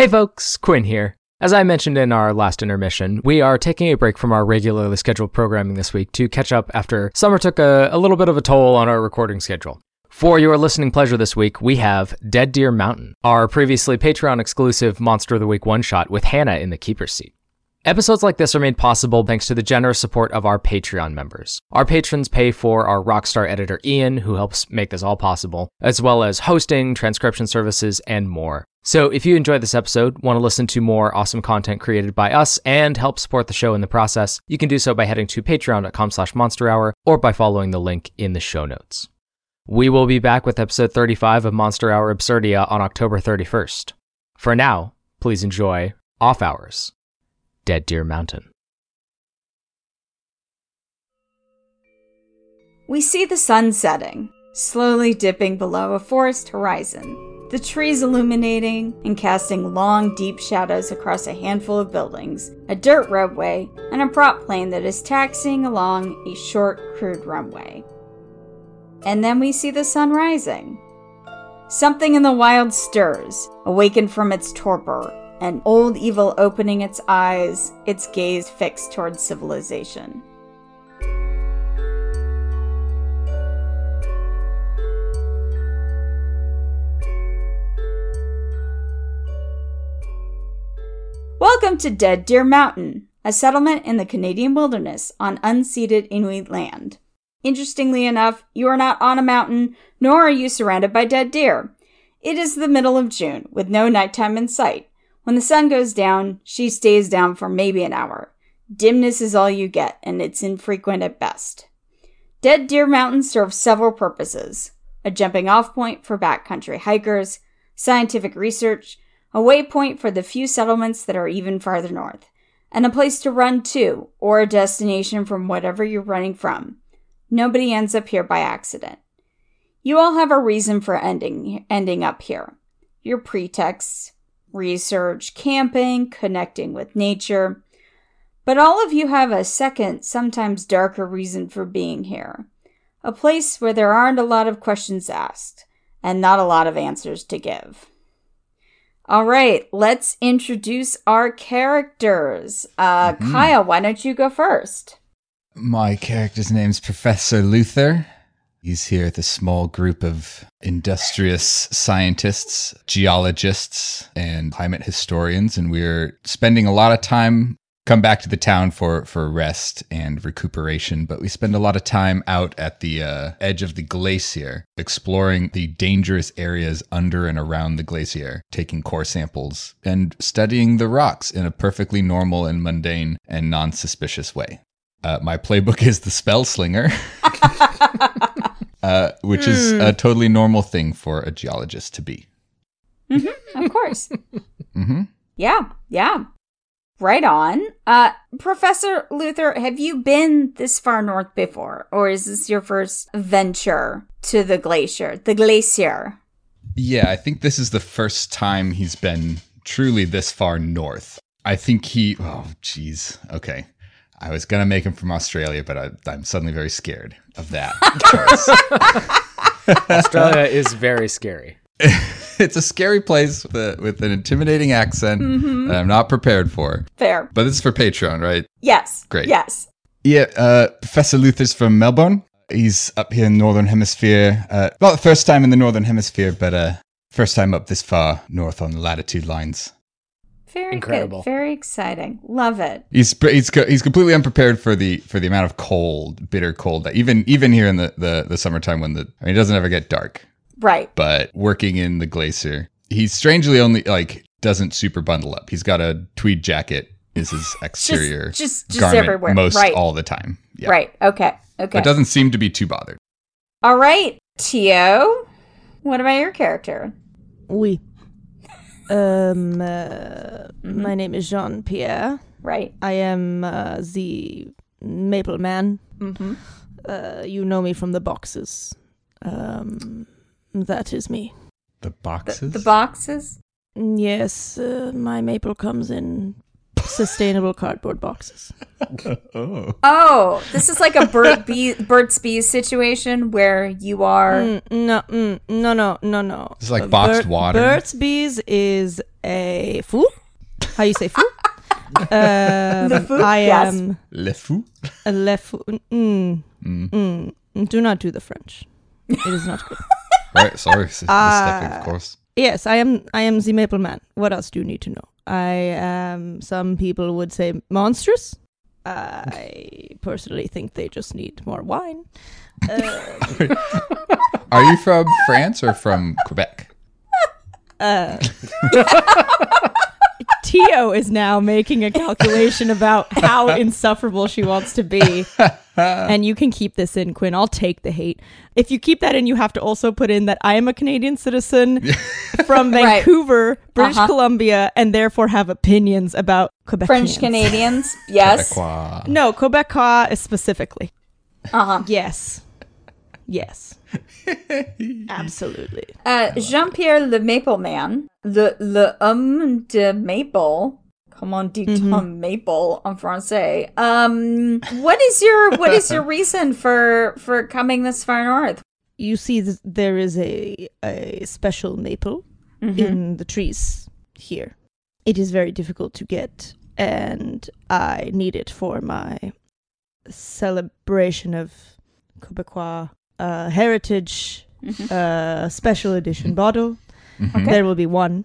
Hey folks, Quinn here. As I mentioned in our last intermission, we are taking a break from our regularly scheduled programming this week to catch up after summer took a, a little bit of a toll on our recording schedule. For your listening pleasure this week, we have Dead Deer Mountain, our previously Patreon exclusive Monster of the Week one shot with Hannah in the keeper's seat. Episodes like this are made possible thanks to the generous support of our Patreon members. Our patrons pay for our rockstar editor Ian, who helps make this all possible, as well as hosting, transcription services, and more. So if you enjoyed this episode, want to listen to more awesome content created by us, and help support the show in the process, you can do so by heading to patreon.com slash monsterhour or by following the link in the show notes. We will be back with episode 35 of Monster Hour Absurdia on October 31st. For now, please enjoy Off Hours. Dead Deer Mountain. We see the sun setting, slowly dipping below a forest horizon, the trees illuminating and casting long, deep shadows across a handful of buildings, a dirt roadway, and a prop plane that is taxiing along a short, crude runway. And then we see the sun rising. Something in the wild stirs, awakened from its torpor, an old evil opening its eyes, its gaze fixed towards civilization. Welcome to Dead Deer Mountain, a settlement in the Canadian wilderness on unceded Inuit land. Interestingly enough, you are not on a mountain, nor are you surrounded by dead deer. It is the middle of June, with no nighttime in sight. When the sun goes down, she stays down for maybe an hour. Dimness is all you get, and it's infrequent at best. Dead Deer Mountain serves several purposes a jumping off point for backcountry hikers, scientific research, a waypoint for the few settlements that are even farther north, and a place to run to, or a destination from whatever you're running from. Nobody ends up here by accident. You all have a reason for ending ending up here. Your pretexts, research, camping, connecting with nature. But all of you have a second, sometimes darker reason for being here. A place where there aren't a lot of questions asked and not a lot of answers to give. All right, let's introduce our characters. Uh, Mhm. Kyle, why don't you go first? My character's name's Professor Luther. He's here with a small group of industrious scientists, geologists, and climate historians, and we're spending a lot of time come back to the town for for rest and recuperation but we spend a lot of time out at the uh, edge of the glacier exploring the dangerous areas under and around the glacier taking core samples and studying the rocks in a perfectly normal and mundane and non-suspicious way. Uh, my playbook is the spell slinger uh, which is a totally normal thing for a geologist to be Of course. hmm yeah, yeah. Right on. Uh, Professor Luther, have you been this far north before? Or is this your first venture to the glacier? The glacier. Yeah, I think this is the first time he's been truly this far north. I think he. Oh, jeez. Okay. I was going to make him from Australia, but I, I'm suddenly very scared of that. choice. Australia is very scary. it's a scary place with, a, with an intimidating accent that I'm not prepared for. Fair. But this is for Patreon, right? Yes. Great. Yes. Yeah, uh, Professor Luther's from Melbourne. He's up here in Northern Hemisphere. Uh, not first time in the Northern Hemisphere, but uh, first time up this far north on the latitude lines. Very Incredible. good. Very exciting. Love it. He's he's he's completely unprepared for the for the amount of cold, bitter cold that even even here in the the, the summertime when the I mean it doesn't ever get dark, Right. but working in the glacier, he's strangely only like doesn't super bundle up. He's got a tweed jacket is his exterior just- just garment everywhere. most Right. all the time. Yeah. Right. Okay. Okay. But doesn't seem to be too bothered. All right. Tio, what about your character? Oui. Um, uh, my name is Jean Pierre. Right. I am uh, the Maple Man. Mm-hmm. Uh, you know me from the boxes. Um, that is me. The The, boxes. the boxes? Yes, uh, my maple comes in sustainable cardboard boxes. Oh. Oh, this is like a bird bee, Burt's Bees situation where you are. Mm, no, mm, no, no, no, no. It's like Uh, boxed Bert- water. Burt's Bees is a fool. How you say fool? um, fool? I Yes. am Le fou. le fou. Mm, Mm. mm, do not do the French. It is not good. Right, sorry. s- mistake, of course. Yes, I am. I am the Maple Man. What else do you need to know? I am. Some people would say monstrous. I personally think they just need more wine. Uh, Are you from France or from Quebec? uh, Tio is now making a calculation about how insufferable she wants to be. and you can keep this in, Quinn. I'll take the hate. If you keep that in, you have to also put in that I am a Canadian citizen from Right. Vancouver, British Uh-huh. Columbia, and therefore have opinions about Quebec. French Canadians, yes. Quebecois. No, Quebecois specifically. Uh huh. Yes. Yes. Absolutely. Uh, Jean Pierre Le Maple Man, le, le homme de maple. Comment dit-on maple en français? Um, what is your what is your reason for for coming this far north? You see, th- there is a, a special maple in the trees here. It is very difficult to get, and I need it for my celebration of Quebecois uh, heritage uh, special edition bottle. Mhm. There will be one.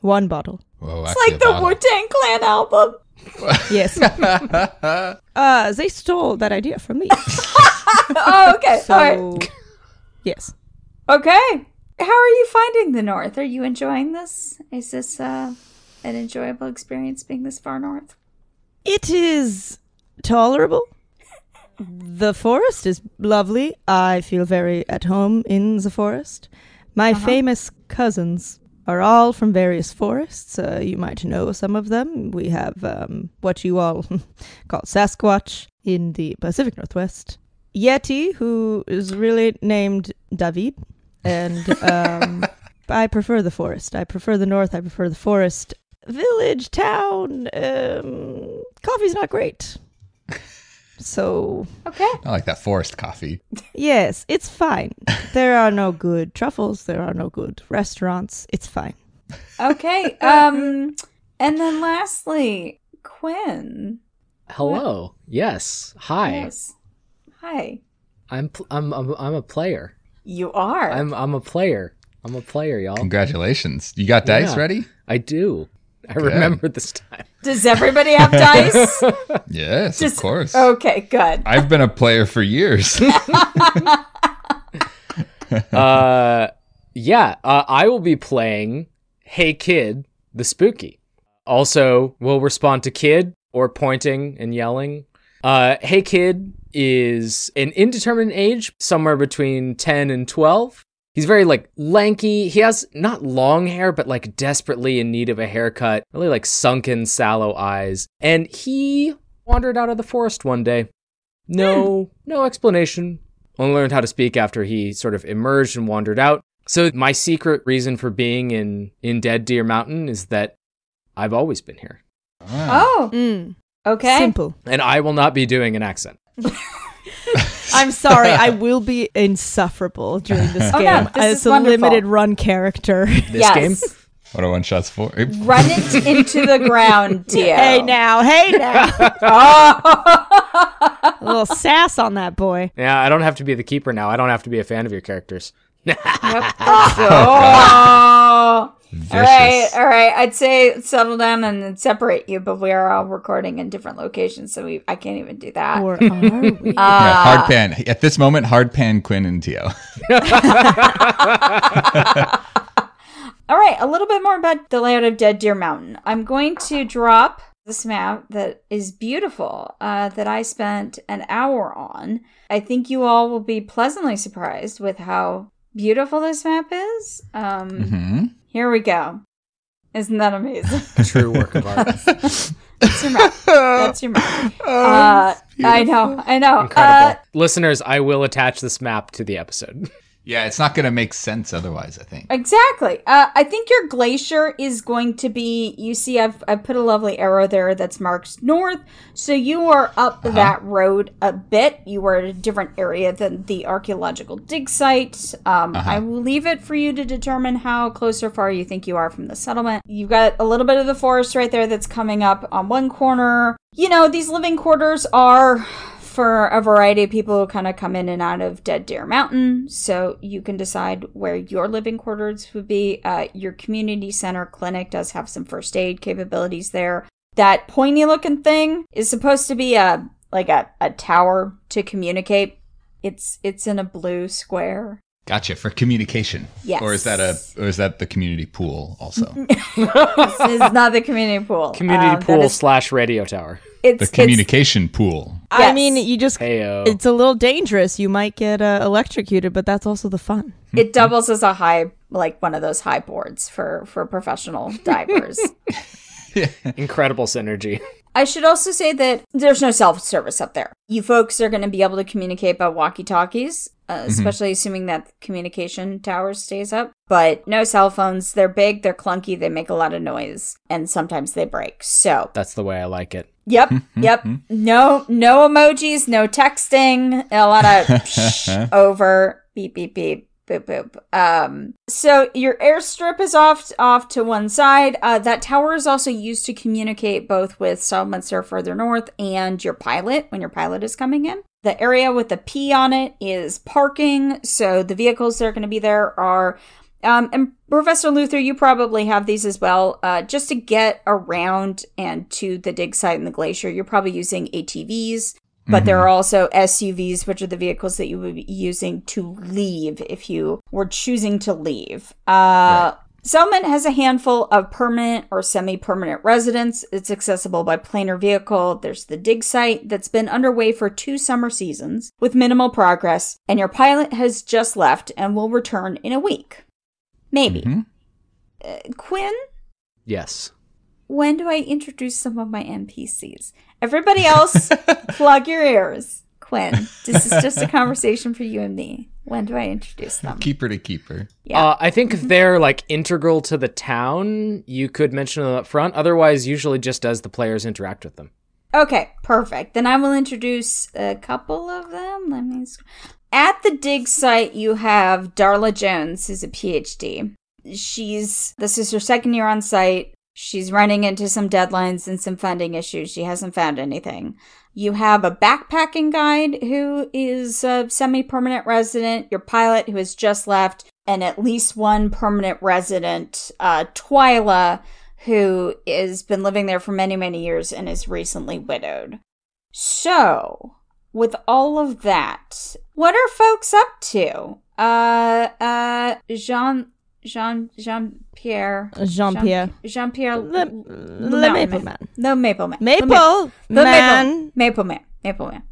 One bottle. Whoa, It's like the bottle. Wu Tang Clan album. Yes. uh, they stole that idea from me. oh, okay. So, All right. yes. Okay. How are you finding the north? Are you enjoying this? Is this uh, an enjoyable experience being this far north? It is tolerable. The forest is lovely. I feel very at home in the forest. My famous cousins are all from various forests. Uh, you might know some of them. We have um, what you all call Sasquatch in the Pacific Northwest. Yeti, who is really named David. And um, I prefer the forest. I prefer the north. I prefer the forest. Village, town, um, coffee's not great. So, Okay. I like that forest coffee. yes, it's fine. There are no good truffles. There are no good restaurants. It's fine. Okay. Um, and then lastly, Quinn. Hello. Yes. Hi. Yes. Hi. I'm, pl- I'm I'm I'm a player. You are. I'm I'm a player. I'm a player, y'all. Congratulations. You got dice Yeah. ready? I do. I remember this time. Does everybody have dice? Yes, Just- of course. Okay, good. I've been a player for years. uh, yeah. Uh, I will be playing Hey Kid, the Spooky. Also, will respond to Kid or pointing and yelling. Uh, hey Kid is an indeterminate age, somewhere between 10 and 12. He's very like lanky. He has not long hair, but like desperately in need of a haircut. Really like sunken, sallow eyes. And he wandered out of the forest one day. No, no explanation. Only learned how to speak after he sort of emerged and wandered out. So my secret reason for being in in Dead Deer Mountain is that I've always been here, Oh, Mm, okay. Simple. and I will not be doing an accent. I'm sorry. I will be insufferable during this game. Oh, game. no, this it's is a wonderful. limited run character. This yes. game. What are one shots for? Run it into the ground, Tio. hey now, hey now. Oh. a little sass on that boy. Yeah, I don't have to be the keeper now. I don't have to be a fan of your characters. Yep. Oh. Vicious. All right, all right. I'd say settle down and then separate you, but we are all recording in different locations, so we I can't even do that. Or are we? Yeah, Uh, hard pan. At this moment, hard pan Quinn and Tio. All right, a little bit more about the layout of Dead Deer Mountain. I'm going to drop this map that is beautiful uh, that I spent an hour on. I think you all will be pleasantly surprised with how beautiful this map is. Um, hmm Here we go. Isn't that amazing? True work of art. That's your map. That's your map. Uh, I know. I know. Incredible. Uh, Listeners, I will attach this map to the episode. Yeah, it's not going to make sense otherwise, I think. Exactly. Uh, I think your glacier is going to be. You see, I've I've put a lovely arrow there that's marked north. So you are up that road a bit. You are at a different area than the archaeological dig site. Um, I will leave it for you to determine how close or far you think you are from the settlement. You've got a little bit of the forest right there that's coming up on one corner. You know, these living quarters are for a variety of people who kind of come in and out of Dead Deer Mountain. So you can decide where your living quarters would be. Uh, your community center clinic does have some first aid capabilities there. That pointy looking thing is supposed to be a like a, a tower to communicate. It's it's in a blue square. Gotcha for communication. Yes. Or is that a or is that the community pool also? This is not the community pool. Community that pool is- slash radio tower. it's, the it's- communication pool. I Yes. mean, you just Heyo. it's a little dangerous. You might get uh, electrocuted, but that's also the fun. it doubles as a high like one of those high boards for for professional divers. Incredible synergy. I should also say that there's no self service up there. You folks are going to be able to communicate by walkie talkies, uh, especially assuming that the communication tower stays up. But no cell phones. They're big, they're clunky, they make a lot of noise, and sometimes they break. So, That's the way I like it. yep, yep. No, no emojis, no texting, a lot of psh, over, beep, beep, beep. Boop boop. Um, so your airstrip is off off to one side. Uh, that tower is also used to communicate both with are further north and your pilot when your pilot is coming in. The area with the P on it is parking. So the vehicles that are going to be there are um, and Professor Luther, you probably have these as well. Uh, just to get around and to the dig site in the glacier, you're probably using ATVs, but there are also SUVs, which are the vehicles that you would be using to leave if you were choosing to leave. Uh, Settlement has a handful of permanent or semi permanent residents. It's accessible by plane or vehicle. There's the dig site that's been underway for two summer seasons with minimal progress, and your pilot has just left and will return in a week. Maybe. Mhm. Uh, Quinn, Yes. when do I introduce some of my NPCs? Everybody else, plug your ears. Quinn, this is just a conversation for you and me. When do I introduce them? Keeper to keeper. Yeah. Uh, I think if they're like integral to the town, you could mention them up front. Otherwise, usually just as the players interact with them. Okay, perfect. Then I will introduce a couple of them. Let me. At the dig site, you have Darla Jones, who's a PhD. She's this is her second year on site. She's running into some deadlines and some funding issues. She hasn't found anything. You have a backpacking guide who is a semi permanent resident, your pilot who has just left, and at least one permanent resident, uh, Twyla, who has been living there for many, many years and is recently widowed. So, with all of that, what are folks up to? Uh, uh, Jean, Jean, Jean Pierre, Jean Pierre. Jean Pierre, Le, le Maple Man. no Maple Man, Maple The Ma- the Man. Maple, Maple Man, Maple Man.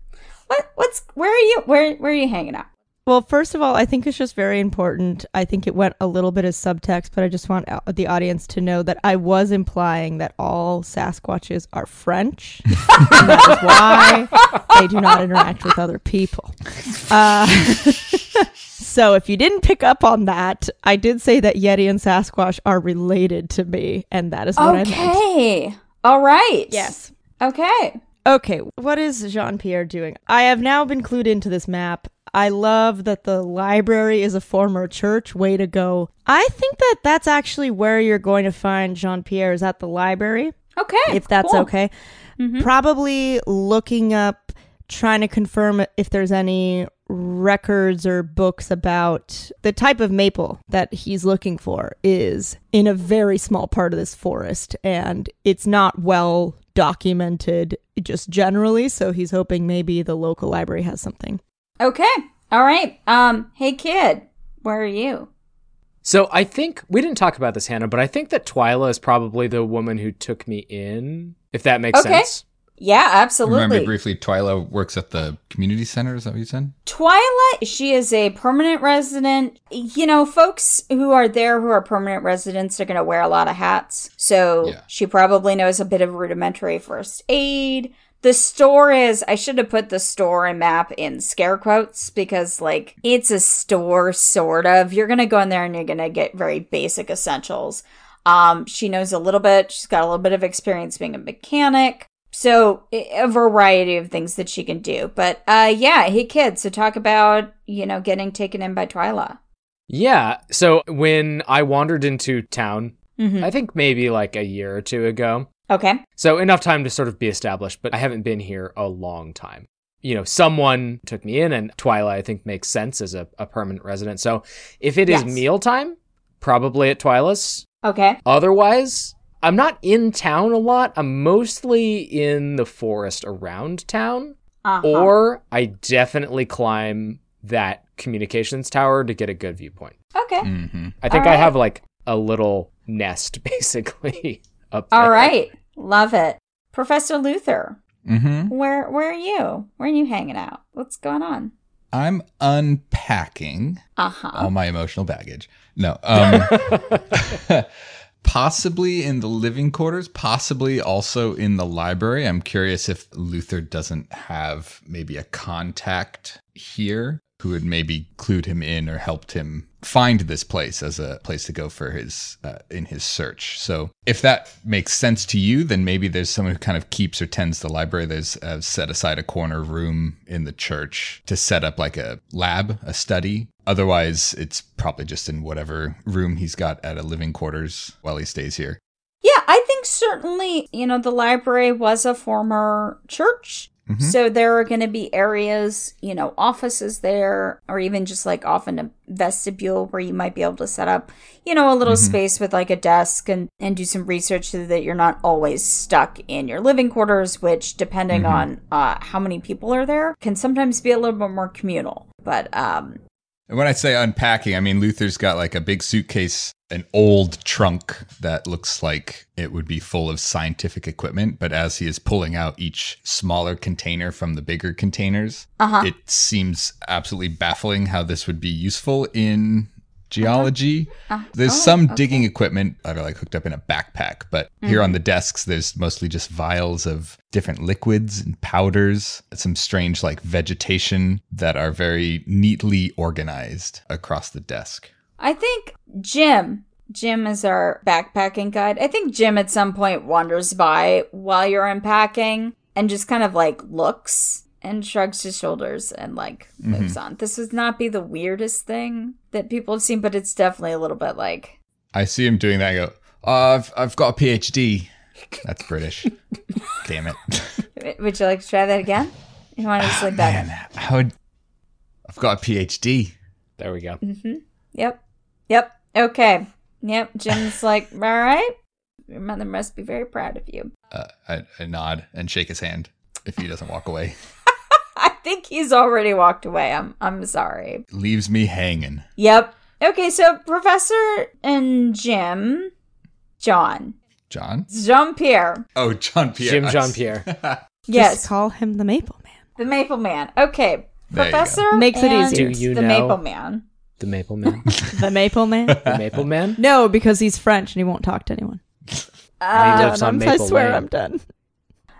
What? What's? Where are you? Where? Where are you hanging out? Well, first of all, I think it's just very important. I think it went a little bit as subtext, but I just want the audience to know that I was implying that all Sasquatches are French. and that is why they do not interact with other people. Uh, so if you didn't pick up on that, I did say that Yeti and Sasquatch are related to me, and that is what I meant. Okay. All right. Yes. Okay. Okay, what is Jean Pierre doing? I have now been clued into this map. I love that the library is a former church. Way to go. I think that that's actually where you're going to find Jean Pierre is at the library, Okay. if that's cool. okay. Mm-hmm. Probably looking up, trying to confirm if there's any records or books about the type of maple that he's looking for is in a very small part of this forest and it's not well documented just generally so he's hoping maybe the local library has something Okay. All right. Um. Hey, kid. Where are you? So I think we didn't talk about this, Hannah, but I think that Twyla is probably the woman who took me in, if that makes Okay. sense. Yeah, absolutely. Remember absolutely. briefly, Twyla works at the community center. Is that what you said? Twyla, she is a permanent resident. You know, folks who are there who are permanent residents are going to wear a lot of hats. So Yeah. she probably knows a bit of rudimentary first aid, The store is, I should have put the store and map in scare quotes because, like, it's a store, sort of. You're going to go in there and you're going to get very basic essentials. Um, she knows a little bit, she's got a little bit of experience being a mechanic. So, a variety of things that she can do. But, uh, yeah, hey, kids, so talk about, you know, getting taken in by Twyla. Yeah. So when I wandered into town, Mm-hmm. I think maybe like a year or two ago, Okay. So enough time to sort of be established, but I haven't been here a long time. You know, someone took me in, and Twyla, I think, makes sense as a, a permanent resident. So if it is Yes. mealtime, probably at Twyla's. Okay. Otherwise, I'm not in town a lot. I'm mostly in the forest around town, Uh-huh. or I definitely climb that communications tower to get a good viewpoint. okay. hmm I think All I have like a little nest basically up there. All right. Love it. Professor Luther, hmm where where are you? Where are you hanging out? What's going on? I'm unpacking Uh-huh. all my emotional baggage. No, um, possibly in the living quarters, possibly also in the library. I'm curious if Luther doesn't have maybe a contact here who had maybe clued him in or helped him find this place as a place to go for his uh, in his search. So if that makes sense to you, then maybe there's someone who kind of keeps or tends the library. There's uh, set aside a corner room in the church to set up like a lab, a study. Otherwise, it's probably just in whatever room he's got at a living quarters while he stays here. Yeah, I think certainly, you know, the library was a former church. Mhm. So there are going to be areas, you know, offices there, or even just like off in a vestibule where you might be able to set up, you know, a little Mhm. space with like a desk and, and do some research so that you're not always stuck in your living quarters, which, depending Mhm. on uh, how many people are there, can sometimes be a little bit more communal. But um, And when I say unpacking, I mean Luther's got like a big suitcase, an old trunk that looks like it would be full of scientific equipment. But as he is pulling out each smaller container from the bigger containers, uh huh. it seems absolutely baffling how this would be useful in geology. Uh, There's oh, some okay. digging equipment that are like hooked up in a backpack, but here on the desks, there's mostly just vials of different liquids and powders, some strange like vegetation that are very neatly organized across the desk. I think Jim, Jim is our backpacking guide. I think Jim at some point wanders by while you're unpacking and just kind of like looks and shrugs his shoulders and like moves on. This would not be the weirdest thing that people have seen, but it's definitely a little bit like, I see him doing that. I go, oh, I've, I've got a PhD. That's British. Damn it. would you like to try that again? You want to just like that? Man, how would. I've got a PhD. There we go. Mm-hmm. Yep. Yep. Okay. Yep. Jim's like, all right. Your mother must be very proud of you. Uh, I, I nod and shake his hand if he doesn't walk away. I think he's already walked away. I'm I'm sorry. Leaves me hanging. Yep. Okay, so Professor and Jim, John, John? Jean Pierre. Oh, John Pierre. Jim Jean Pierre. Yes, Just call him the Maple Man. the Maple Man. Okay, There you go. Professor Makes it and easier. Do you the know- Maple Man. The Maple Man. The Maple Man? the Maple Man? no, because he's French and he won't talk to anyone. And he Uh, on I'm- I swear Lane. I'm done.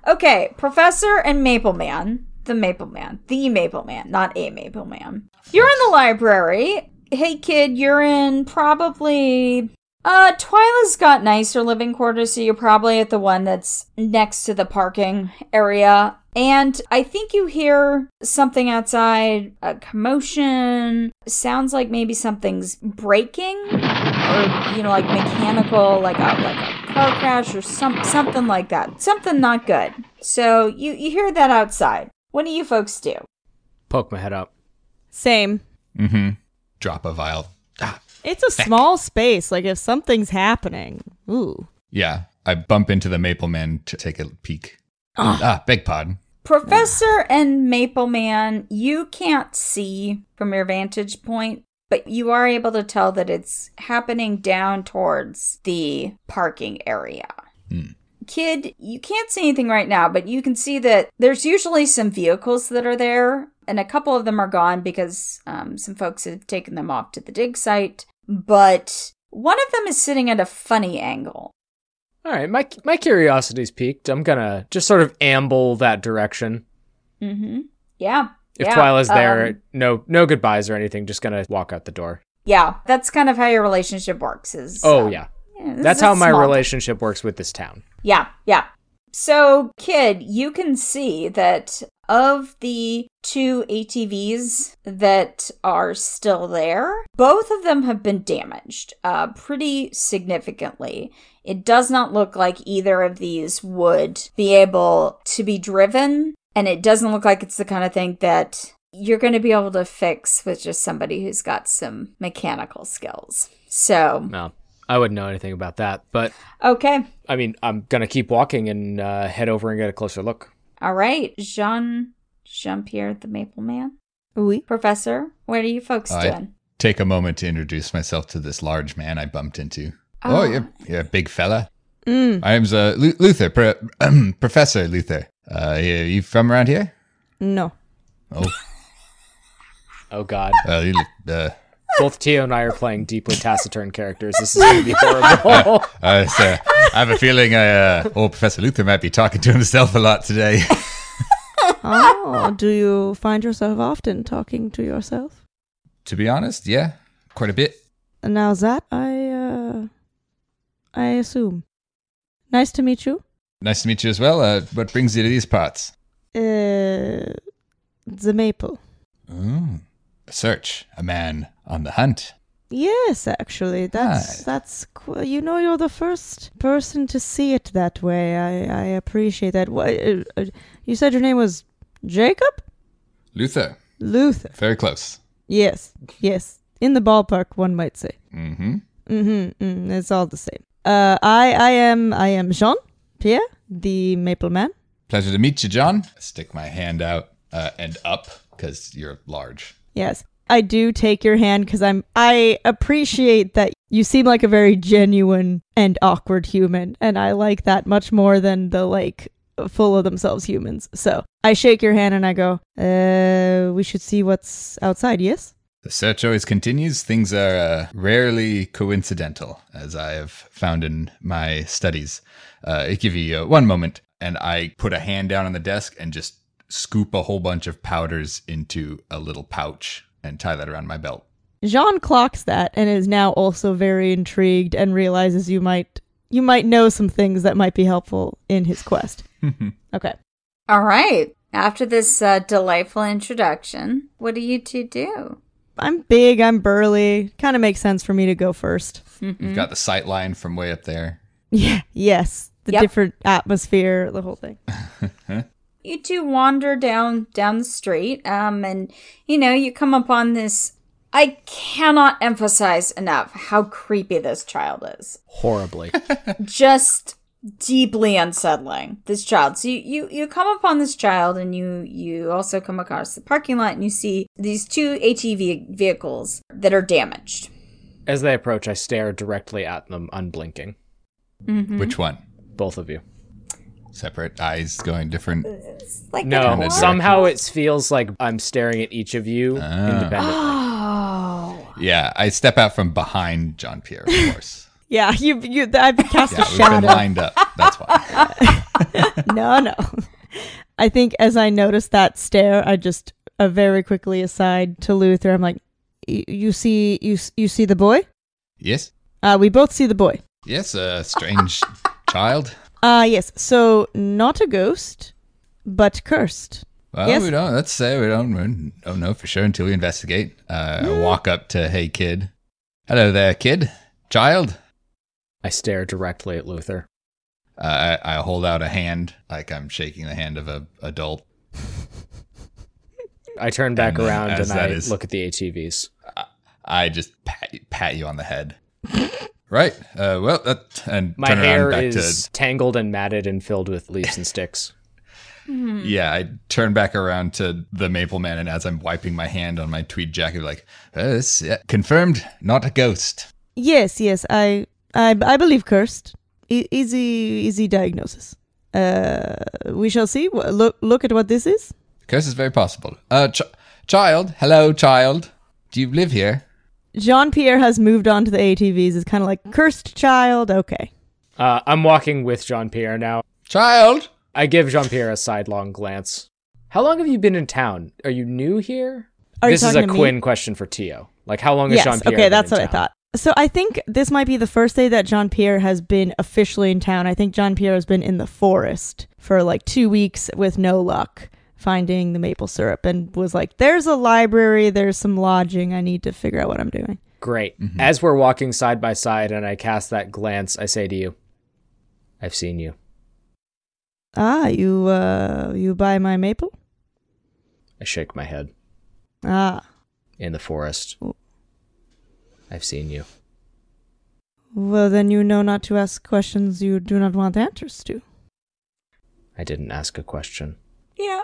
okay, Professor and Maple Man. The Maple Man. The Maple Man, not a Maple Man. You're in the library. Hey, kid, you're in probably. Uh, Twyla's got nicer living quarters, so you're probably at the one that's next to the parking area. And I think you hear something outside, a commotion. Sounds like maybe something's breaking, or you know, like mechanical, like a like a car crash or some something like that. Something not good. So you you hear that outside. What do you folks do? Poke my head up. Same. Mm-hmm. Drop a vial. Ah, It's a small space. Like if something's happening, ooh. yeah. I bump into the Maple Man to take a peek. Ah, big pod. Professor and Maple Man, you can't see from your vantage point, but you are able to tell that it's happening down towards the parking area. Hmm. Kid, you can't see anything right now, but you can see that there's usually some vehicles that are there, and a couple of them are gone because um, some folks have taken them off to the dig site. But one of them is sitting at a funny angle. All right, my my curiosity's peaked. I'm gonna just sort of amble that direction. Mm-hmm. Yeah. If yeah. Twyla's there, um, no no goodbyes or anything. Just gonna walk out the door. yeah, that's kind of how your relationship works. Is Oh um, yeah, yeah, that's how my relationship works with this town. Yeah, yeah. So, kid, you can see that of the two ATVs that are still there, both of them have been damaged uh, pretty significantly. It does not look like either of these would be able to be driven, and it doesn't look like it's the kind of thing that you're going to be able to fix with just somebody who's got some mechanical skills. So, No, I wouldn't know anything about that. But okay. I mean, I'm gonna keep walking and uh, head over and get a closer look. All right, Jean Jean Pierre the Maple Man. Oui. Professor, what are you folks I- doing? Take a moment to introduce myself to this large man I bumped into. Oh. Oh, you're, you're a big fella. Mm, My name's uh, Lu- Luther, Pro- Professor Luther. Uh, you, you from around here? no. Oh, Oh God, uh, you, look- uh, both Tio and I are playing deeply taciturn characters. This is gonna be horrible. uh, so I have a feeling I, uh, old Professor Luther might be talking to himself a lot today. Oh, do you find yourself often talking to yourself? to be honest, yeah, quite a bit. Now that I, uh, I assume. Nice to meet you. Nice to meet you as well. Uh, what brings you to these parts? Uh, the maple. Ooh, a search, a man on the hunt. Yes, actually, that's that's you know you're the first person to see it that way. I I appreciate that. Why, uh, uh, you said your name was Jacob Luther, Luther. very close. Yes, yes, in the ballpark, one might say. Mm-hmm. Mm-hmm. Mm, it's all the same. Uh, I I am I am Jean Pierre, the Maple Man. Pleasure to meet you, John. Stick my hand out uh, and up because you're large. Yes. I do take your hand because I'm I appreciate that you seem like a very genuine and awkward human, and I like that much more than the like full of themselves humans. So I shake your hand and I go, uh, we should see what's outside, yes? The search always continues. Things are uh, rarely coincidental, as I have found in my studies. Uh, I give you uh, one moment, and I put a hand down on the desk and just scoop a whole bunch of powders into a little pouch and tie that around my belt. Jean clocks that and is now also very intrigued and realizes you might you might know some things that might be helpful in his quest. okay. All right. After this uh, delightful introduction, what do you two do? I'm big, I'm burly. Kind of makes sense for me to go first. You've got the sight line from way up there. Yeah, yes. The Yep. different atmosphere, the whole thing. You two wander down down the street, um, and you know you come upon this. I cannot emphasize enough how creepy this child is. Horribly. just deeply unsettling this child so you, you you come upon this child and you you also come across the parking lot and you see these two atv vehicles that are damaged As they approach, I stare directly at them, unblinking. Which one? Both of you. Separate eyes going different. like No, Kinda somehow it feels like I'm staring at each of you Ah. independently. oh Yeah, I step out from behind John Pierre, of course. Yeah, you you I've cast Yeah, a we've been lined up. That's why. no, no. I think as I noticed that stare, I just uh, very quickly aside to Luther. I'm like, "Y- "You see, you you see the boy? Yes, Uh, we both see the boy. yes, a strange child. Uh yes. So not a ghost, but cursed. Well, Yes. we don't. Let's say we don't, we don't know for sure until we investigate. Uh, I walk up to, hey, kid. Hello there, kid. Child. I stare directly at Luther. Uh, I, I hold out a hand like I'm shaking the hand of a adult. I turn back And around and I that is- look at the ATVs. I just pat, pat you on the head. right. Uh, well, that, and My turn hair around back is tangled and matted and filled with leaves and sticks. to yeah. I turn back around to the maple man, and as I'm wiping my hand on my tweed jacket, like uh, this, yeah, confirmed, not a ghost. Yes, yes. I I I believe cursed. E- easy easy diagnosis. Uh, we shall see. Wh- Look look at what this is. Curse is very possible. Uh, ch- child. Hello, child. Do you live here? Jean Pierre has moved on to the ATVs. Is kind of like cursed child. Okay. Uh, I'm walking with Jean Pierre now. Child! I give Jean Pierre a sidelong glance. How long have you been in town? Are you new here? Are you this is a to me? Quinn question for Tio. Like, how long has yes. Jean Pierre? okay, been that's in what I thought. So I think this might be the first day that Jean Pierre has been officially in town. I think Jean Pierre has been in the forest for like two weeks with no luck finding the maple syrup and was like, "There's a library. There's some lodging. I need to figure out what I'm doing." Great. As we're walking side by side and I cast that glance, I say to you, I've seen you. Ah, you uh, you buy my maple? I shake my head. Ah, In the forest. Oh. I've seen you. well then you know not to ask questions you do not want answers to. I didn't ask a question. Yeah.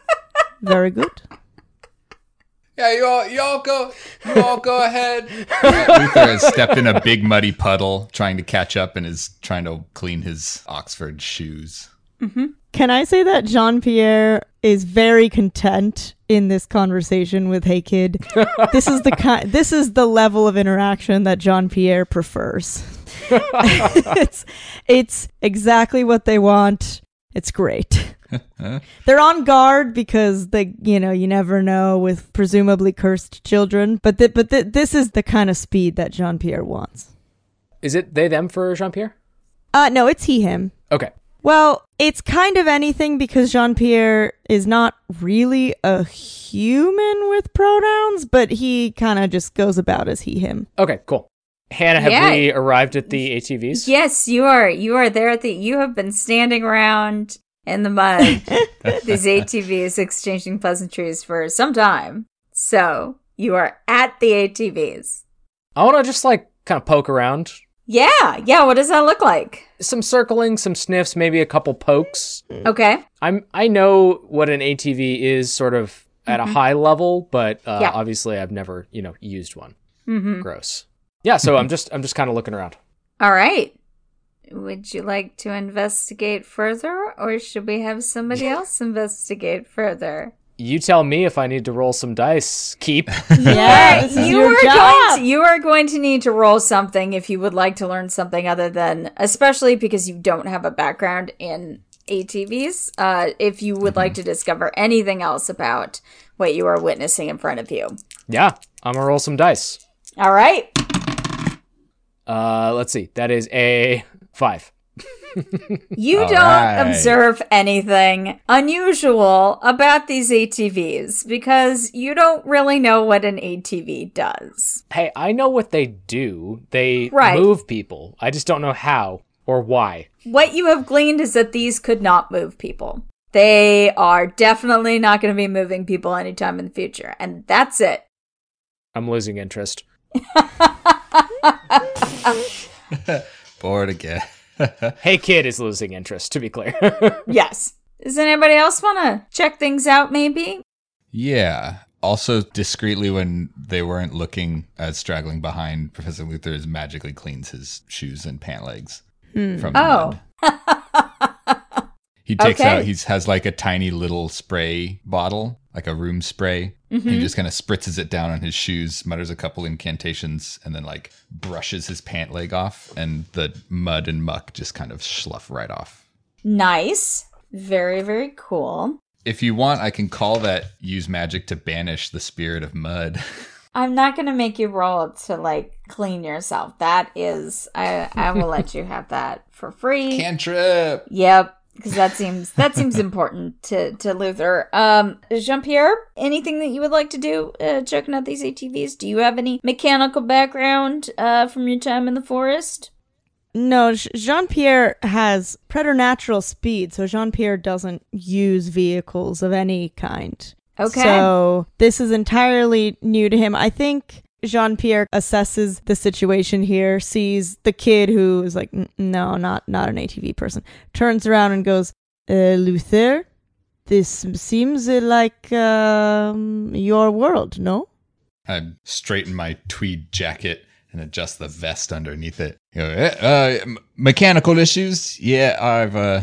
Very good. Yeah, you all, you all go, you all go ahead. Luther has stepped in a big muddy puddle, trying to catch up, and is trying to clean his Oxford shoes. Mm-hmm. Can I say that Jean Pierre is very content in this conversation with Hey Kid? this is the kind this is the level of interaction that Jean Pierre prefers. it's it's exactly what they want. It's great. They're on guard because they, you know, you never know with presumably cursed children, but th- but th- this is the kind of speed that Jean Pierre wants. Is it they them for Jean Pierre? Uh no, it's he him. Okay. Well, it's kind of anything because Jean Pierre is not really a human with pronouns, but he kind of just goes about as he, him. Okay, cool. Hannah, have Yeah. we arrived at the ATVs? Yes, you are. You are there at the. You have been standing around in the mud, these ATVs exchanging pleasantries for some time. So you are at the ATVs. I want to just like kind of poke around. Yeah, yeah. What does that look like? Some circling, some sniffs, maybe a couple pokes. Okay. I'm I know what an ATV is sort of at a high level, but uh, Yeah. obviously I've never, you know, used one. Mm-hmm. Gross. Yeah, so I'm just I'm just kind of looking around. All right. Would you like to investigate further, or should we have somebody else investigate further? You tell me if I need to roll some dice. Keep. Yeah, you are going to, you are going to need to roll something if you would like to learn something other than, especially because you don't have a background in ATVs. Uh, if you would like to discover anything else about what you are witnessing in front of you. yeah, I'm gonna roll some dice. All right. Uh, let's see. That is a five. You All don't right. observe anything unusual about these ATVs because you don't really know what an ATV does. Hey, I know what they do. They Right. move people. I just don't know how or why. What you have gleaned is that these could not move people. They are definitely not going to be moving people anytime in the future. And that's it. I'm losing interest. Bored again. Hey, kid is losing interest. To be clear. Yes. Does anybody else want to check things out, maybe? yeah. Also, discreetly, when they weren't looking at straggling behind, Professor Luther magically cleans his shoes and pant legs hmm. from the Oh. mud. He takes Okay. out, he has like a tiny little spray bottle, like a room spray. And he mm-hmm. just kind of spritzes it down on his shoes, mutters a couple incantations, and then like brushes his pant leg off, and the mud and muck just kind of slough right off. Nice. Very, very cool. If you want, I can call that use magic to banish the spirit of mud. I'm not going to make you roll to like clean yourself. That is, I, I will let you have that for free. Cantrip! Yep, because that seems that seems important to to Luther. Um, Jean Pierre, anything that you would like to do uh, checking out these ATVs? Do you have any mechanical background uh, from your time in the forest? No, Jean Pierre has preternatural speed, so Jean Pierre doesn't use vehicles of any kind. Okay. So this is entirely new to him. I think Jean Pierre assesses the situation here, sees the kid who is like, no, not not an ATV person, turns around and goes, uh, Luther, this seems like um, your world, no? I straighten my tweed jacket and adjust the vest underneath it. You know, "Eh, uh, mechanical issues? Yeah, I've uh,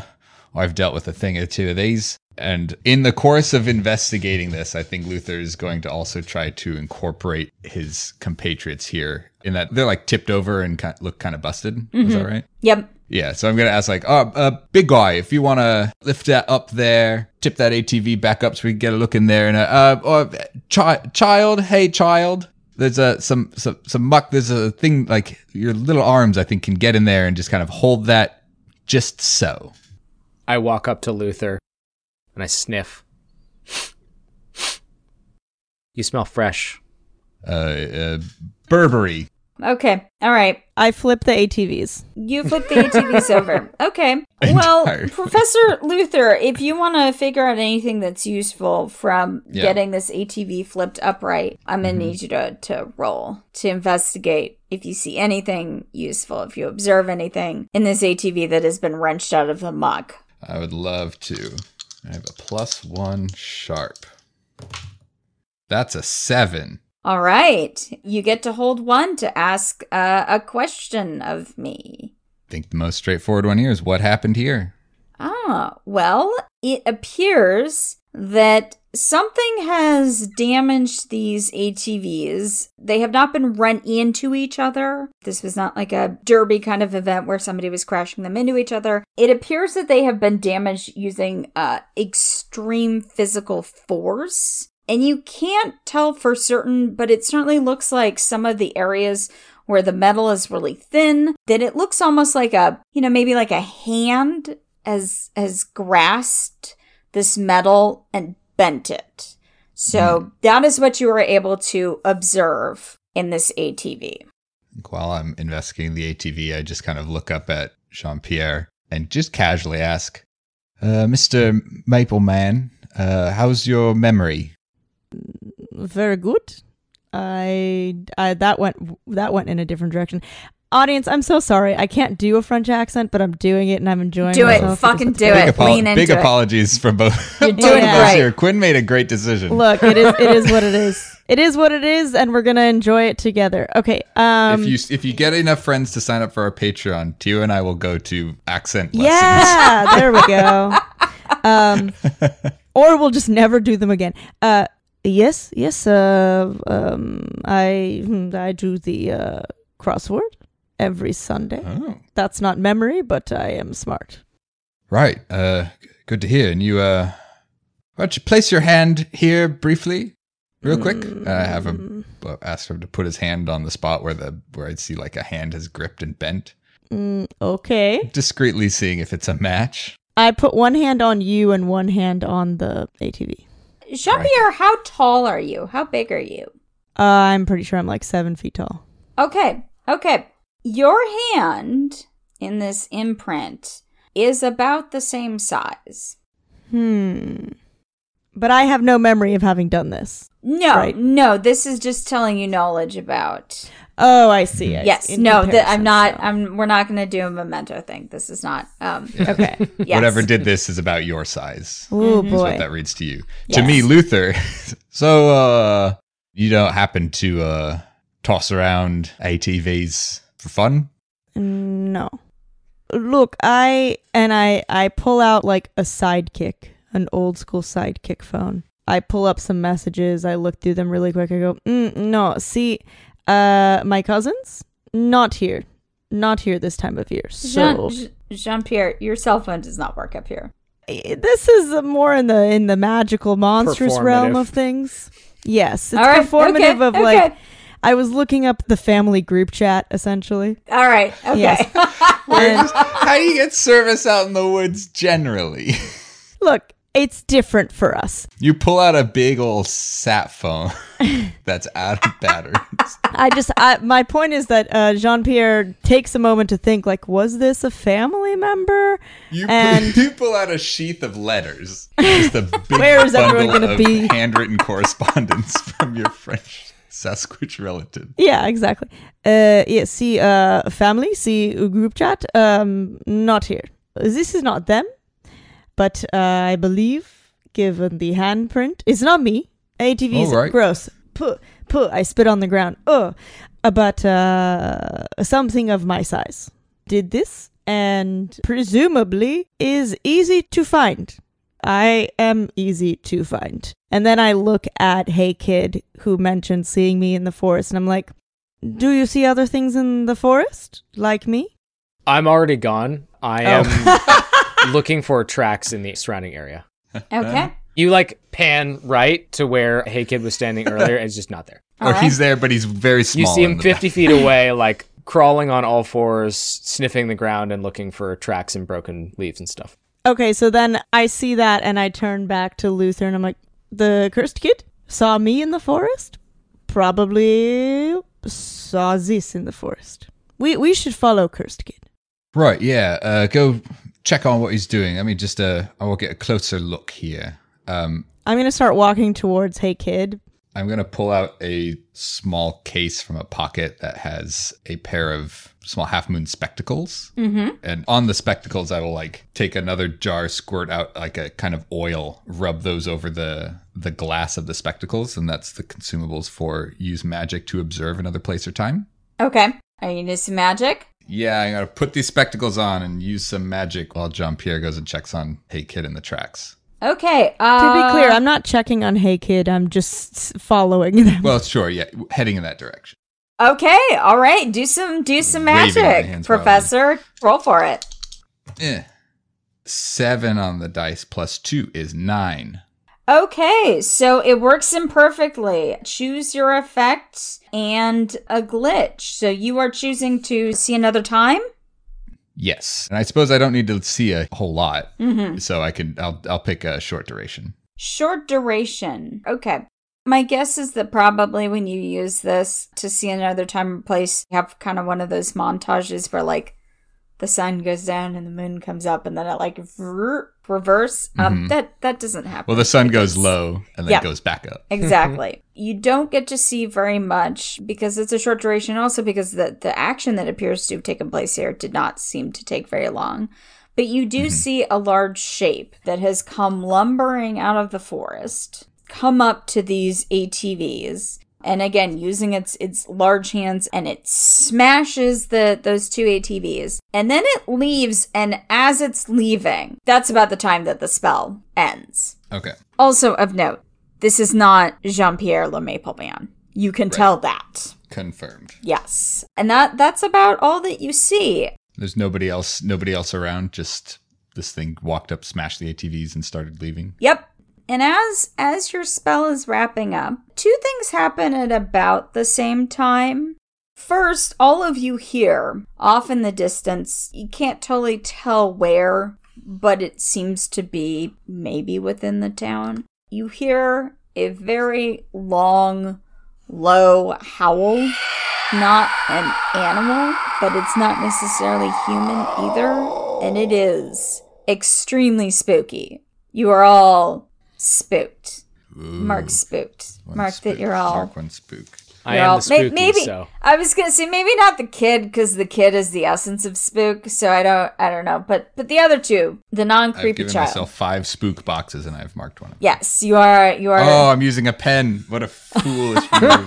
I've dealt with a thing or two of these. And in the course of investigating this, I think Luther is going to also try to incorporate his compatriots here in that they're like tipped over and look kind of busted. Is that right? Yep. Yeah, so I'm gonna ask like, oh, uh, big guy, if you want to lift that up there, tip that ATV back up so we can get a look in there, and uh, uh or, chi- child, hey child, there's a some some some muck. There's a thing like your little arms, I think, can get in there and just kind of hold that just so. I walk up to Luther and I sniff. You smell fresh. Uh, uh Burberry. Okay. All right. I flip the ATVs. You flip the ATVs over. Okay. Well, Entire- Professor Luther, if you want to figure out anything that's useful from Yeah. getting this ATV flipped upright, I'm going to need you to, to roll to investigate if you see anything useful, if you observe anything in this ATV that has been wrenched out of the muck. I would love to. I have a plus one sharp. That's a seven. All right. You get to hold one to ask uh, a question of me. I think the most straightforward one here is what happened here. Ah, well, it appears that something has damaged these ATVs. They have not been run into each other. This was not like a derby kind of event where somebody was crashing them into each other. It appears that they have been damaged using uh, extreme physical force. And you can't tell for certain, but it certainly looks like some of the areas where the metal is really thin, that it looks almost like a, you know, maybe like a hand has has grasped this metal and bent it. So that is what you were able to observe in this ATV. While I'm investigating the ATV, I just kind of look up at Jean Pierre and just casually ask, uh, Mr. Maple Man, uh, how's your memory? Very good. I, I that went that went in a different direction. Audience, I'm so sorry. I can't do a French accent, but I'm doing it and I'm enjoying Do it. myself. Fucking do big it. Lean into big it. apologies from both, You're both doing of us great. here. Quinn made a great decision. Look, it is it is what it is. It is what it is, and we're gonna enjoy it together. Okay. Um if you if you get enough friends to sign up for our Patreon, Tio and I will go to accent lessons. Yeah, there we go. Um, or we'll just never do them again. Uh, yes, yes. Uh, um, I hmm, I do the uh, crossword every Sunday. Oh, That's not memory, but I am smart. right. Uh, good to hear. And you, uh, why don't you place your hand here briefly, real quick? I have him uh, asked him to put his hand on the spot where the where I'd see like a hand has gripped and bent, Mm, okay. discreetly seeing if it's a match. I put one hand on you and one hand on the ATV. Jean Pierre, how tall are you? How big are you? Uh, I'm pretty sure I'm like seven feet tall. Okay, okay. Your hand in this imprint is about the same size. Hmm. But I have no memory of having done this. No, Right. no, this is just telling you knowledge about. Oh, I see. I yes, see. No, that I'm not. so- I'm. We're not going to do a memento thing. This is not. Um. Okay. Yes. Whatever did this is about your size. Oh boy. what that reads to you. Yes. To me, Luther. so, uh, you don't happen to uh toss around ATVs for fun? No. Look, I and I I pull out like a sidekick, an old school sidekick phone. I pull up some messages, I look through them really quick. I go, mm, "No, see, uh my cousins not here. Not here this time of year." So Jean Pierre, your cell phone does not work up here. this is uh, more in the in the magical monstrous realm of things. Yes, it's All right, performative okay, of like okay. I was looking up the family group chat essentially. All right. Okay. Yes. And How do you get service out in the woods generally? look, it's different for us. You pull out a big old sat phone that's out of batteries. I just, I, my point is that uh, Jean Pierre takes a moment to think, like, was this a family member? You, And- pull, you pull out a sheath of letters. Just a big Where is everyone gonna be? handwritten correspondence from your French Sasquatch relative. Yeah, exactly. Uh, yeah, see, uh, family, see, uh, group chat, um, not here. This is not them, but uh, I believe, given the handprint, it's not me. ATV is right. gross. Puh, puh, I spit on the ground. Ugh. Uh, but uh, something of my size did this, and presumably is easy to find. I am easy to find. And then I look at Hey Kid, who mentioned seeing me in the forest, and I'm like, Do you see other things in the forest like me? I'm already gone. I am oh. looking for tracks in the surrounding area. Okay. You like pan right to where Hey Kid was standing earlier, and it's just not there. or Alright. he's there, but he's very small. You see him the 50 feet away, like crawling on all fours, sniffing the ground and looking for tracks and broken leaves and stuff. Okay, so then I see that and I turn back to Luther and I'm like, the cursed kid saw me in the forest? Probably saw this in the forest. We we should follow cursed kid. Right, yeah. Uh, go check on what he's doing. I mean, just, uh, I will get a closer look here. Um, I'm gonna start walking towards Hey Kid. I'm going to pull out a small case from a pocket that has a pair of small half moon spectacles. Mm-hmm. And on the spectacles, I will like take another jar, squirt out like a kind of oil, rub those over the the glass of the spectacles, and that's the consumables for use magic to observe another place or time. Okay. Are you gonna some magic? Yeah, I'm gonna put these spectacles on and use some magic while Jean Pierre goes and checks on Hey Kid in the tracks. Okay. To Uh, be clear, I'm not checking on Hey Kid. I'm just following them. Well, sure, yeah, heading in that direction. Okay. All right. Do some do some magic, Professor. Roll for it. Eh. Seven on the dice plus two is nine. Okay, so it works imperfectly. Choose your effect and a glitch. So you are choosing to see another time? Yes, and I suppose I don't need to see a whole lot, Mm-hmm. so I can. I'll I'll pick a short duration. Short duration. Okay. My guess is that probably when you use this to see another time and place, you have kind of one of those montages where like the sun goes down and the moon comes up and then it like reverse. Um, that that doesn't happen. Mm-hmm. Well, the sun goes low and then Yeah. goes back up. Exactly. you don't get to see very much because it's a short duration, also because the, the action that appears to have taken place here did not seem to take very long. But you do see a large shape that has come lumbering out of the forest, come up to these ATVs, and again using its its large hands and it smashes the those two ATVs. And then it leaves and as it's leaving, that's about the time that the spell ends. Okay. Also of note, this is not Jean-Pierre Le Maple Man. You can tell that. Confirmed. Yes. And that that's about all that you see. There's nobody else. Nobody else around. Just this thing walked up, smashed the ATVs, and started leaving. Yep. And as as your spell is wrapping up, two things happen at about the same time. First, all of you hear off in the distance. You can't totally tell where, but it seems to be maybe within the town. You hear a very long, low howl. Not an animal, but it's not necessarily human either. And it is extremely spooky. You are all spooked. Mark spooked. One Mark spook. that you're all. Mark one spook. I you're am all- the spooky, may- maybe so I was gonna say maybe not the kid because the kid is the essence of spook. So I don't I don't know, but but the other two, the non creepy. I've creepy given child. myself five spook boxes, and I've marked one. of them. Yes, you are. You are. Oh, I'm using a pen. What a foolish move.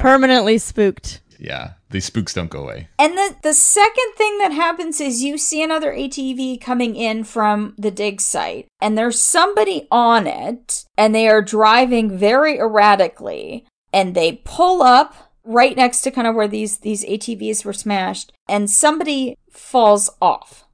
Permanently spooked. yeah, these spooks don't go away. And the the second thing that happens is you see another ATV coming in from the dig site, and there's somebody on it, and they are driving very erratically, and they pull up right next to kind of where these these ATVs were smashed, and somebody falls off.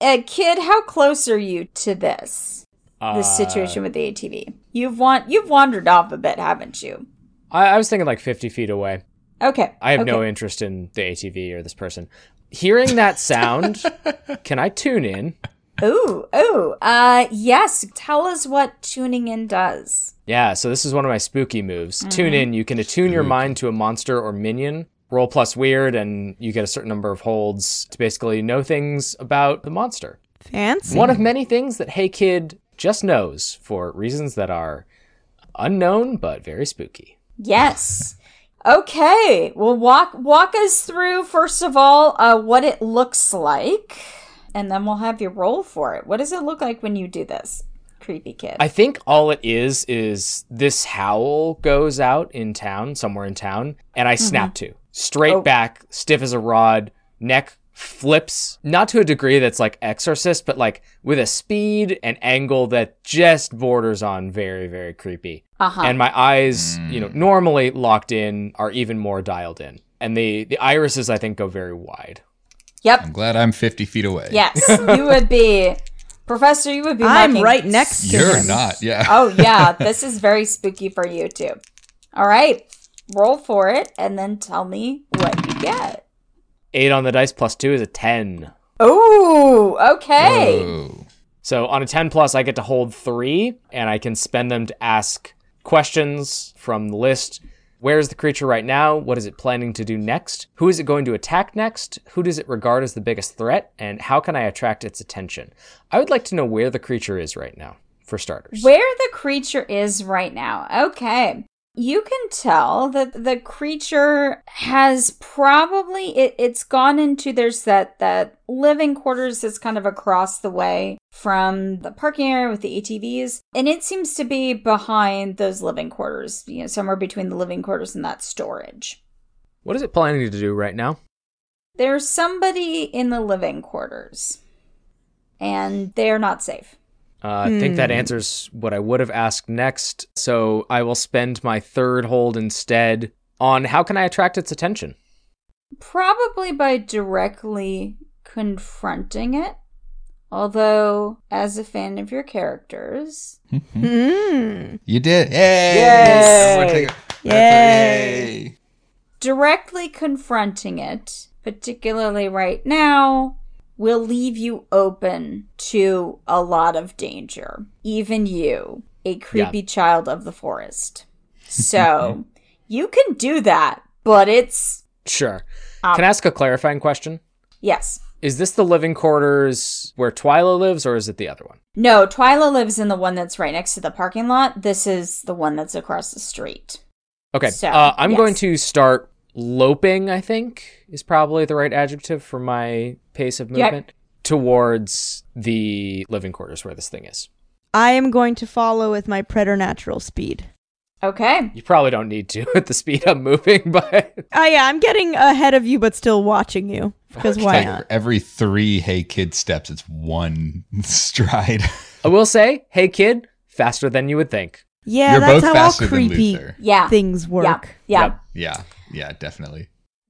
Uh, kid, how close are you to this this uh, situation with the ATV? You've want you've wandered off a bit, haven't you? I, I was thinking like 50 feet away. Okay, I have no interest in the ATV or this person. Hearing that sound, can I tune in? Ooh, ooh. Uh, yes. Tell us what tuning in does. Yeah, so this is one of my spooky moves. Tune in, you can attune your mind to a monster or minion, roll plus weird, and you get a certain number of holds to basically know things about the monster. Fancy. One of many things that Hey Kid just knows for reasons that are unknown but very spooky. Yes. Okay. Well, walk walk us through first of all uh, what it looks like, and then we'll have you roll for it. What does it look like when you do this, creepy kid? I think all it is is this howl goes out in town, somewhere in town, and I snap to. Straight Oh. back, stiff as a rod, neck flips, not to a degree that's like exorcist, but like with a speed and angle that just borders on very, very creepy. Uh huh. And my eyes, you know, normally locked in are even more dialed in. And the the irises I think go very wide. Yep. I'm glad I'm 50 feet away. Yes. you would be Professor, you would be I'm marking- right next to You're him. not. Yeah. Oh yeah, this is very spooky for you too. All right. Roll for it and then tell me what you get. Eight on the dice plus two is a ten. Oh, okay. Whoa. So on a 10 plus, I get to hold three, and I can spend them to ask questions from the list. Where is the creature right now? What is it planning to do next? Who is it going to attack next? Who does it regard as the biggest threat? And how can I attract its attention? I would like to know where the creature is right now, for starters. Where the creature is right now. Okay. You can tell that the creature has probably it, it's gone into there's that that living quarters that's kind of across the way from the parking area with the ATVs and it seems to be behind those living quarters, you know, somewhere between the living quarters and that storage. What is it planning to do right now? There's somebody in the living quarters and they're not safe. Uh, I think that answers what I would have asked next. So I will spend my third hold instead on how can I attract its attention? Probably by directly confronting it. Although, as a fan of your characters, Mm. You did. Yay! Yay! A- Yay. Yay! directly confronting it, particularly right now, will leave you open to a lot of danger. Even you, a creepy child of the forest. So, you can do that, but it's. Sure. Um, Can I ask a clarifying question? Yes. Is this the living quarters where Twyla lives, or is it the other one? No, Twyla lives in the one that's right next to the parking lot. This is the one that's across the street. Okay. So, uh, I'm yes. going to start loping, I think is probably the right adjective for my pace of Yep. movement, towards the living quarters where this thing is. I am going to follow with my preternatural speed. Okay. You probably don't need to at the speed I'm moving, but Oh yeah, I'm getting ahead of you, but still watching you. Because why not? every three hey kid steps, it's one stride. I will say, hey kid, faster than you would think. Yeah, You're that's both how all faster than creepy Luther. Yeah. things Yeah. work. Yeah. Yep. Yeah, yeah, definitely.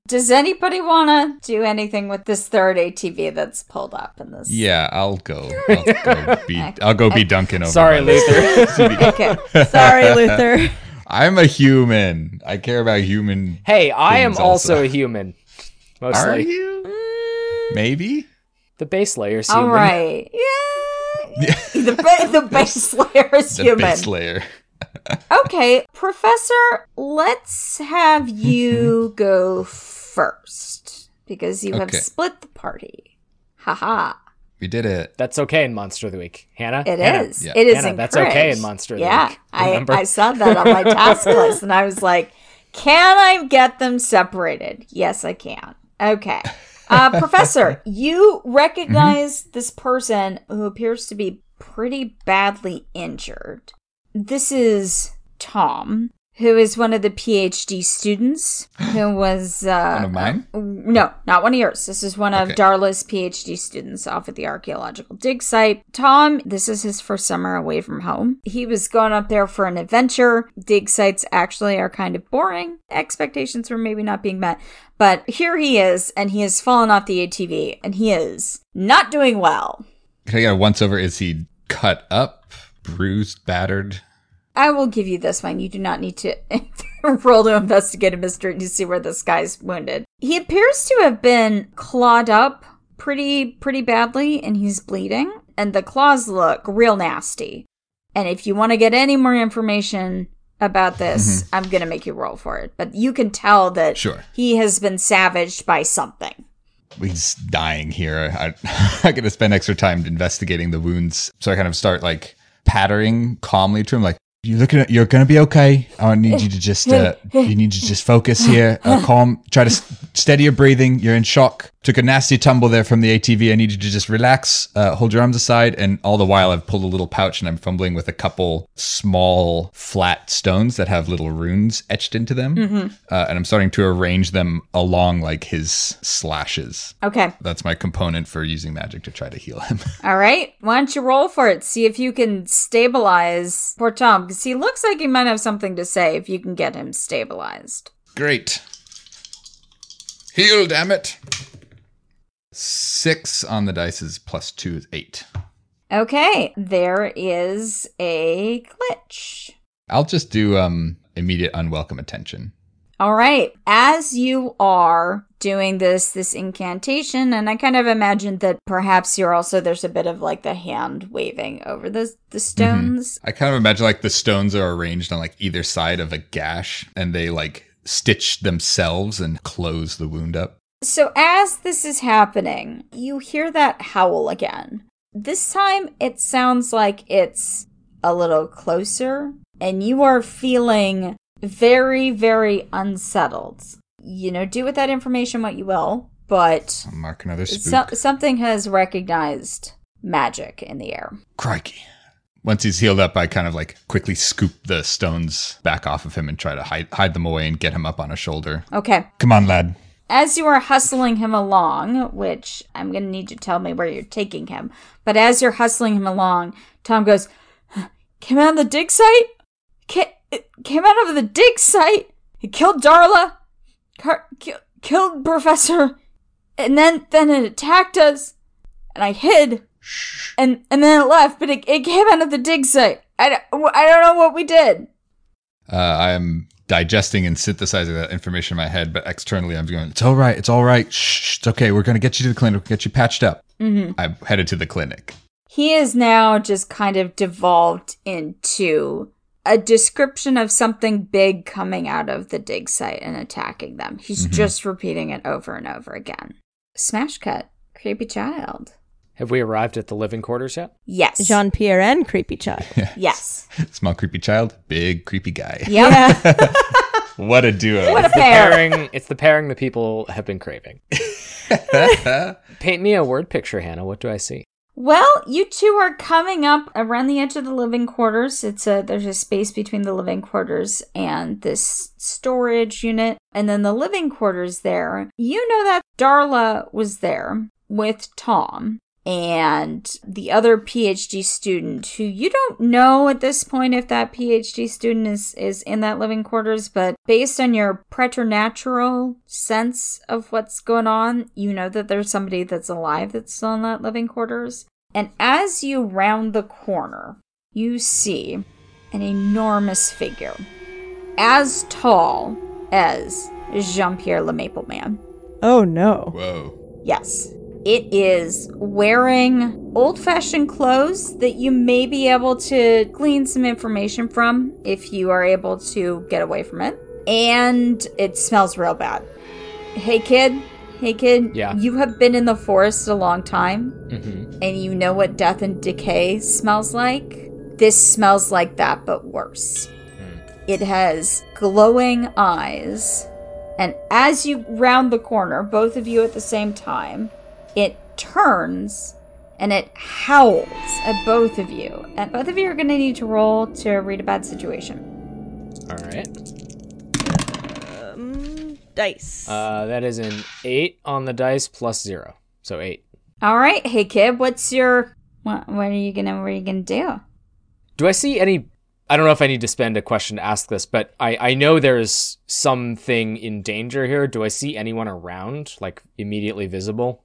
Does anybody want to do anything with this third ATV that's pulled up in this? Yeah, I'll go. I'll go be. I'll go be Duncan over. Sorry. Luther. Okay. Sorry, Luther. I'm a human. I care about human. hey, I am also also. a human. Are Mostly. you? Mm. Maybe. The base layer's All human. right. Yeah. the ba- the base layer is The human. base layer. Okay, Professor, let's have you go first because you have Okay. split the party. Haha. We did it. That's okay in Monster of the Week. Hannah? It Hannah, is. Yeah. It is Hannah, that's okay in. Monster of the Yeah, Week. I, I saw that on my task list, and I was like, "Can I get them separated?" Yes, I can. Okay, uh, Professor, you recognize this person who appears to be pretty badly injured. This is Tom, who is one of the PhD students who was uh, One of mine? no, not one of yours. This is one of Okay. Darla's PhD students off at the archaeological dig site. Tom, this is his first summer away from home. He was going up there for an adventure. Dig sites actually are kind of boring. Expectations were maybe not being met. But here he is, and he has fallen off the ATV, and he is not doing well. Can I get a once over? Is he cut up, bruised, battered? I will give you this one. You do not need to roll to investigate a mystery to see where this guy's wounded. He appears to have been clawed up pretty pretty badly and he's bleeding and the claws look real nasty. And if you want to get any more information about this, mm-hmm. I'm going to make you roll for it. But you can tell that Sure. he has been savaged by something. He's dying here. I, I to spend extra time investigating the wounds. So I kind of start like pattering calmly to him, like, you're looking at, you're to be okay. I need you to just, uh, you need to just focus here, uh, calm, try to steady your breathing. You're in shock. Took a nasty tumble there from the ATV. I need you to just relax, uh, hold your arms aside. And all the while, I've pulled a little pouch and I'm fumbling with a couple small flat stones that have little runes etched into them. Uh, and I'm starting to arrange them along like his slashes. Okay. That's my component for using magic to try to heal him. All right. Why don't you roll for it? See if you can stabilize poor Tom because he looks like he might have something to say if you can get him stabilized. Great. Heal, damn it. Six on the dice is plus two is eight. Okay, there is a glitch. I'll just do um immediate unwelcome attention. All right. As you are doing this this incantation, and I kind of imagine that perhaps you're also there's a bit of like the hand waving over the the mm-hmm. stones. I kind of imagine like the stones are arranged on like either side of a gash and they like stitch themselves and close the wound up. So as this is happening, you hear that howl again. This time it sounds like it's a little closer, and you are feeling very, very unsettled. You know, do with that information what you will, but I'll mark another spook. so- something has recognized magic in the air. Crikey. Once he's healed up, I kind of like quickly scoop the stones back off of him and try to hide, hide them away and get him up on a shoulder. Okay. Come on, lad. As you are hustling him along, which I'm going to need you to tell me where you're taking him, but as you're hustling him along, Tom goes, Came out of the dig site? Ca- came out of the dig site? It killed Darla? Car- ki- killed Professor? And then, then it attacked us? And I hid? Shh. And, and then it left, but it, it came out of the dig site. I don't, I don't know what we did. Uh, I'm digesting and synthesizing that information in my head, but externally I'm going, it's all right, it's all right. Shh, it's okay. We're going to get you to the clinic, we'll get you patched up. Mm-hmm. I'm headed to the clinic. he is now just kind of devolved into a description of something big coming out of the dig site and attacking them. He's Mhm. just repeating it over and over again. Smash cut. Creepy child. Have we arrived at the living quarters yet? Yes. Jean Pierre and Creepy Child. Yes. Small creepy child, big creepy guy. Yeah. What a duo. What a pair. Pairing, it's the pairing that people have been craving. Paint me a word picture, Hannah. What do I see? Well, you two are coming up around the edge of the living quarters. It's a there's a space between the living quarters and this storage unit, and then the living quarters there. You know that Darla was there with Tom and the other PhD student who you don't know at this point if that PhD student is is in that living quarters, but based on your preternatural sense of what's going on, you know that there's somebody that's alive that's still in that living quarters. And as you round the corner, you see an enormous figure, as tall as Jean Pierre Le Maple Man. Oh no. Whoa. Yes. It is wearing old fashioned clothes that you may be able to glean some information from if you are able to get away from it. And it smells real bad. Hey, kid. Hey, kid. Yeah. You have been in the forest a long time Mm-hmm. and you know what death and decay smells like? This smells like that, but worse. It has glowing eyes, and as you round the corner, both of you at the same time, it turns and it howls at both of you. And both of you are going to need to roll to read a bad situation. All right. Um, dice. Uh, that is an eight on the dice plus zero, so eight. All right, hey kid, what's your what? What are you gonna? What are you gonna do? Do I see any? I don't know if I need to spend a question to ask this, but I I know there's something in danger here. Do I see anyone around, like immediately visible?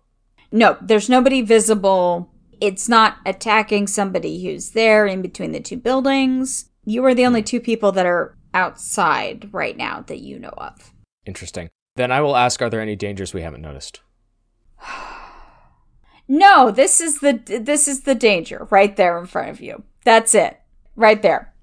No, there's nobody visible. It's not attacking somebody who's there in between the two buildings. You are the only two people that are outside right now that you know of. Interesting. Then I will ask: Are there any dangers we haven't noticed? No, this is the this is the danger right there in front of you. That's it. Right there.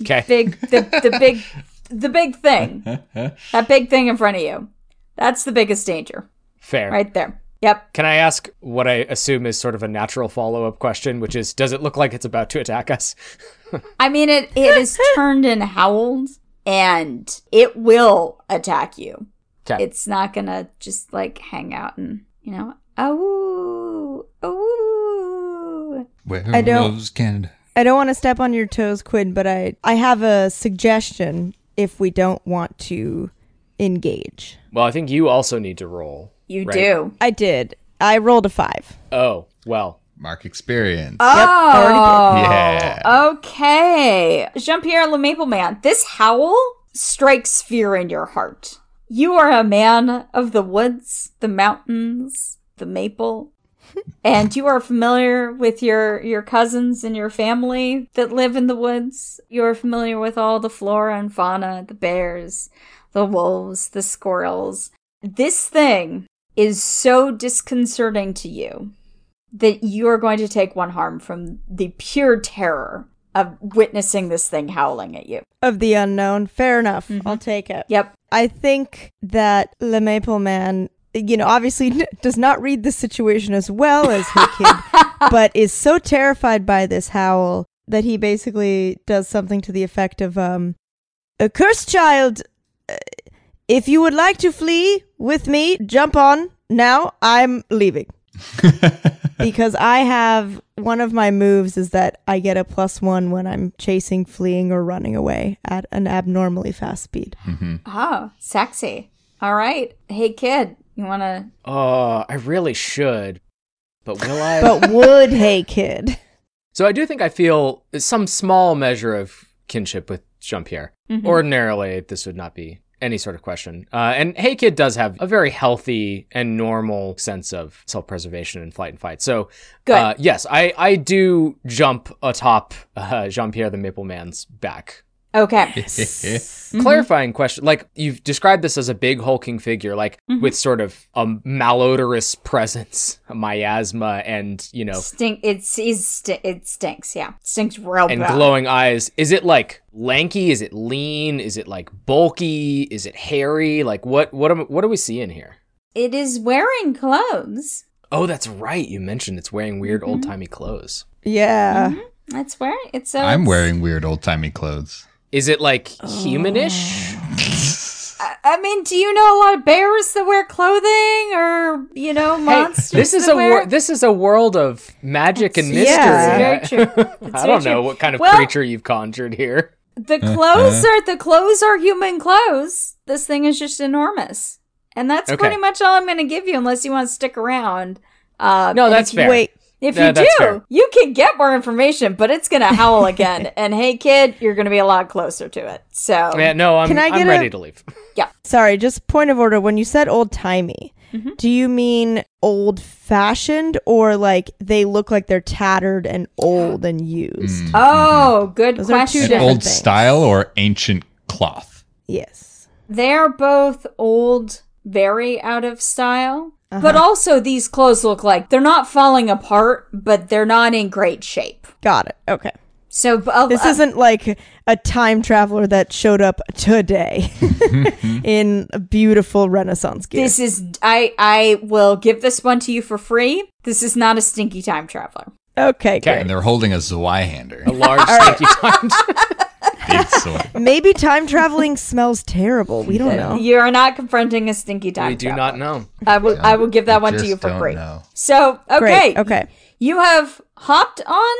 Okay. Big the the big the big thing. That big thing in front of you. That's the biggest danger. Fair. Right there. Yep. Can I ask what I assume is sort of a natural follow up question, which is Does it look like it's about to attack us? I mean it it is turned and howled and it will attack you. Okay. It's not gonna just like hang out and you know, oh oh I don't- Werewolves Canada. I don't want to step on your toes, Quinn, but I I have a suggestion if we don't want to engage. well, I think you also need to roll. You Right. do. I did. I rolled a five. Oh, well. Mark experience. Oh, Yeah. Okay. Jean Pierre Le Maple Man, this howl strikes fear in your heart. You are a man of the woods, the mountains, the maple. and you are familiar with your your cousins and your family that live in the woods. You are familiar with all the flora and fauna, the bears, the wolves, the squirrels. This thing is so disconcerting to you that you are going to take one harm from the pure terror of witnessing this thing howling at you. Of the unknown. Fair enough. I'll take it. Yep. I think that Le Maple Man, you know, obviously n- does not read the situation as well as Hey Kid, but is so terrified by this howl that he basically does something to the effect of, um, a cursed child, if you would like to flee with me, jump on. Now I'm leaving. because I have one of my moves is that I get a plus one when I'm chasing, fleeing, or running away at an abnormally fast speed. Oh, sexy. All right. Hey, kid, you want to. Oh, uh, I really should. But will I? But would, hey kid. so I do think I feel some small measure of kinship with Jean Pierre. Mm-hmm. Ordinarily, this would not be any sort of question. Uh, and Hey Kid does have a very healthy and normal sense of self preservation and flight and fight. So, Good. Uh, yes, I, I do jump atop uh, Jean Pierre the Maple Man's back. Okay. Clarifying question like you've described this as a big hulking figure, like mm-hmm. with sort of a malodorous presence, a miasma, and you know, Stink. It's, it's st- it stinks. Yeah. Stinks real bad. and bad. glowing eyes. Is it like lanky? Is it lean? Is it like bulky? Is it hairy? Like what what am what are we seeing here? It is wearing clothes. Oh, that's right. You mentioned it's wearing weird mm-hmm. old timey clothes. Yeah. Mm-hmm. It's wearing. It's. Uh, I'm it's- wearing weird old timey clothes. Is it like humanish? I- I mean, do you know a lot of bears that wear clothing, or you know, monsters? Hey, monsters? this is that a wear- wor- this is a world of magic and mystery. yeah. It's very true. It's I don't know true. what kind of Well- creature you've conjured here. The clothes are the clothes are human clothes. This thing is just enormous, and that's Okay. pretty much all I'm going to give you, unless you want to stick around. Uh, No, that's if fair. Wait, If Yeah, you do, fair. you can get more information, but it's going to howl again. and hey, kid, you're going to be a lot closer to it. So Yeah, no, I'm, Can I I'm get a- ready to leave. Yeah. sorry, just point of order. When you said old timey, Mm-hmm. do you mean old fashioned or like they look like they're tattered and old and used? Oh, good Those are two question. Old things. style or ancient cloth? Yes. They're both old, very out of style. Uh-huh. But also, these clothes look like they're not falling apart, but they're not in great shape. Got it. Okay. So uh, This uh, isn't like a time traveler that showed up today in a beautiful Renaissance gear. this is I I will give this one to you for free. This is not a stinky time traveler. okay, Okay, And they're holding a Zweihander. A large stinky time. Big sword. Maybe time traveling smells terrible. We don't know. You are not confronting a stinky time. we do traveler. not know. I will I will give that one to you for free. know. So okay, Great. Okay. you have hopped on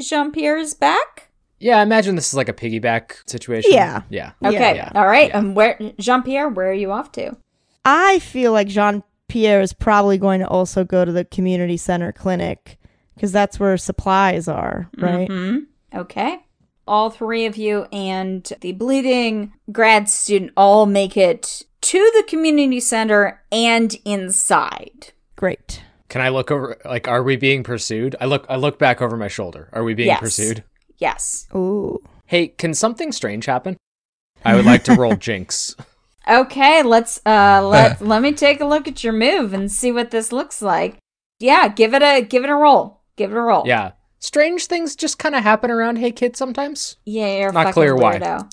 Jean Pierre's back. Yeah, I imagine this is like a piggyback situation. Yeah. Yeah. Okay, Yeah. all right. Yeah. And where Jean Pierre? Where are you off to? I feel like Jean Pierre is probably going to also go to the community center clinic because that's where supplies are, right? Hmm. Okay. All three of you and the bleeding grad student all make it to the community center and inside. Great. Can I look over like are we being pursued? I look I look back over my shoulder. Are we being Yes. pursued? Yes. Ooh. Hey, can something strange happen? I would like to roll jinx. Okay, let's uh let let me take a look at your move and see what this looks like. Yeah, give it a give it a roll. Give it a roll. Yeah. Strange things just kind of happen around Hey Kid sometimes. Yeah, you're Not fucking clear why. weirdo.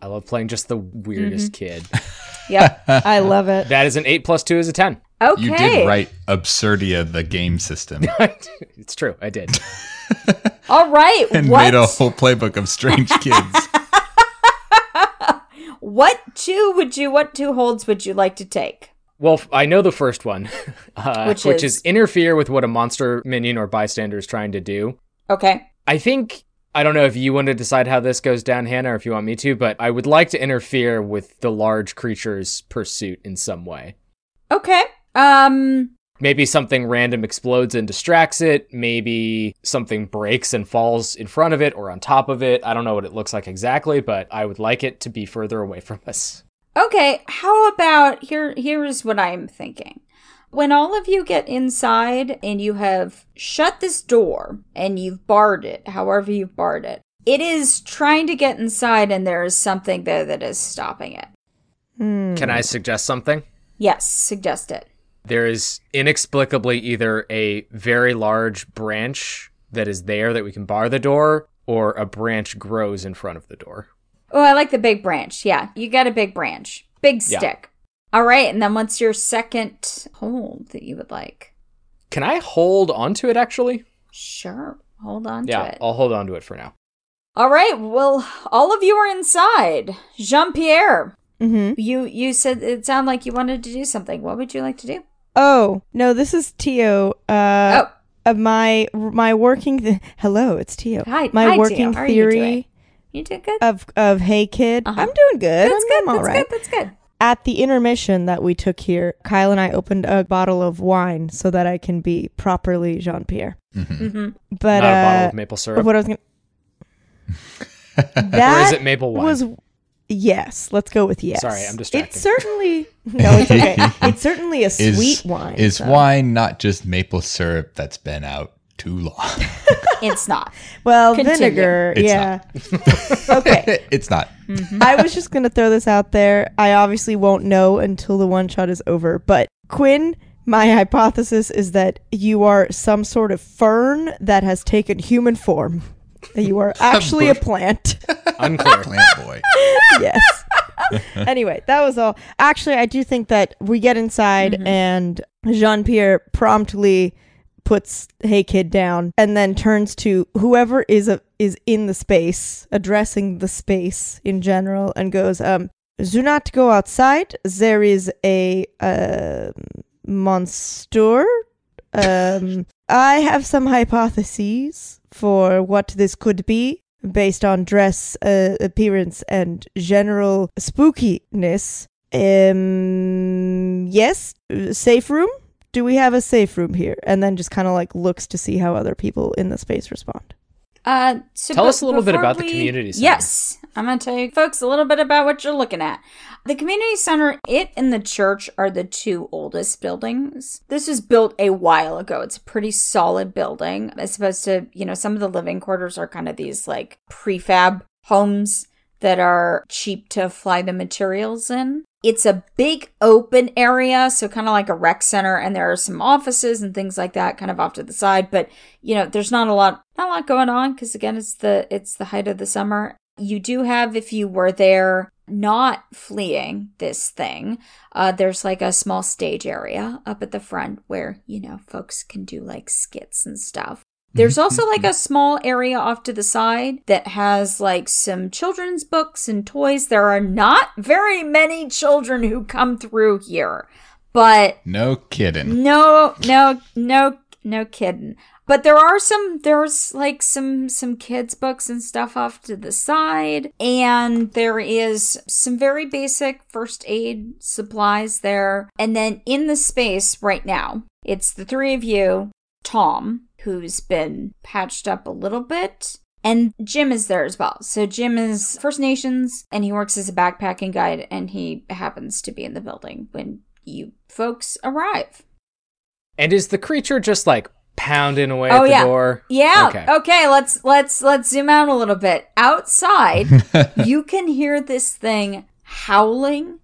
I love playing just the weirdest mm-hmm. kid. Yep. I love it. That is an 8 plus 2 is a 10. Okay. You did write Absurdia, the game system, it's true. I did. All right. and what made a whole playbook of strange kids. what two would you what two holds would you like to take? Well, I know the first one, uh, Which which, is? is interfere with what a monster minion or bystander is trying to do. Okay. I think I don't know if you want to decide how this goes down, Hannah, or if you want me to, but I would like to interfere with the large creature's pursuit in some way. Okay. Um Maybe something random explodes and distracts it. Maybe something breaks and falls in front of it or on top of it. I don't know what it looks like exactly, but I would like it to be further away from us. Okay, how about here here's what I'm thinking. When all of you get inside and you have shut this door and you've barred it, however you've barred it, it is trying to get inside and there is something there that is stopping it. Hmm. Can I suggest something? Yes, suggest it. There is inexplicably either a very large branch that is there that we can bar the door, or a branch grows in front of the door. Oh, I like the big branch. Yeah, you got a big branch. Big Yeah. stick. All right, and then what's your second hold that you would like? Can I hold onto it actually? Sure. Hold on yeah, to it. I'll hold on to it for now. All right. Well, all of you are inside. Jean Pierre, Mm-hmm. you you said it sounded like you wanted to do something. What would you like to do? Oh no, this is Tio. Uh, oh, uh, my my working. Th- Hello, it's Tio. Hi- my hi, Tio. working How are you doing? theory you did good. of of Hey Kid. Uh-huh. I'm doing good. that's I'm, good. I'm That's right. good. That's good. At the intermission that we took here, Kyle and I opened a bottle of wine so that I can be properly Jean Pierre. hmm But Not a uh, bottle of maple syrup. what I was gonna or that is it maple wine? was yes. Let's go with yes. Sorry, I'm distracting. It's certainly no, it's okay. it's certainly a Is, sweet wine. Is so- wine not just maple syrup that's been out too long? It's not. well Continue. vinegar? It's yeah. okay. it's not. Mm-hmm. I was just gonna throw this out there. I obviously won't know until the one shot is over. But Quinn, my hypothesis is that you are some sort of fern that has taken human form. That You are actually a plant. Unclear. Plant boy. yes. anyway, that was all. Actually, I do think that we get inside mm-hmm. and Jean Pierre promptly puts Hey Kid down and then turns to whoever is a, is in the space, addressing the space in general, and goes, um, "Do not go outside. There is a um monster. Um, I have some hypotheses for what this could be." based on dress, uh, appearance, and general spookiness. Um, yes, uh, safe room. Do we have a safe room here? And then just kind of like looks to see how other people in the space respond. Uh, so Tell be- us a little bit before about the community center. Yes, I'm going to tell you folks a little bit about what you're looking at. The community center, it and the church are the two oldest buildings. This was built a while ago. It's a pretty solid building, as opposed to, you know, some of the living quarters are kind of these like prefab homes that are cheap to fly the materials in. It's a big open area, so kind of like a rec center, and there are some offices and things like that kind of off to the side, but you know, there's not a lot not a lot going on because again it's the it's the height of the summer. You do have if you were there not fleeing this thing, uh, there's like a small stage area up at the front where, you know, folks can do like skits and stuff. There's also like mm-hmm. a small area off to the side that has like some children's books and toys. There are not very many children who come through here, but No kidding. no, no, no, no kidding. But there are some there's like some some kids books and stuff off to the side and there is some very basic first aid supplies there. And then in the space right now, it's the three of you, Tom, who's been patched up a little bit, and Jim is there as well. So Jim is First Nations and he works as a backpacking guide and he happens to be in the building when you folks arrive. And is the creature just like pounding away Oh, at the yeah. door? Yeah. Okay. Okay. Let's let's let's zoom out a little bit. Outside, you can hear this thing howling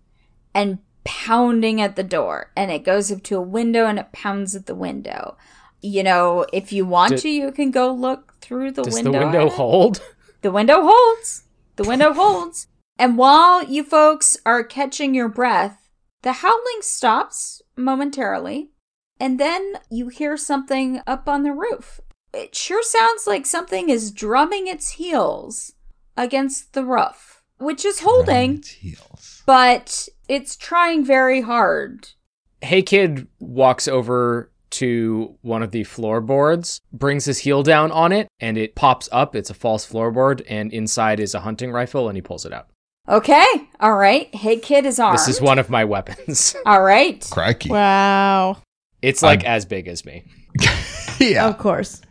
and pounding at the door, and it goes up to a window and it pounds at the window. You know, if you want Do- to, you can go look through the Does window. the window it. hold? The window holds. The window holds. And while you folks are catching your breath, the howling stops momentarily, and then you hear something up on the roof. It sure sounds like something is drumming its heels against the roof, which is holding, Its heels. but it's trying very hard. Hey Kid walks over to one of the floorboards, brings his heel down on it, and it pops up. It's a false floorboard, and inside is a hunting rifle, and he pulls it out. Okay, all right. Hey, kid is armed. This is one of my weapons. All right. Crikey. Wow. It's like as big as me. yeah. Of course.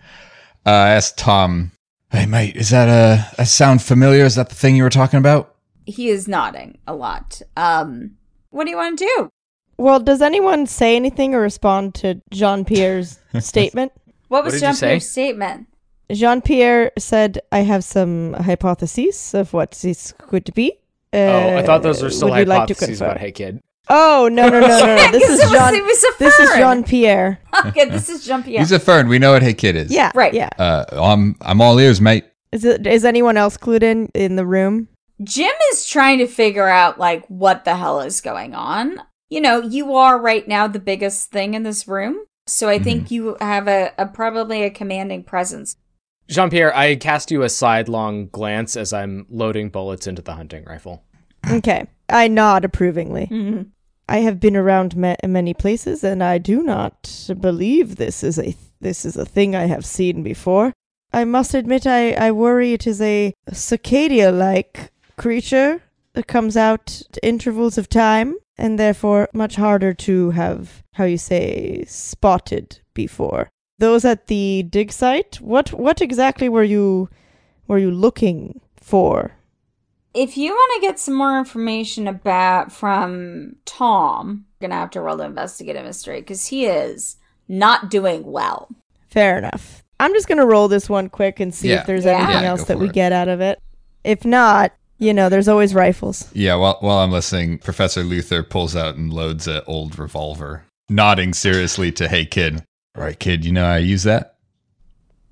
Uh, I asked Tom, hey, mate, is that a, a sound familiar? Is that the thing you were talking about? He is nodding a lot. Um, what do you want to do? Well, does anyone say anything or respond to Jean Pierre's statement? What was did you Jean say? Pierre's statement? Jean Pierre said, I have some hypotheses of what this could be. oh, I thought those Uh, were still would you like to hypotheses confirm? about Hey Kid. Oh, no, no, no, no, no. This Because is it was- Jean. it was a This is fern. Jean Pierre. Okay, this is Jean Pierre. He's a fern. We know what Hey Kid is. Yeah. Right. Yeah. Uh, I'm I'm all ears, mate. Is it? Is anyone else clued in in the room? Jim is trying to figure out like what the hell is going on. You know, you are right now the biggest thing in this room. So I think you have a, a probably a commanding presence. Jean Pierre, I cast you a sidelong glance as I'm loading bullets into the hunting rifle. Okay. I nod approvingly. Mhm. I have been around ma- many places, and I do not believe this is a this is a thing I have seen before. I must admit, I, I worry it is a cicadia-like creature that comes out at intervals of time, and therefore much harder to have how you say spotted before. Those at the dig site, what what exactly were you were you looking for? If you want to get some more information about from Tom, you're gonna have to roll to investigate a mystery because he is not doing well. Fair enough. I'm just gonna roll this one quick and see Yeah. if there's Yeah. anything Yeah, else that we it. get out of it. If not, you know, there's always rifles. Yeah. While while I'm listening, Professor Luther pulls out and loads an old revolver, nodding seriously to Hey Kid. All right, kid. You know how I use that?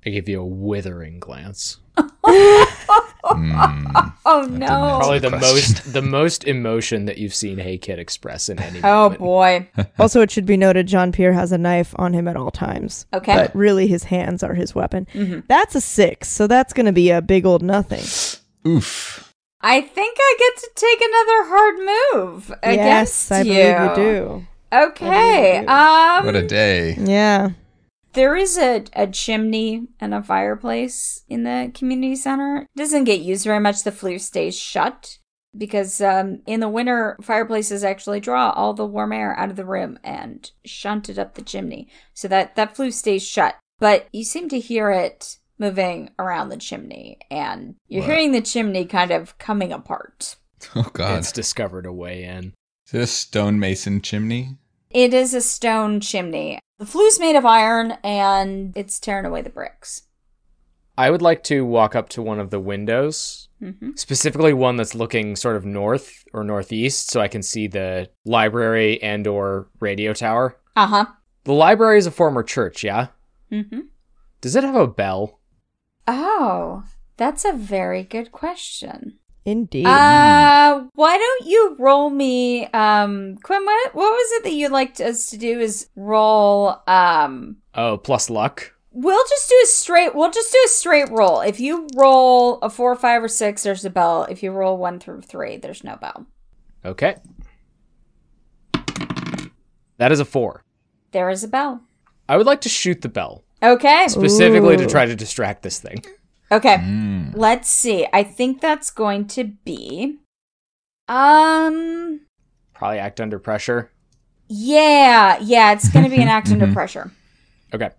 I give you a withering glance. Mm. Oh no! Probably the the most the most emotion that you've seen Hey Kid express in any Oh moment. boy. also, it should be noted Jean Pierre has a knife on him at all times. Okay. But really, his hands are his weapon. Mhm. That's a six, so that's gonna be a big old nothing. Oof. I think I get to take another hard move against yes, I you. believe you do. Okay. do. Um. What a day. Yeah. There is a, a chimney and a fireplace in the community center. It doesn't get used very much. The flue stays shut because um, in the winter, fireplaces actually draw all the warm air out of the room and shunt it up the chimney. So that, that flue stays shut. But you seem to hear it moving around the chimney, and you're What? hearing the chimney kind of coming apart. Oh God. It's discovered a way in. Is it a stonemason chimney? It is a stone chimney. The flue's made of iron, and it's tearing away the bricks. I would like to walk up to one of the windows, hmm specifically one that's looking sort of north or northeast, so I can see the library and or radio tower. Uh huh. The library is a former church, yeah? Mm-hmm. Does it have a bell? Oh, that's a very good question. Indeed. Uh, why don't you roll me, um, Quinn? What what was it that you'd like us to do? Is roll, um, Oh, plus luck. we'll just do a straight. We'll just do a straight roll. If you roll a four, five, or six, there's a bell. If you roll one through three, there's no bell. Okay. That is a four. There is a bell. I would like to shoot the bell, Okay. specifically to try to distract this thing. Okay. Mm. Let's see. I think that's going to be, um, Probably act under pressure. yeah, yeah. It's going to be an act under pressure. Okay.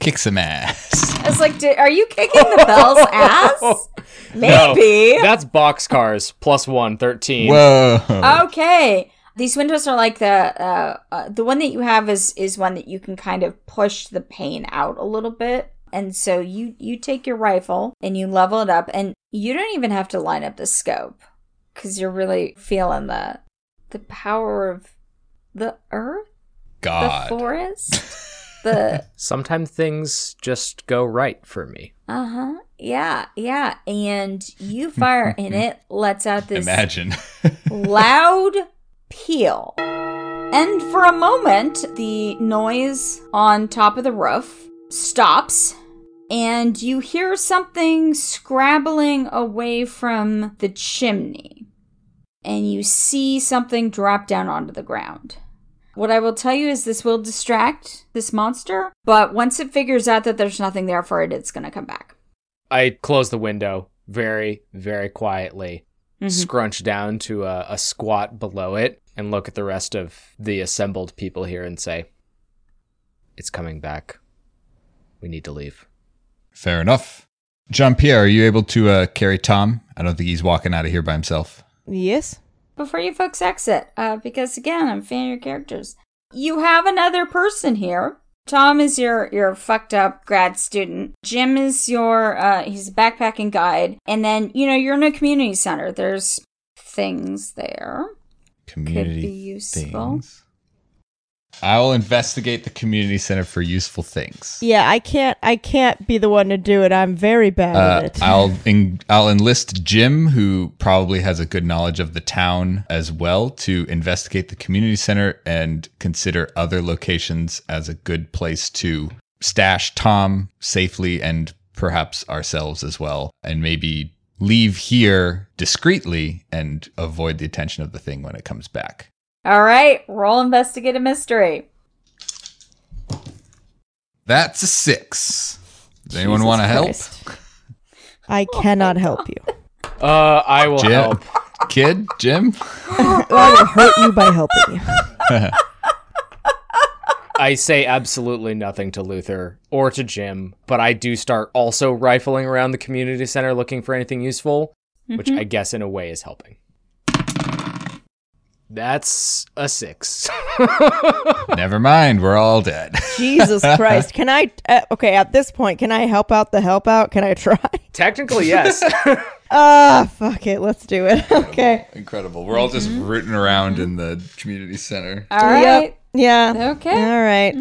Kick some ass. I was like, "Did- are you kicking the bell's ass? Maybe. That's boxcars plus one, 13. Whoa. Okay. These windows are like the uh, uh, the one that you have is is one that you can kind of push the pane out a little bit, and so you you take your rifle and you level it up, and you don't even have to line up the scope because you're really feeling the the power of the earth, God. the forest, the Sometimes things just go right for me. uh huh, yeah, yeah, and you fire, and it lets out this Imagine. loud peal. And for a moment, the noise on top of the roof stops, and you hear something scrabbling away from the chimney. And you see something drop down onto the ground. What I will tell you is this will distract this monster, but once it figures out that there's nothing there for it, it's going to come back. I close the window very, very quietly, Mhm. scrunch down to a, a squat below it, and look at the rest of the assembled people here and say, It's coming back. We need to leave. Fair enough. Jean Pierre, are you able to uh, carry Tom? I don't think he's walking out of here by himself. yes. before you folks exit, uh, because again, I'm a fan of your characters. You have another person here. Tom is your your fucked up grad student. Jim is your uh, he's a backpacking guide, and then you know you're in a community center. There's things there. Community be useful. things. I will investigate the community center for useful things. Yeah, I can't. I can't be the one to do it. I'm very bad at Uh, it. I'll en- I'll enlist Jim, who probably has a good knowledge of the town as well, to investigate the community center and consider other locations as a good place to stash Tom safely and perhaps ourselves as well, and maybe leave here discreetly and avoid the attention of the thing when it comes back. All right, roll investigate a mystery. That's a six. Does anyone want to help? I cannot help you. Uh, I will Jim, help. kid, Jim. I will hurt you by helping you. I say absolutely nothing to Luther or to Jim, but I do start also rifling around the community center looking for anything useful, which I guess in a way is helping. That's a six. Never mind, we're all dead. Jesus Christ! Can I? Uh, okay, at this point, can I help out the help out? Can I try? Technically, yes. Ah, fuck it. Let's do it. Okay. Incredible. We're all just rooting around in the community center. All right. Yep. Yeah. Okay. All right.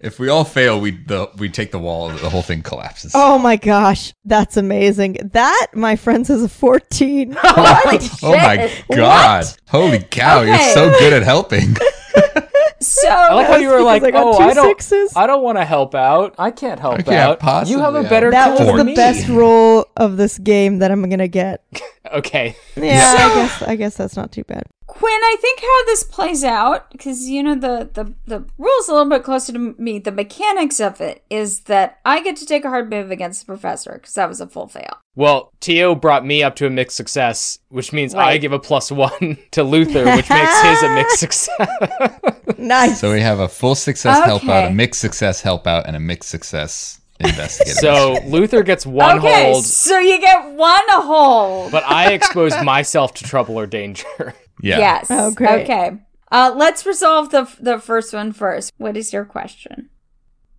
If we all fail, we the we take the wall, the whole thing collapses. Oh my gosh, that's amazing. That, my friends, is a 14. Holy Oh my god! Holy cow! You're so good at helping. So I like how you were like, I "Oh, two I don't, sixes." I don't want to help out. I can't help I can't out. possibly you have a help. better that was the me." best roll of this game that I'm gonna get. Okay. Yeah, So- I guess I guess that's not too bad. Quinn, I think how this plays out, because you know the, the the rules a little bit closer to me. The mechanics of it is that I get to take a hard move against the professor because that was a full fail. Well, Tio brought me up to a mixed success, which means I give a plus one to Luther, which makes his a mixed success. Nice. so we have a full success help out, a mixed success help out, and a mixed success investigator. so Luther gets one okay, hold, so you get one hold. but I expose myself to trouble or danger. yeah. Yes. Oh, great. Okay. Uh, let's resolve the the first one first. What is your question?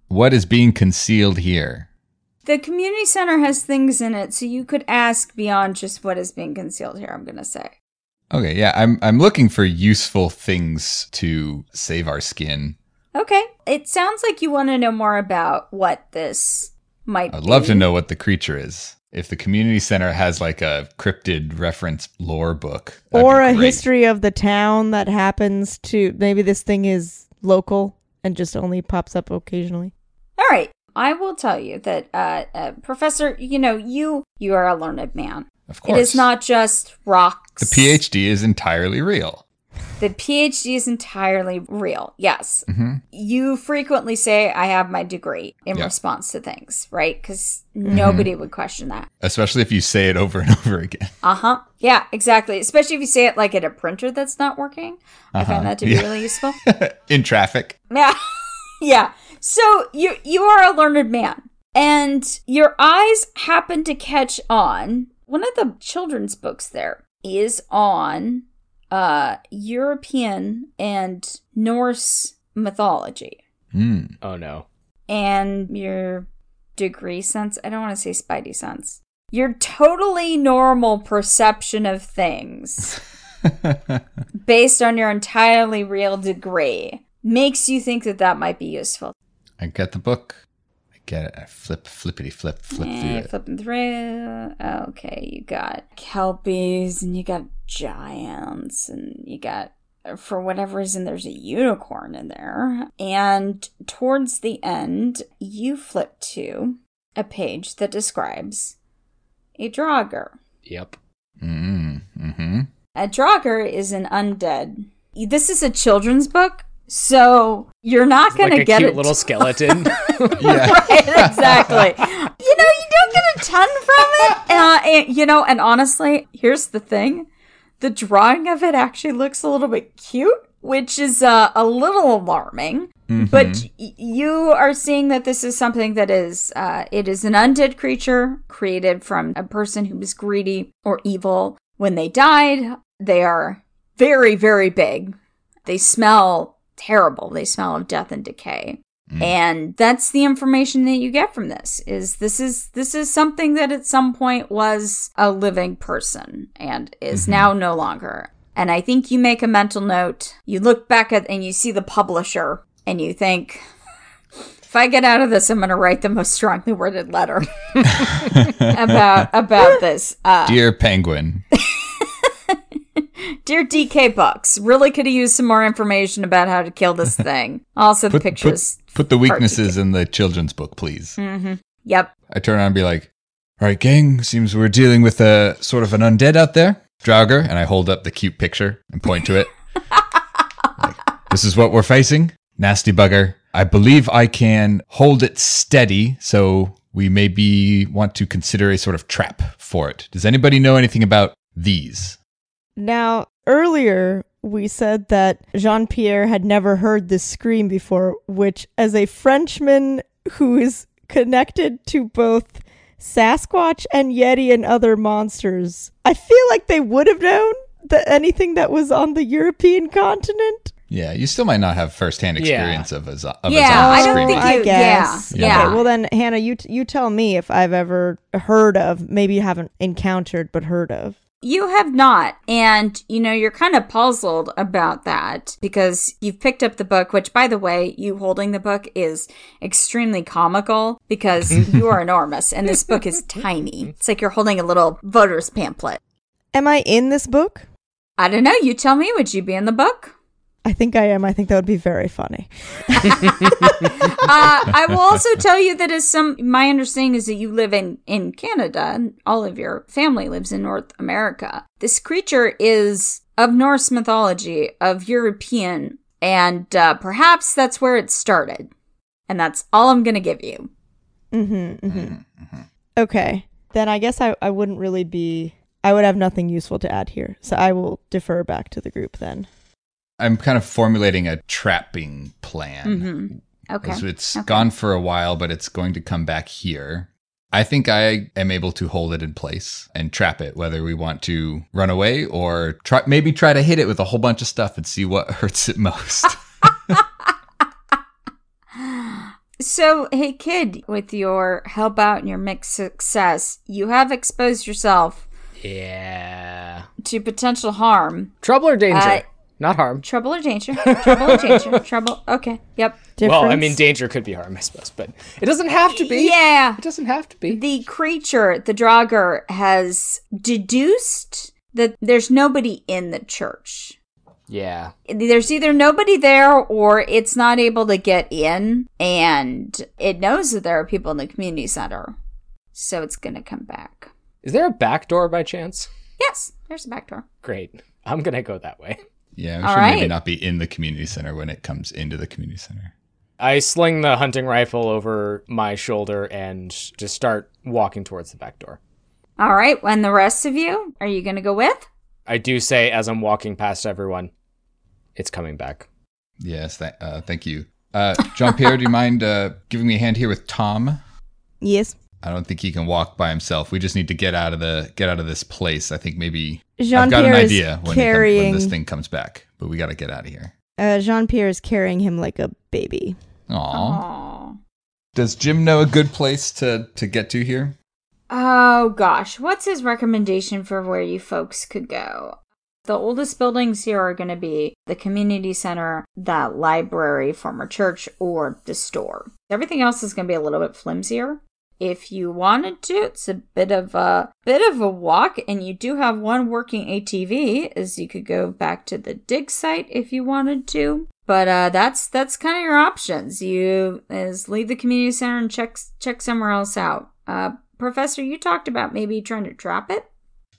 What is being concealed here? The community center has things in it, so you could ask beyond just what is being concealed here. I'm gonna say. Okay, yeah, I'm I'm looking for useful things to save our skin. Okay. It sounds like you want to know more about what this might. Be. I'd love to know what the creature is. If the community center has like a cryptid reference lore book, that'd or be a history of the town that happens to maybe this thing is local and just only pops up occasionally. All right. I will tell you that, uh, uh, Professor. You know, you you are a learned man. Of course, It is not just rocks. The PhD is entirely real. The PhD is entirely real. Yes. hmm You frequently say, I have my degree in Yeah. response to things, right? Because nobody would question that. Especially if you say it over and over again. Uh huh. Yeah, exactly. Especially if you say it like at a printer that's not working. I Uh-huh. find that to be Yeah. really useful. In traffic. Yeah. yeah. So you you are a learned man. And your eyes happen to catch on one of the children's books there is on uh European and Norse mythology. Hmm. Oh no. And your degree sense, I don't want to say spidey sense. Your totally normal perception of things based on your entirely real degree makes you think that that might be useful. I get the book. I get it. I flip, flippity flip, flip through Eh, it. flipping through. Okay, you got kelpies and you got giants and you got, for whatever reason, there's a unicorn in there. And towards the end, you flip to a page that describes a Draugr. Yep. Mm, mm-hmm. A Draugr is an undead. This is a children's book, so you're not going Like to a get cute it. little skeleton. Yeah. right, exactly. you know, you don't get a ton from it. Uh, and, you know, and honestly, here's the thing: the drawing of it actually looks a little bit cute, which is uh, a little alarming. But y- you are seeing that this is something that is, uh, it is an undead creature created from a person who was greedy or evil. When they died, they are very, very big. They smell terrible. They smell of death and decay. And that's the information that you get from this is this is this is something that at some point was a living person and is now no longer. And I think you make a mental note. You look back at and you see the publisher and you think if I get out of this, I'm going to write the most strongly worded letter about about this. Uh, Dear Penguin. dear DK Books, really could have used some more information about how to kill this thing. Also, the Put, pictures. put, put the weaknesses in the children's book, please. Mm-hmm. Yep. I turn around and be like, all right, gang, seems we're dealing with a sort of an undead out there. Draugr. And I hold up the cute picture and point to it. Like, this is what we're facing. Nasty bugger. I believe I can hold it steady, so we maybe want to consider a sort of trap for it. Does anybody know anything about these? Now, earlier we said that Jean Pierre had never heard this scream before, which, as a Frenchman who is connected to both Sasquatch and Yeti and other monsters, I feel like they would have known that anything that was on the European continent. Yeah, you still might not have firsthand Yeah. experience of a, zo- of Yeah, a zombie I don't screaming. think I you- guess. yeah, yeah. Okay, well then, Hannah, you t- you tell me if I've ever heard of, maybe haven't encountered, but heard of. You have not. And, you know, you're kind of puzzled about that because you've picked up the book, which, by the way, you holding the book is extremely comical because you are enormous and this book is tiny. It's like you're holding a little voter's pamphlet. Am I in this book? I don't know. You tell me. Would you be in the book? I think I am. I think that would be very funny. uh, I will also tell you that as some my understanding is that you live in in Canada and all of your family lives in North America. This creature is of Norse mythology, of European, and uh, perhaps that's where it started. And that's all I'm going to give you. Mm-hmm, mm-hmm. Mm-hmm. Okay. Then I guess I, I wouldn't really be. I would have nothing useful to add here. So I will defer back to the group then. I'm kind of formulating a trapping plan. Okay. So it's Okay. gone for a while, but it's going to come back here. I think I am able to hold it in place and trap it, whether we want to run away or try, maybe try to hit it with a whole bunch of stuff and see what hurts it most. So, hey kid, with your help out and your mixed success, you have exposed yourself Yeah. to potential harm. Trouble or danger? Uh, Not harm. Trouble or danger? Trouble or danger? Trouble. Okay. Yep. Well, I mean, danger could be harm, I suppose, but it doesn't have to be. Yeah. It doesn't have to be. The creature, the Draugr, has deduced that there's nobody in the church. Yeah. There's either nobody there or it's not able to get in, and it knows that there are people in the community center. So it's going to come back. Is there a back door by chance? Yes, there's a back door. Great. I'm going to go that way. Yeah, we All should maybe not be in the community center when it comes into the community center. I sling the hunting rifle over my shoulder and just start walking towards the back door. All right, and the rest of you, are you going to go with? I do say as I'm walking past everyone, it's coming back. Yes, th- uh, thank you. Uh, Jean Pierre, do you mind uh, giving me a hand here with Tom? yes. I don't think he can walk by himself. We just need to get out of the get out of this place. I think maybe I've Jean got an Pierre is idea when, he come- when this thing comes back, but we got to get out of here. uh, Jean Pierre is carrying him like a baby. Aww. Aw. Does Jim know a good place to to get to here? Oh gosh, what's his recommendation for where you folks could go? The oldest buildings here are going to be the community center, that library, former church, or the store. Everything else is going to be a little bit flimsier. If you wanted to, it's a bit of a bit of a walk, and you do have one working ATV, as you could go back to the dig site if you wanted to. But uh, that's that's kind of your options. You is leave the community center and check check somewhere else out. Uh, Professor, you talked about maybe trying to trap it.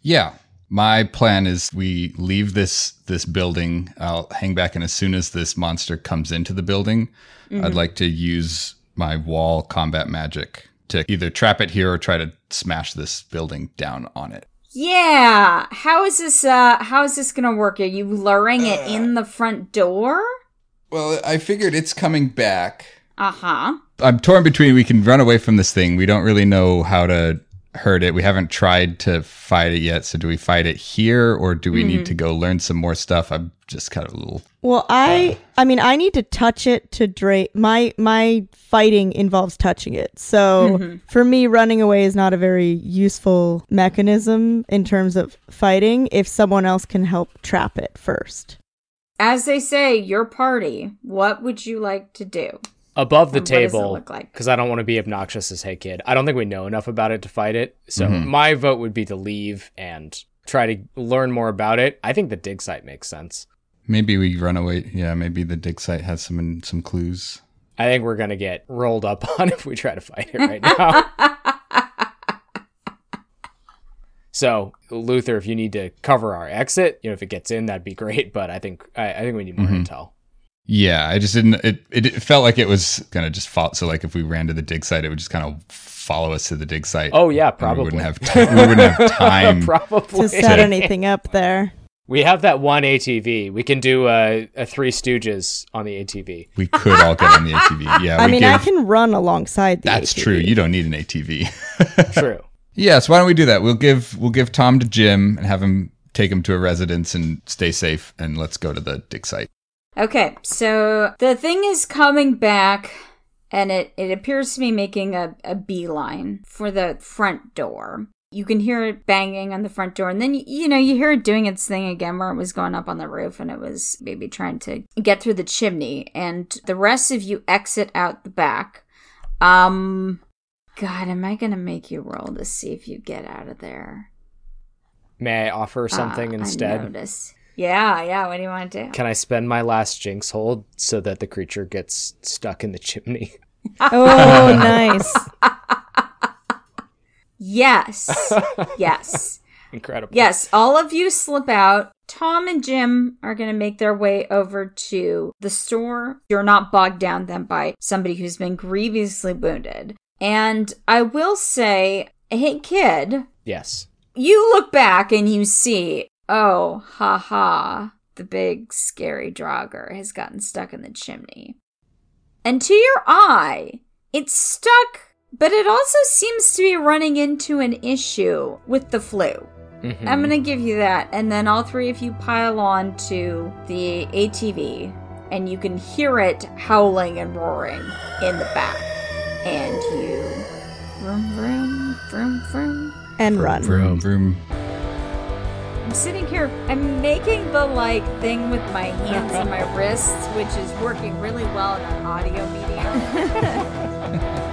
Yeah. My plan is we leave this this building. I'll hang back, and as soon as this monster comes into the building, I'd like to use my wall combat magic to either trap it here or try to smash this building down on it. Yeah. How is this? Uh, how is this gonna work? Are you luring it in the front door? Well, I figured it's coming back. Uh huh. I'm torn between we can run away from this thing. We don't really know how to heard it. We haven't tried to fight it yet. So do we fight it here or do we need mm-hmm. to go learn some more stuff? I'm just kind of a little. Well, I uh, I mean I need to touch it to drape my my fighting involves touching it. So mm-hmm. for me running away is not a very useful mechanism in terms of fighting if someone else can help trap it first. As they say, your party. What would you like to do? Above the And what table, look like? because I don't want to be obnoxious as Hey Kid. I don't think we know enough about it to fight it. So mm-hmm. my vote would be to leave and try to learn more about it. I think the dig site makes sense. Maybe we run away. Yeah, maybe the dig site has some some clues. I think we're gonna get rolled up on if we try to fight it right now. so Luther, if you need to cover our exit, you know, if it gets in, that'd be great. But I think I, I think we need more mm-hmm. intel. Yeah, I just didn't. It, it it felt like it was gonna just follow. So like if we ran to the dig site, it would just kind of follow us to the dig site. Oh yeah, probably. We wouldn't have time. we wouldn't have time. probably To set anything up there. We have that one ATV. We can do a, a Three Stooges on the ATV. we could all get on the ATV. Yeah, I mean give, I can run alongside the That's ATV. true. You don't need an ATV. True. yeah, so why don't we do that? We'll give we'll give Tom to Jim and have him take him to a residence and stay safe. And let's go to the dig site. Okay, so the thing is coming back, and it, it appears to be making a, a beeline for the front door. You can hear it banging on the front door, and then you, you know you hear it doing its thing again, where it was going up on the roof, and it was maybe trying to get through the chimney. And the rest of you exit out the back. Um, God, am I gonna make you roll to see if you get out of there? May I offer something Uh, I instead? notice. Yeah, yeah. What do you want to do? Can I spend my last jinx hold so that the creature gets stuck in the chimney? Oh, nice. Yes. yes. Incredible. Yes, all of you slip out. Tom and Jim are going to make their way over to the store. You're not bogged down then by somebody who's been grievously wounded. And I will say, hey, kid, Yes. you look back and you see, oh, ha ha, the big scary Draugr has gotten stuck in the chimney. And to your eye, it's stuck, but it also seems to be running into an issue with the flue. Mhm. I'm gonna give you that, and then all three of you pile on to the ATV, and you can hear it howling and roaring in the back. And you vroom vroom vroom vroom. And run. Vroom vroom. I'm sitting here. I'm making the like thing with my hands and my wrists, which is working really well in an audio medium.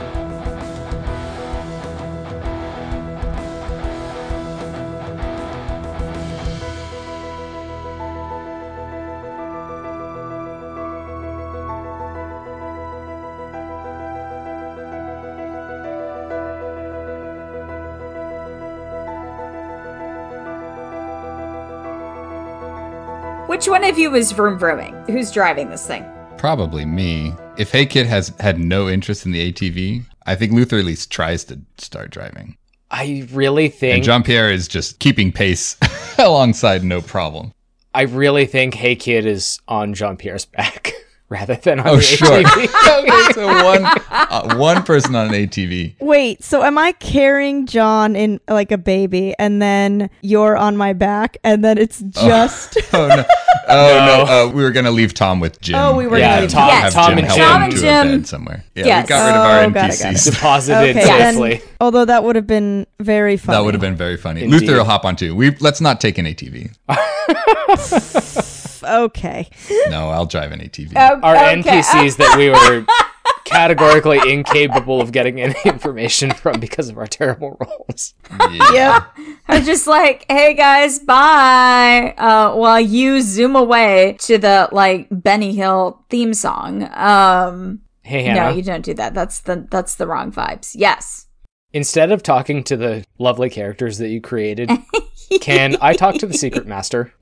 Which one of you is vroom vrooming? Who's driving this thing? Probably me. If Hey Kid has had no interest in the ATV, I think Luther at least tries to start driving. I really think. And think Jean Pierre is just keeping pace alongside, no problem. I really think Hey Kid is on Jean Pierre's back rather than on Oh, the sure. ATV. okay, so one uh, one person on an ATV. Wait, so am I carrying John in like a baby and then you're on my back and then it's just Oh no! Oh no! Uh, we were gonna leave Tom with Jim. Oh, we were Yeah, gonna leave Tom, Yes. have Tom Jim and Jim Tom and to Jim. a bed somewhere. Yeah, Yes. we got rid of our Oh, got it, got it. NPCs. deposited Okay, then- safely. although that would have been very funny. That would have been very funny. Indeed. Luther will hop on too. We let's not take an ATV. okay. No, I'll drive an ATV. Oh, Our okay. NPCs that we were categorically incapable of getting any information from because of our terrible rolls. Yeah. Yep. I'm just like, hey guys, bye. Uh, while you zoom away to the like Benny Hill theme song. Um, Hey no, you don't do that. That's the that's the wrong vibes. Yes. instead of talking to the lovely characters that you created, can I talk to the secret master?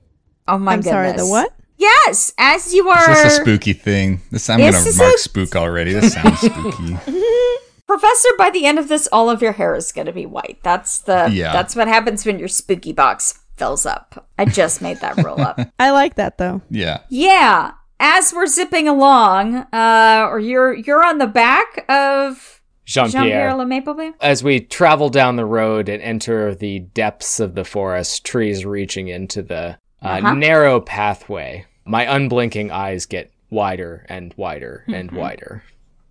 Oh my I'm goodness. sorry, the what? Yes, as you Is are. this a spooky thing? This I'm gonna mark a- spook already. This sounds spooky. Professor, by the end of this, all of your hair is going to be white. That's the Yeah. that's what happens when your spooky box fills up. I just made that roll up. I like that though. Yeah. Yeah, as we're zipping along, uh, or you're you're on the back of Jean Jean Pierre Pierre. Le Maplebee? As we travel down the road and enter the depths of the forest, trees reaching into the uh, Uh-huh. narrow pathway, my unblinking eyes get wider and wider and wider.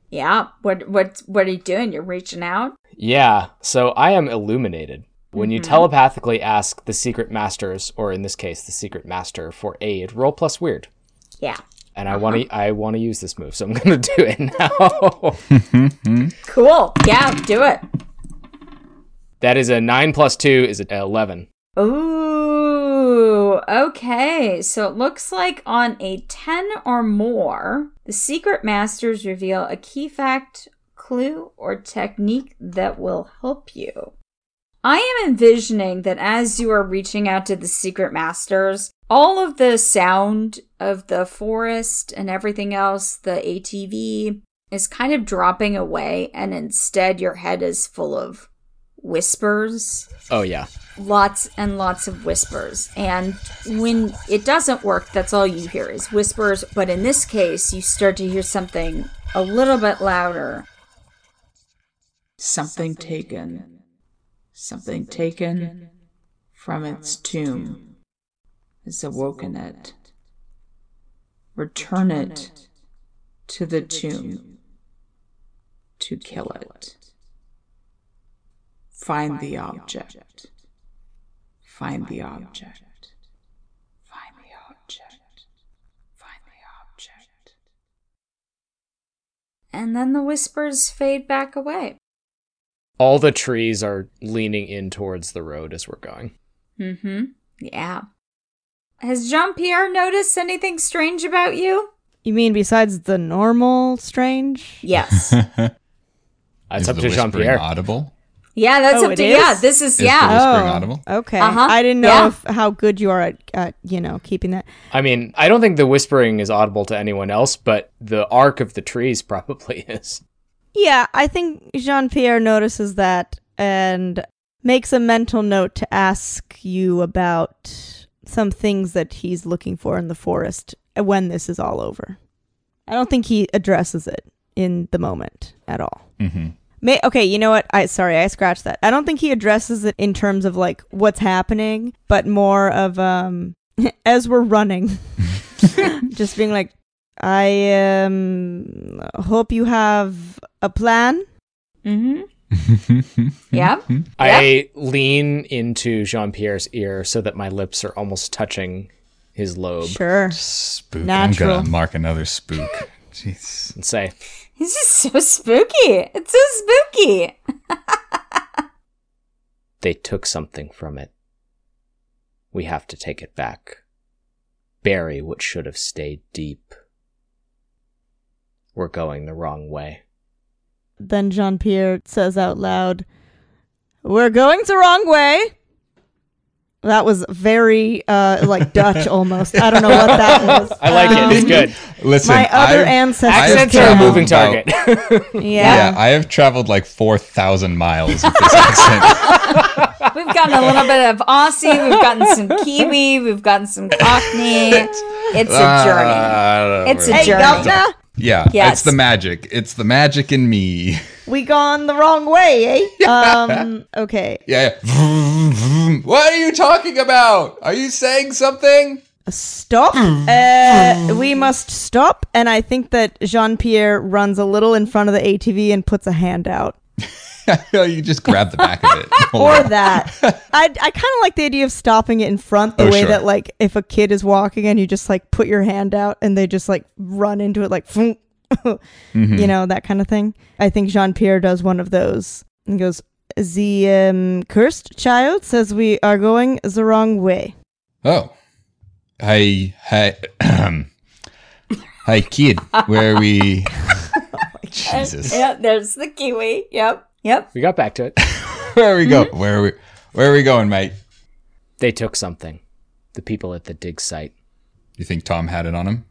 Yeah. What what what are you doing? You're reaching out? Yeah, so I am illuminated. When you telepathically ask the secret masters, or in this case, the secret master, for aid, roll plus weird. Yeah. And I want to, I want to use this move, so I'm gonna do it now. Cool. Yeah, do it. that is a nine plus two is an eleven. Ooh, okay. So it looks like on a 10 or more, the secret masters reveal a key fact, clue, or technique that will help you. I am envisioning that as you are reaching out to the secret masters, all of the sound of the forest and everything else, the ATV, is kind of dropping away, and instead your head is full of whispers Oh yeah, lots and lots of whispers. And when it doesn't work, that's all you hear is whispers. But in this case, you start to hear something a little bit louder. Something taken. Something taken from its tomb has awoken it. Return it to the tomb to kill it. Find the object. Find the object. Find the object. Find the object. And then the whispers fade back away. all the trees are leaning in towards the road as we're going. Mm hmm. Yeah. Has Jean Pierre noticed anything strange about you? You mean besides the normal strange? Yes. It's Is up the to Jean Pierre. audible? Yeah, that's Oh, up to is? yeah. This is, Is yeah. Oh, audible? Okay. Uh-huh. I didn't know Yeah. if, how good you are at, at, you know, keeping that. I mean, I don't think the whispering is audible to anyone else, but the arc of the trees probably is. Yeah, I think Jean Pierre notices that and makes a mental note to ask you about some things that he's looking for in the forest when this is all over. I don't think he addresses it in the moment at all. Mm-hmm. May, okay, you know what? I sorry, I scratched that. I don't think he addresses it in terms of like what's happening, but more of um as we're running, just being like, I um hope you have a plan. Mm hmm. Yeah. I lean into Jean Pierre's ear so that my lips are almost touching his lobe Sure. Spook. Natural. I'm gonna mark another spook. Jeez. and say, It's just so spooky. It's so spooky. They took something from it. We have to take it back. Bury what should have stayed deep. We're going the wrong way. Then Jean Pierre says out loud, We're going the wrong way. That was very uh like Dutch almost. I don't know what that was. I like it. It's Um, good. Listen, My other I've- ancestors. Accents are a traveled moving about- target. Yeah. Yeah, I have traveled like four thousand miles with this accent. We've gotten a little bit of Aussie. We've gotten some Kiwi. We've gotten some Cockney. It's a journey. Uh, It's a Hey, journey. governor, Yeah, Yes. it's the magic. It's the magic in me. we gone the wrong way, eh? Um, okay. Yeah. yeah. Vroom, vroom. What are you talking about? Are you saying something? Stop. uh, we must stop. And I think that Jean Pierre runs a little in front of the ATV and puts a hand out. you just grab the back of it. Or on. that. I, I kind of like the idea of stopping it in front the Oh, way sure. that, like, if a kid is walking and you just, like, put your hand out and they just, like, run into it, like, "Vroom." Mhm. you know, that kind of thing. I think Jean Pierre does one of those and goes, The um, cursed child says we are going the wrong way. Oh. Hey, hey, hey, kid. Where are we? Jesus. Yeah, there's the Kiwi. Yep. Yep. we got back to it. Where are we go? Where are we? Where are we going, mate? They took something. The people at the dig site. You think Tom had it on him?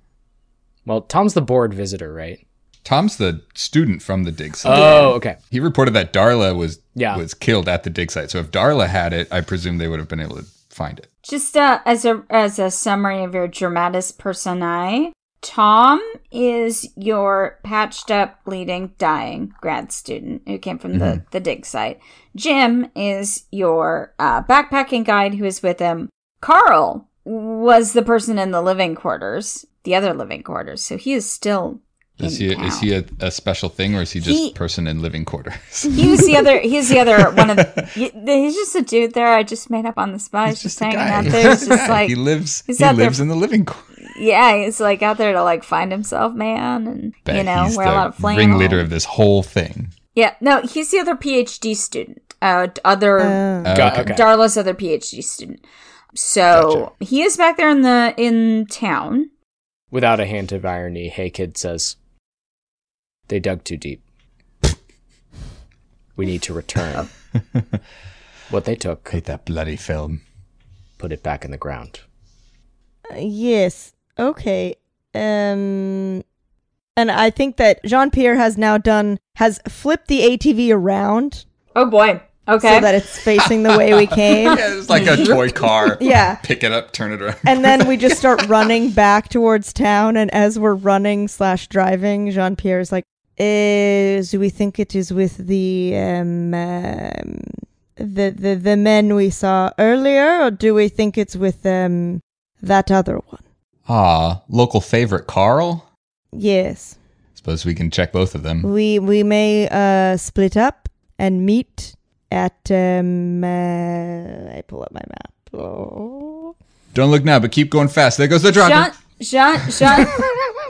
Well, Tom's the board visitor, right? Tom's the student from the dig site. Oh, okay. He reported that Darla was Yeah. was killed at the dig site. So if Darla had it, I presume they would have been able to find it. Just uh, as a as a summary of your dramatis personae, Tom is your patched up, bleeding, dying grad student who came from the, the dig site. Jim is your uh, backpacking guide who is with him. Carl was the person in the living quarters, the other living quarters. So he is still. Is he is he a, a special thing or is he just He- person in living quarters? He was the other. He's the other one of. The, he's just a dude there. I just made up on the spot. He's, just, a hanging out there. He's just like, he lives he's he out there- lives in the living quarters. yeah, he's like out there to like find himself, man, and you know, he's wear a lot of flannel. ringleader of this whole thing. Yeah, no, he's the other PhD student. Uh, other Uh, Oh, Got- okay. okay. Darla's other PhD student. So he is back there in the in town. Without a hint of irony, Hey Kid says, They dug too deep. We need to return what they took, Hate that bloody film. put it back in the ground. yes. Okay. Um and I think that Jean-Pierre has now done has flipped the ATV around Oh boy. Okay. so that it's facing the way we came. Yeah, it's like a toy car. Yeah. Pick it up, turn it around. And then we just start running back towards town. And as we're running slash driving, Jean Pierre is like, uh, "Do we think it is with the um, um, the the the men we saw earlier, or do we think it's with um that other one?" Ah, local favorite Carl. Yes, Suppose we can check both of them. we we may uh split up and meet at um. Uh, I pull up my map. Oh. Don't look now, but keep going fast. There goes the Jean drunk. Jean Jean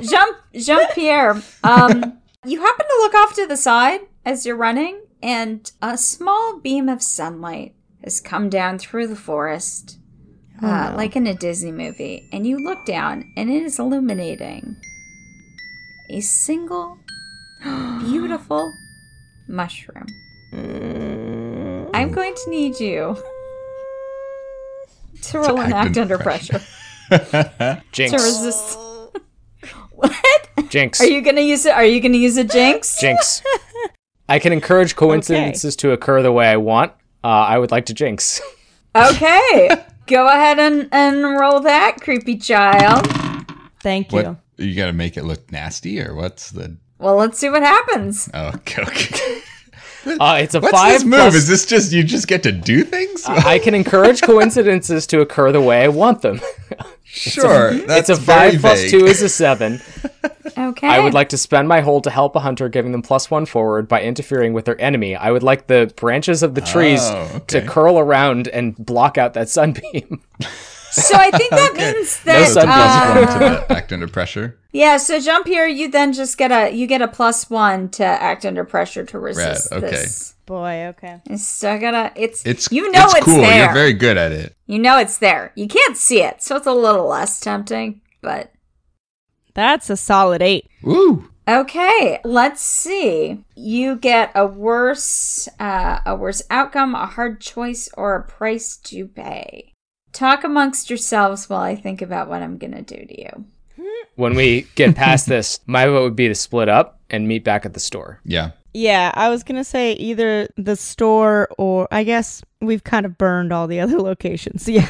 Jean Jean Pierre. Um, you happen to look off to the side as you're running, and a small beam of sunlight has come down through the forest, uh, like in a Disney movie. And you look down, and it is illuminating a single beautiful mushroom. I'm going to need you to roll an act act under under pressure. Jinx. to resist. What? Jinx. Are you gonna use it? Are you gonna use a jinx? Jinx. I can encourage coincidences to occur the way I want. Uh, I would like to jinx. Okay, go ahead and and roll that, creepy child. Thank you. What? You got to make it look nasty, or what's the? Well, let's see what happens. Oh, okay. okay. Uh, it's a What's five this move? plus- Is this just you just get to do things? I can encourage coincidences to occur the way I want them. Sure, that's it's a very five vague. two is a seven. Okay. I would like to spend my hold to help a hunter, giving them plus one forward by interfering with their enemy. I would like the branches of the trees Oh, to curl around and block out that sunbeam. So I think that means No that. sun uh, Plus one to act under pressure. yeah. So Jean Pierre. You then just get a you get a plus one to act under pressure to resist okay. this. Boy, okay. It's still gotta. It's It's you know it's, it's, cool. there. You're very good at it. you know it's there. You can't see it, so it's a little less tempting. But That's a solid eight. Woo! Okay, let's see. You get a worse uh, a worse outcome, a hard choice, or a price to pay. Talk amongst yourselves while I think about what I'm gonna do to you. When we get past this, my vote would be to split up and meet back at the store. Yeah. Yeah, I was gonna say either the store or I guess we've kind of burned all the other locations. Yeah,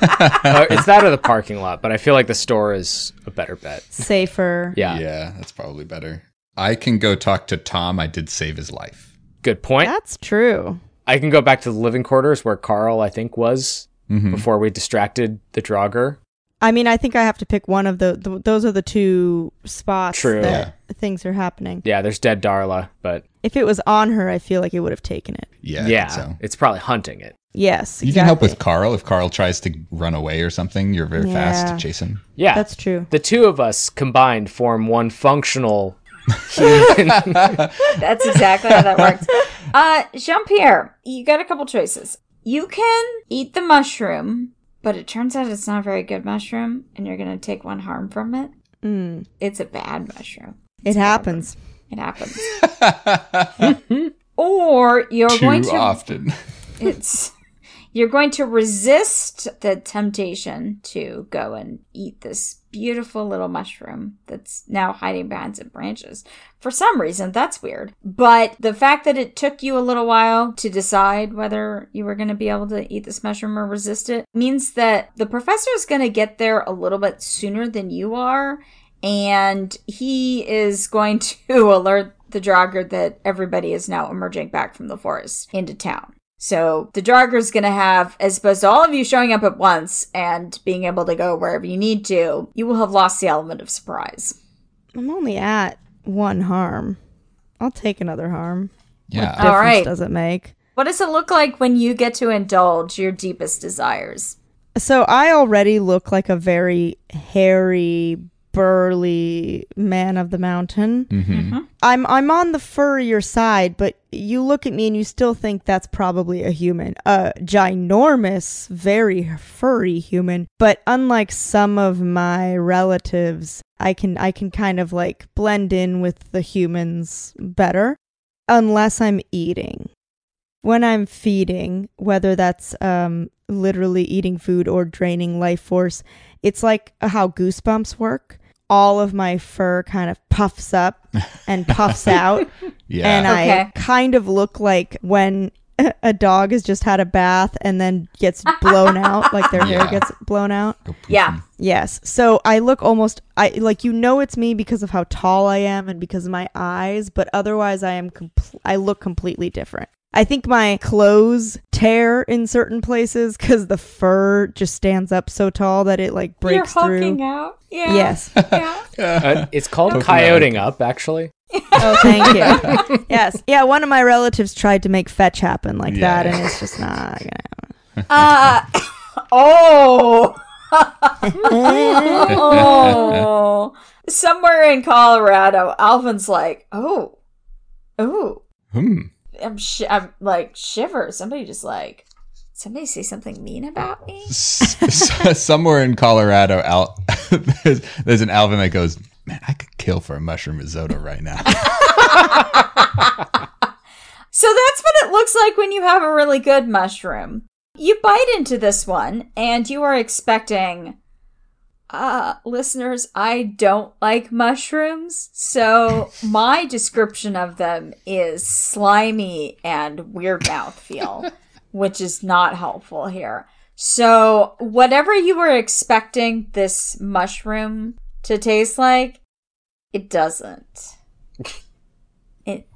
Uh, it's that or the parking lot, but I feel like the store is a better bet. safer. Yeah, Yeah, that's probably better. I can go talk to Tom. I did save his life. good point. That's true. I can go back to the living quarters where Carl, I think, was Mhm. before we distracted the Draugr. I mean, I think I have to pick one of the. the those are the two spots True. that things are happening. Yeah, there's dead Darla, but If it was on her, I feel like it would have taken it. Yeah. I yeah, think so. it's probably hunting it. Yes, You can help with. Carl if Carl tries to run away or something. You're very fast Yeah. to chase him. Yeah, That's true. the two of us combined form one functional human. That's exactly how that works. Uh, Jean Pierre, you got a couple choices. You can eat the mushroom, but it turns out it's not a very good mushroom, and you're gonna take one harm from it. Mm, It's a bad mushroom. it happens. It happens. or you're Too going to often. it's you're going to resist the temptation to go and eat this beautiful little mushroom that's now hiding behind some branches. For some reason, that's weird. But the fact that it took you a little while to decide whether you were going to be able to eat this mushroom or resist it means that the professor is going to get there a little bit sooner than you are. and he is going to alert the Draugr that everybody is now emerging back from the forest into town. So the Draugr is going to have, as opposed to all of you showing up at once and being able to go wherever you need to, you will have lost the element of surprise. I'm only at one harm. I'll take another harm. Yeah. What difference All right. does it make? What does it look like when you get to indulge your deepest desires? So I already look like a very hairy, burly man of the mountain. hmm I'm I'm on the furrier side, but you look at me and you still think that's probably a human. A ginormous, very furry human. But unlike some of my relatives, I can I can kind of like blend in with the humans better unless I'm eating. When I'm feeding, whether that's um literally eating food or draining life force, it's like how goosebumps work. All of my fur kind of puffs up and puffs out Yeah. and Okay. I kind of look like when a dog has just had a bath and then gets blown out, like their hair gets blown out. Yeah. Yes. So I look almost I like you know it's me because of how tall I am and because of my eyes, but otherwise I am compl- I look completely different. I think my clothes tear in certain places cuz the fur just stands up so tall that it like breaks You're through. hulking out. Yeah. Yes. Yeah. Uh, it's called Poking coyoting up, actually. Oh, thank you. yes. Yeah, one of my relatives tried to make fetch happen like Yeah. that, and it's just not gonna Uh, oh. oh. Somewhere in Colorado, Alvin's like, oh, oh. Hmm. I'm, sh- I'm like, shiver. Somebody just like, somebody say something mean about me? Somewhere in Colorado, Al- there's, there's an Alvin that goes, man, I could kill for a mushroom risotto right now. So that's what it looks like when you have a really good mushroom. You bite into this one and you are expecting uh listeners, I don't like mushrooms. So my description of them is slimy and weird mouth feel, which is not helpful here. So whatever you were expecting this mushroom to taste like, it doesn't. It,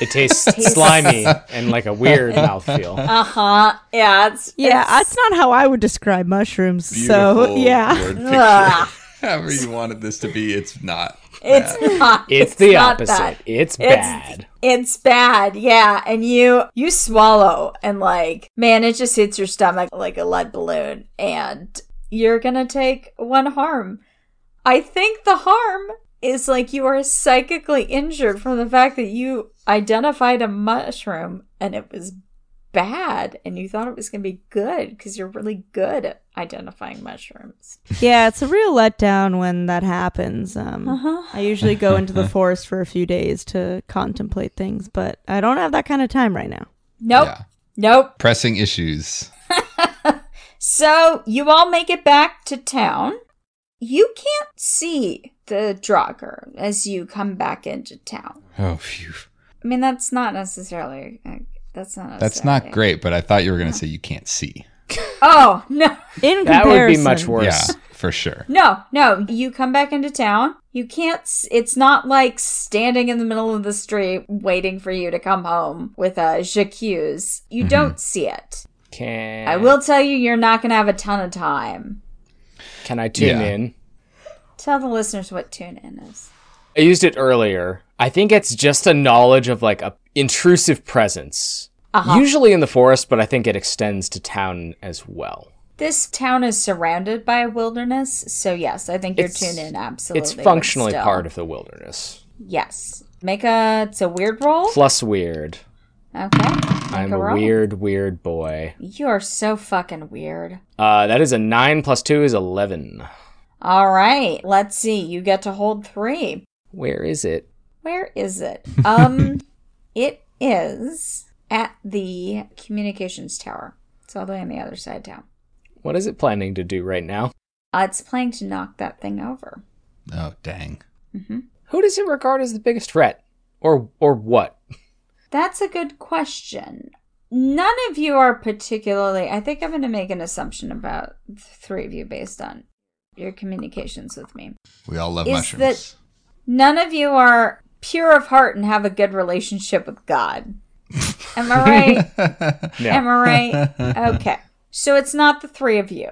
It tastes Tastes- slimy and like a weird mouthfeel. Uh huh. Yeah. It's Yeah, it's- that's not how I would describe mushrooms. so yeah, word picture. However you wanted this to be, it's not. It's bad. not. It's the not opposite. that. It's It's- bad. It's bad. Yeah, and you you swallow and like man, it just hits your stomach like a lead balloon, and you're gonna take one harm. I think the harm is like you are psychically injured from the fact that you identified a mushroom and it was bad and you thought it was going to be good because you're really good at identifying mushrooms. yeah, it's a real letdown when that happens. Um, Uh-huh. I usually go into the forest for a few days to contemplate things, but I don't have that kind of time right now. Nope. Yeah. Nope. Pressing issues. So you all make it back to town. You can't see the Draugr as you come back into town. Oh, phew. I mean, that's not necessarily. uh, That's not. That's necessarily- not great, but I thought you were going to say you can't see. Oh no, In That would be much worse. Yeah, for sure. no, no! You come back into town. You can't. It's not like standing in the middle of the street waiting for you to come home with a j'accuse. Mm-hmm. You don't see it. Can I will tell you, you're not going to have a ton of time. Can I tune Yeah. in? Tell the listeners what tune in is. I used it earlier. I think it's just a knowledge of like a intrusive presence. Uh-huh. Usually in the forest, but I think it extends to town as well. This town is surrounded by a wilderness, so yes, I think you're tune in absolutely. It's functionally part of the wilderness. Yes. Make a. It's a weird roll. Plus weird. Okay. Make I'm a roll. weird, weird boy. You are so fucking weird. Uh, that is a nine plus two is eleven. All right. Let's see. You get to hold three. Where is it? Where is it? Um, it is at the communications tower. It's all the way on the other side of town. What is it planning to do right now? Uh, it's planning to knock that thing over. Oh, dang. Who does it regard as the biggest threat, or or what? That's a good question. None of you are particularly. I think I'm going to make an assumption about the three of you based on your communications with me. We all love Is mushrooms. that- None of you are pure of heart and have a good relationship with God. Am I right? Am I right? Okay. So it's not the three of you.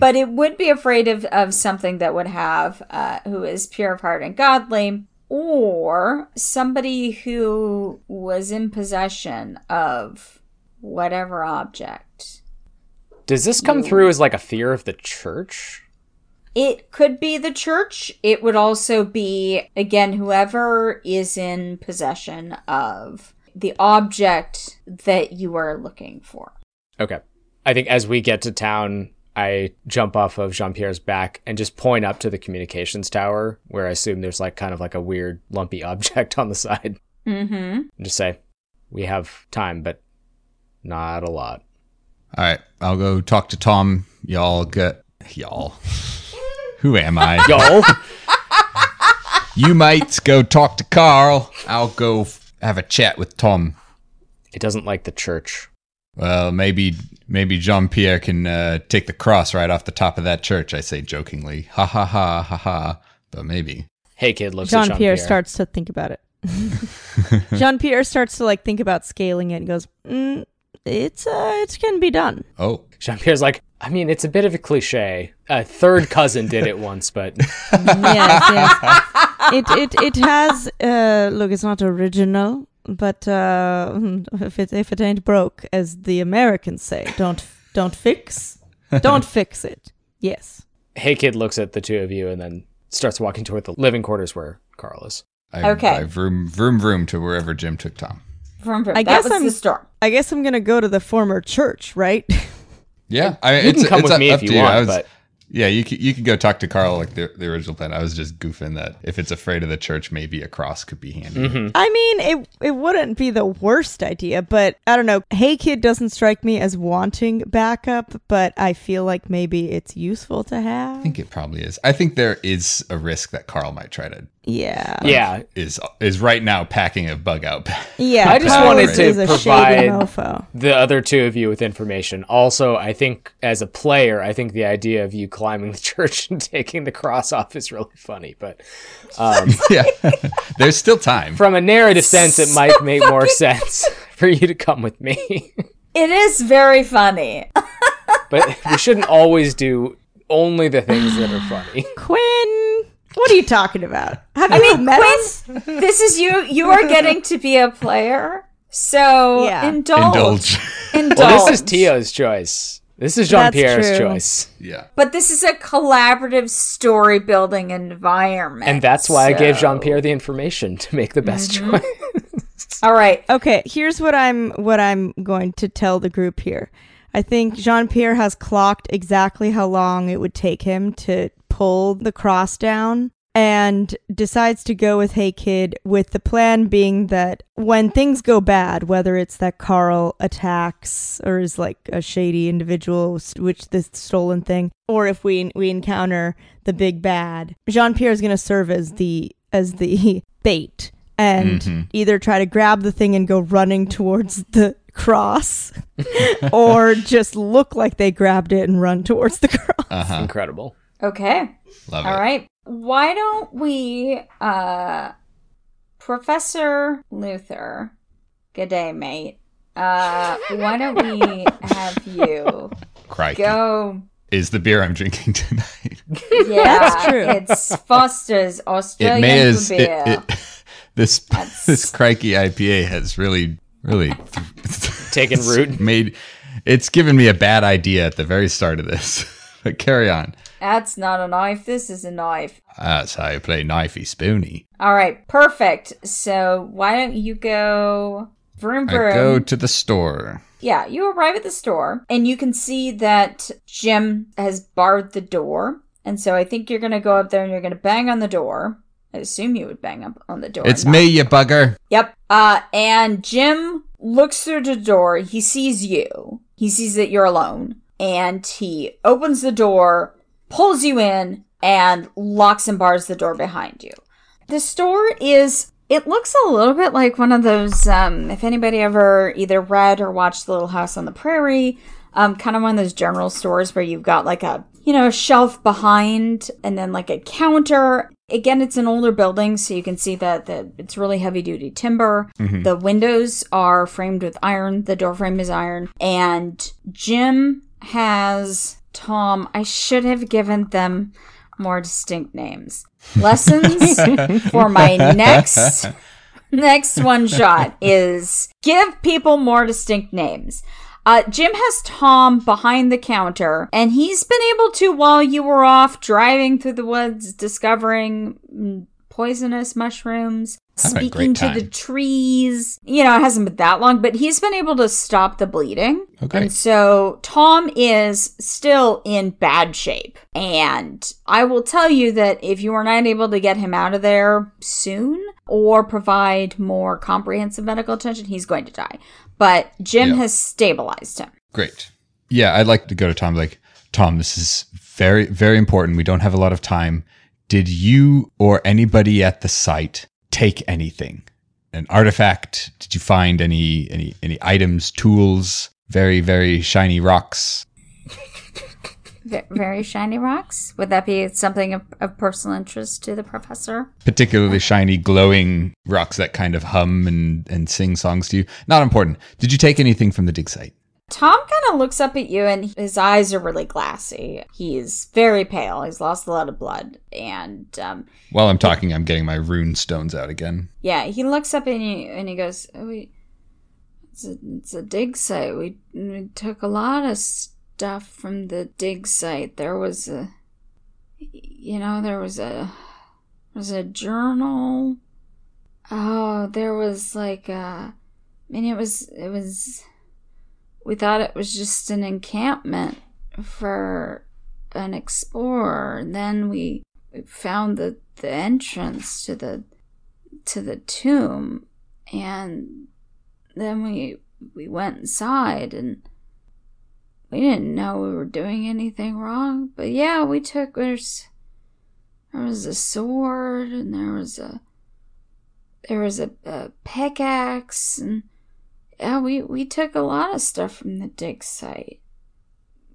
But it would be afraid of, of something that would have uh, who is pure of heart and godly, or somebody who was in possession of whatever object. Does this come through as like a fear of the church? It could be the church. It would also be, again, whoever is in possession of the object that you are looking for. Okay. I think as we get to town, I jump off of Jean Pierre's back and just point up to the communications tower where I assume there's like kind of like a weird lumpy object on the side Mm-hmm. and just say, We have time, but not a lot. All right, I'll go talk to Tom. Y'all get y'all. Who am I? Y'all, you might go talk to Carl. I'll go f- have a chat with Tom. it doesn't like the church. Well, maybe maybe Jean Pierre can uh, take the cross right off the top of that church. I say jokingly, ha ha ha ha ha. But maybe. Hey kid looks at Jean Jean Pierre starts to think about it. Jean Pierre starts to like think about scaling it and goes, mm, "It's uh, it can be done." Oh, Jean Pierre's like, I mean, it's a bit of a cliche. A third cousin did it once, but yes, yes. It it it has uh look, it's not original, but uh if it if it ain't broke, as the Americans say, don't don't fix, don't fix it. Yes. Hey Kid looks at the two of you and then starts walking toward the living quarters where Carl is. I, Okay. I vroom vroom vroom to wherever Jim took Tom. Vroom, vroom. I that guess was I'm- the storm. I guess I'm gonna go to the former church, right? Yeah, I, You it's, can come it's with up, me if to you want, I was, but yeah, you can, you can go talk to Carl like the, the original plan. I was just goofing that if it's afraid of the church, maybe a cross could be handy. Mm-hmm. I mean, it it wouldn't be the worst idea, but I don't know. Hey Kid doesn't strike me as wanting backup, but I feel like maybe it's useful to have. I think it probably is. I think there is a risk that Carl might try to Yeah. yeah, is is right now packing a bug out. Bag. Yeah. I just wanted to provide- the other two of you with information. Also, I think as a player, I think the idea of you climbing the church and taking the cross off is really funny. But um, yeah, there's still time. from a narrative sense, it might make more sense for you to come with me. It is very funny. but we shouldn't always do only the things that are funny. Quinn, what are you talking about? Have you met us? Quinn, this is you. You are getting to be a player. So Yeah. indulge. Indulge. Indulge. Well, this is Tio's choice. This is Jean Pierre's choice. yeah. But this is a collaborative story building environment. And that's why I gave Jean Pierre the information to make the best mm-hmm. choice. All right. Okay, here's what I'm what I'm going to tell the group here. I think Jean Pierre has clocked exactly how long it would take him to pull the cross down and decides to go with Hey Kid with the plan being that when things go bad, whether it's that Carl attacks or is like a shady individual, which this stolen thing, or if we we encounter the big bad, Jean Pierre is going to serve as the as the bait and Mhm. either try to grab the thing and go running towards the cross or just look like they grabbed it and run towards the cross. Uh huh. Incredible. Okay. Love All it. right. Why don't we, uh, Professor Luther, good day, mate. Uh, why don't we have you Crikey. go? Is the beer I'm drinking tonight? Yeah, That's true. It's Foster's it Australian may as it, beer. it, this That's- this crikey IPA has really really Taken root. made it's given me a bad idea at the very start of this. but carry on. That's not a knife. This is a knife. That's how you play knifey spoony. All right, perfect. So why don't you go vroom vroom? I go to the store. Yeah, you arrive at the store and you can see that Jim has barred the door. And so I think you're going to go up there and you're going to bang on the door. I assume you would bang up on the door. It's me, you bugger. Yep. Uh, and Jim looks through the door. He sees you. He sees that you're alone. And he opens the door, pulls you in, and locks and bars the door behind you. The store is. It looks a little bit like one of those. Um, if anybody ever either read or watched The Little House on the Prairie, um, kind of one of those general stores where you've got like a you know, a shelf behind and then like a counter. Again, it's an older building, so you can see that, that it's really heavy duty timber. Mm-hmm. The windows are framed with iron, the door frame is iron. And Jim has Tom, I should have given them more distinct names. Lessons for my next next one shot is give people more distinct names. Uh, Jim has Tom behind the counter, and he's been able to, while you were off driving through the woods, discovering poisonous mushrooms, speaking to the trees. You know, it hasn't been that long, but he's been able to stop the bleeding. Okay. And so Tom is still in bad shape. And I will tell you that if you are not able to get him out of there soon or provide more comprehensive medical attention, he's going to die. But Jim Yeah. has stabilized him. Great. Yeah, I'd like to go to Tom. Like, Tom, this is very, very important. We don't have a lot of time. Did you or anybody at the site take anything? An artifact? Did you find any any any items, tools, very very shiny rocks? Very shiny rocks. Would that be something of, of personal interest to the professor? Particularly shiny, glowing rocks that kind of hum and and sing songs to you. Not important. Did you take anything from the dig site? Tom kind of looks up at you and his eyes are really glassy. He's very pale. He's lost a lot of blood. And um, While I'm talking, I'm getting my rune stones out again. yeah, he looks up at you and he goes, oh, we, it's, a, it's a dig site. We, we took a lot of stuff from the dig site. There was a, you know, there was a, was a journal. Oh, there was like a, I mean, it was, it was, we thought it was just an encampment for an explorer. And then we found the, the entrance to the to the tomb and then we we went inside and we didn't know we were doing anything wrong. But yeah, we took there's there was a sword and there was a there was a, a pickaxe and yeah, we, we took a lot of stuff from the dig site.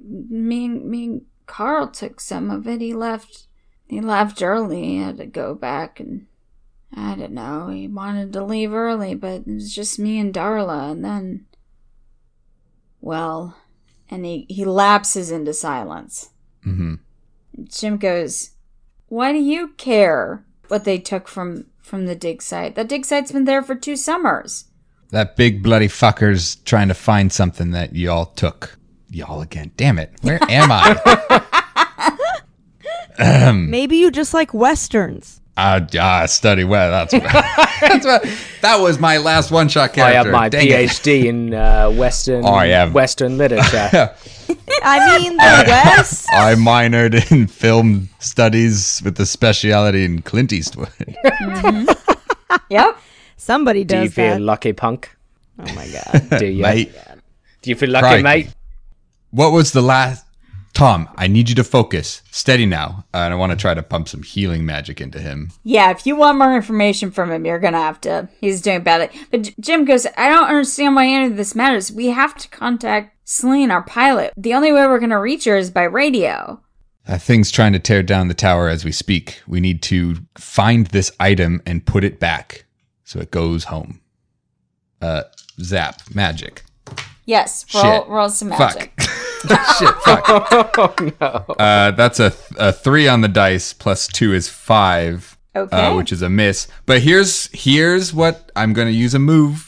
Me and, me and Carl took some of it. He left he left early. He had to go back and I don't know. He wanted to leave early, but it was just me and Darla and then well, and he, he lapses into silence. hmm Jim goes, Why do you care what they took from from the dig site? That dig site's been there for two summers. That big bloody fucker's trying to find something that y'all took. Y'all again. Damn it. Where am I? Maybe you just like westerns. Ah, uh, study well. That's, that's what, that was my last one shot character. I character. have my Dang it. PhD in uh, Western Oh, yeah. Western literature. I mean, the West. I minored in film studies with a speciality in Clint Eastwood. Yep. Somebody does. Do you feel that. lucky, punk? Oh my god. Do you? Mate, Do you feel lucky, Crikey. mate? what was the last? Tom, I need you to focus. Steady now. Uh, and I want to try to pump some healing magic into him. Yeah, if you want more information from him, you're gonna have to. He's doing badly. But J- Jim goes, I don't understand why any of this matters. We have to contact Celine, our pilot. The only way we're gonna reach her is by radio. That thing's trying to tear down the tower as we speak. We need to find this item and put it back so it goes home. Uh, zap, magic. Yes, roll, Shit. roll some magic. Fuck. Shit, fuck. Oh no. Uh, that's a, a three on the dice plus two is five, Okay. uh, which is a miss. But here's here's what I'm going to use a move.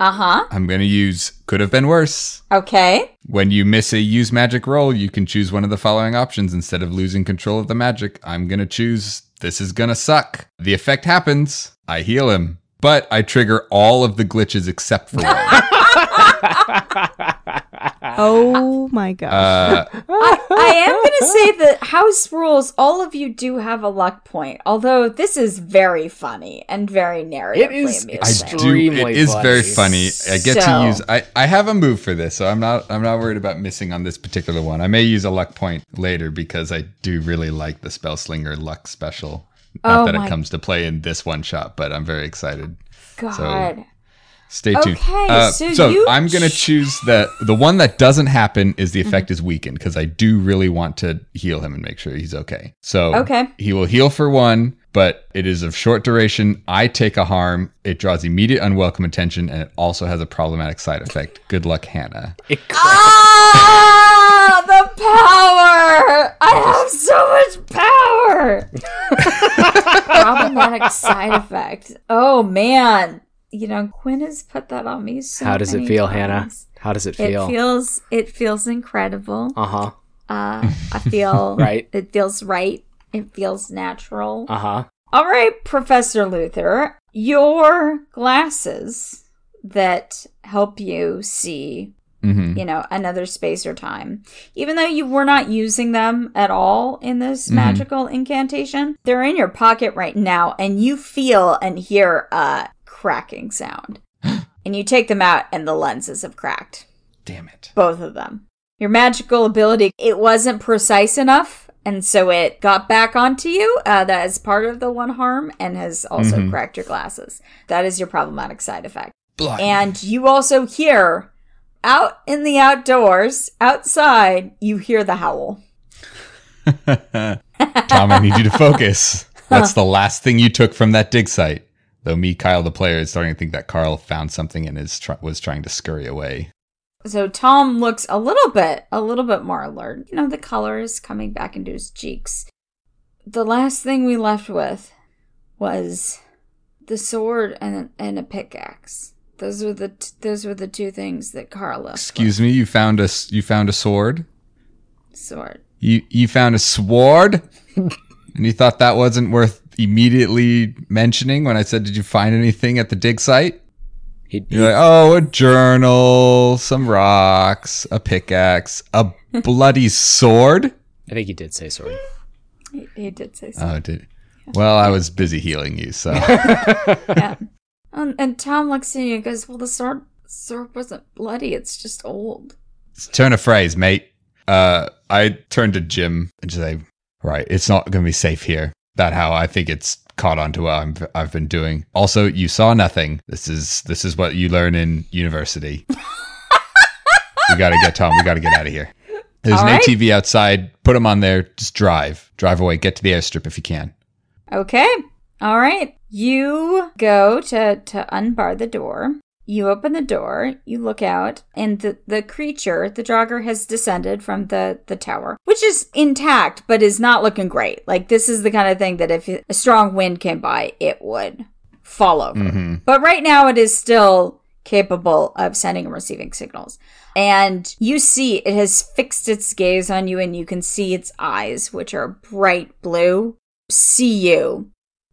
Uh huh. I'm going to use could have been worse. Okay. When you miss a use magic roll, you can choose one of the following options instead of losing control of the magic. I'm going to choose this is going to suck. The effect happens. I heal him, but I trigger all of the glitches except for one. Oh my god. Uh, I am going to say that house rules, all of you do have a luck point, although this is very funny and very narrative. It is amusing. I do. It Extremely is very funny. funny. I get So- to use. I, I have a move for this, so I'm not. I'm not worried about missing on this particular one. I may use a luck point later because I do really like the spell slinger luck special. Not Oh that my- it comes to play in this one shot, but I'm very excited. God. Stay tuned. Okay, Uh, so you I'm gonna choose the the one that doesn't happen is the effect is weakened because I do really want to heal him and make sure he's okay. So Okay. he will heal for one, but it is of short duration. I take a harm. It draws immediate unwelcome attention, and it also has a problematic side effect. Good luck, Hannah. It- Ah, the power! I have so much power. Problematic side effect. Oh man, you know Quinn has put that on me. So How does it feel, Hannah? How does it feel? It feels. It feels incredible. uh huh. Uh, I feel Right. It feels right. It feels natural. Uh huh. All right, Professor Luther, your glasses that help you see hmm you know, another space or time. Even though you were not using them at all in this Mhm. magical incantation, they're in your pocket right now, and you feel and hear a cracking sound. and you take them out, and the lenses have cracked. Damn it. Both of them. Your magical ability, it wasn't precise enough. And so it got back onto you. Uh, that is part of the one harm and has also Mhm. cracked your glasses. That is your problematic side effect. And you also hear out in the outdoors, outside, you hear the howl. Tom, I need you to focus. That's the last thing you took from that dig site. Though me, Kyle, the player, is starting to think that Carl found something and is tr- was trying to scurry away. So Tom looks a little bit, a little bit more alert. You know, the color is coming back into his cheeks. The last thing we left with was the sword and and a pickaxe. Those were the t- those were the two things that Carl left. Excuse me, you found a you found a sword. sword. You you found a sword, and you thought that wasn't worth immediately mentioning when I said, "Did you find anything at the dig site?" He, You're like, "Oh, a journal, some rocks, a pickaxe, a bloody sword." I think he did say sword. He, he did say so. Oh, did well, I was busy healing you, so yeah. And, and Tom looks at you and goes, "Well, the sword sword wasn't bloody. It's just old." turn a phrase, mate. Uh, I turn to Jim and say, "Right, it's not going to be safe here." That how I think it's caught on to what I'm, I've been doing. Also, you saw nothing. This is this is what you learn in university. we got to get Tom. We got to get out of here. There's All an right. ATV outside. Put him on there. Just drive. Drive away. Get to the airstrip if you can. Okay. All right. You go to to unbar the door. You open the door, you look out, and the, the creature, the Draugr, has descended from the, the tower, which is intact, but is not looking great. Like, this is the kind of thing that if a strong wind came by, it would fall over. hmm But right now, it is still capable of sending and receiving signals. And you see it has fixed its gaze on you, and you can see its eyes, which are bright blue, see you.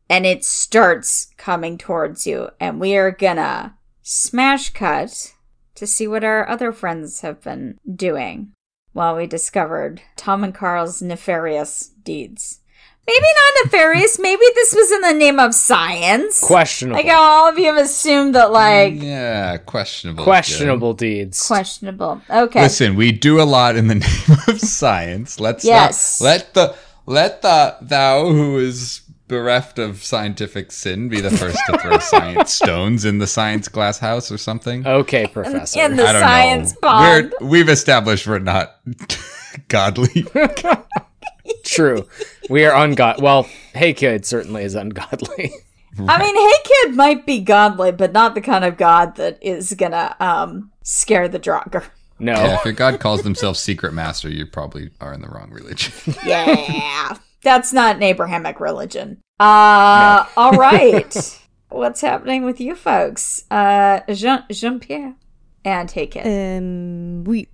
And it starts coming towards you. And we are gonna smash cut to see what our other friends have been doing while we discovered Tom and Carl's nefarious deeds. Maybe not nefarious, maybe this was in the name of science. Questionable. Like how all of you have assumed that, like, Yeah, questionable. Questionable deeds. questionable. Okay. Listen, we do a lot in the name of science. Let's Yes. not let the let the thou who is bereft of scientific sin be the first to throw science stones in the science glass house or something. Okay, Professor. in the I don't science know. pond. We're, we've established we're not godly. True. We are ungod. Well, Hey Kid certainly is ungodly. I mean, Hey Kid might be godly, but not the kind of god that is gonna um scare the Draugr. No. Yeah, if your god calls themselves secret master, you probably are in the wrong religion. Yeah, that's not an Abrahamic religion. Uh, all right. What's happening with you folks? Uh, Jean Jean Pierre and take it. Um, we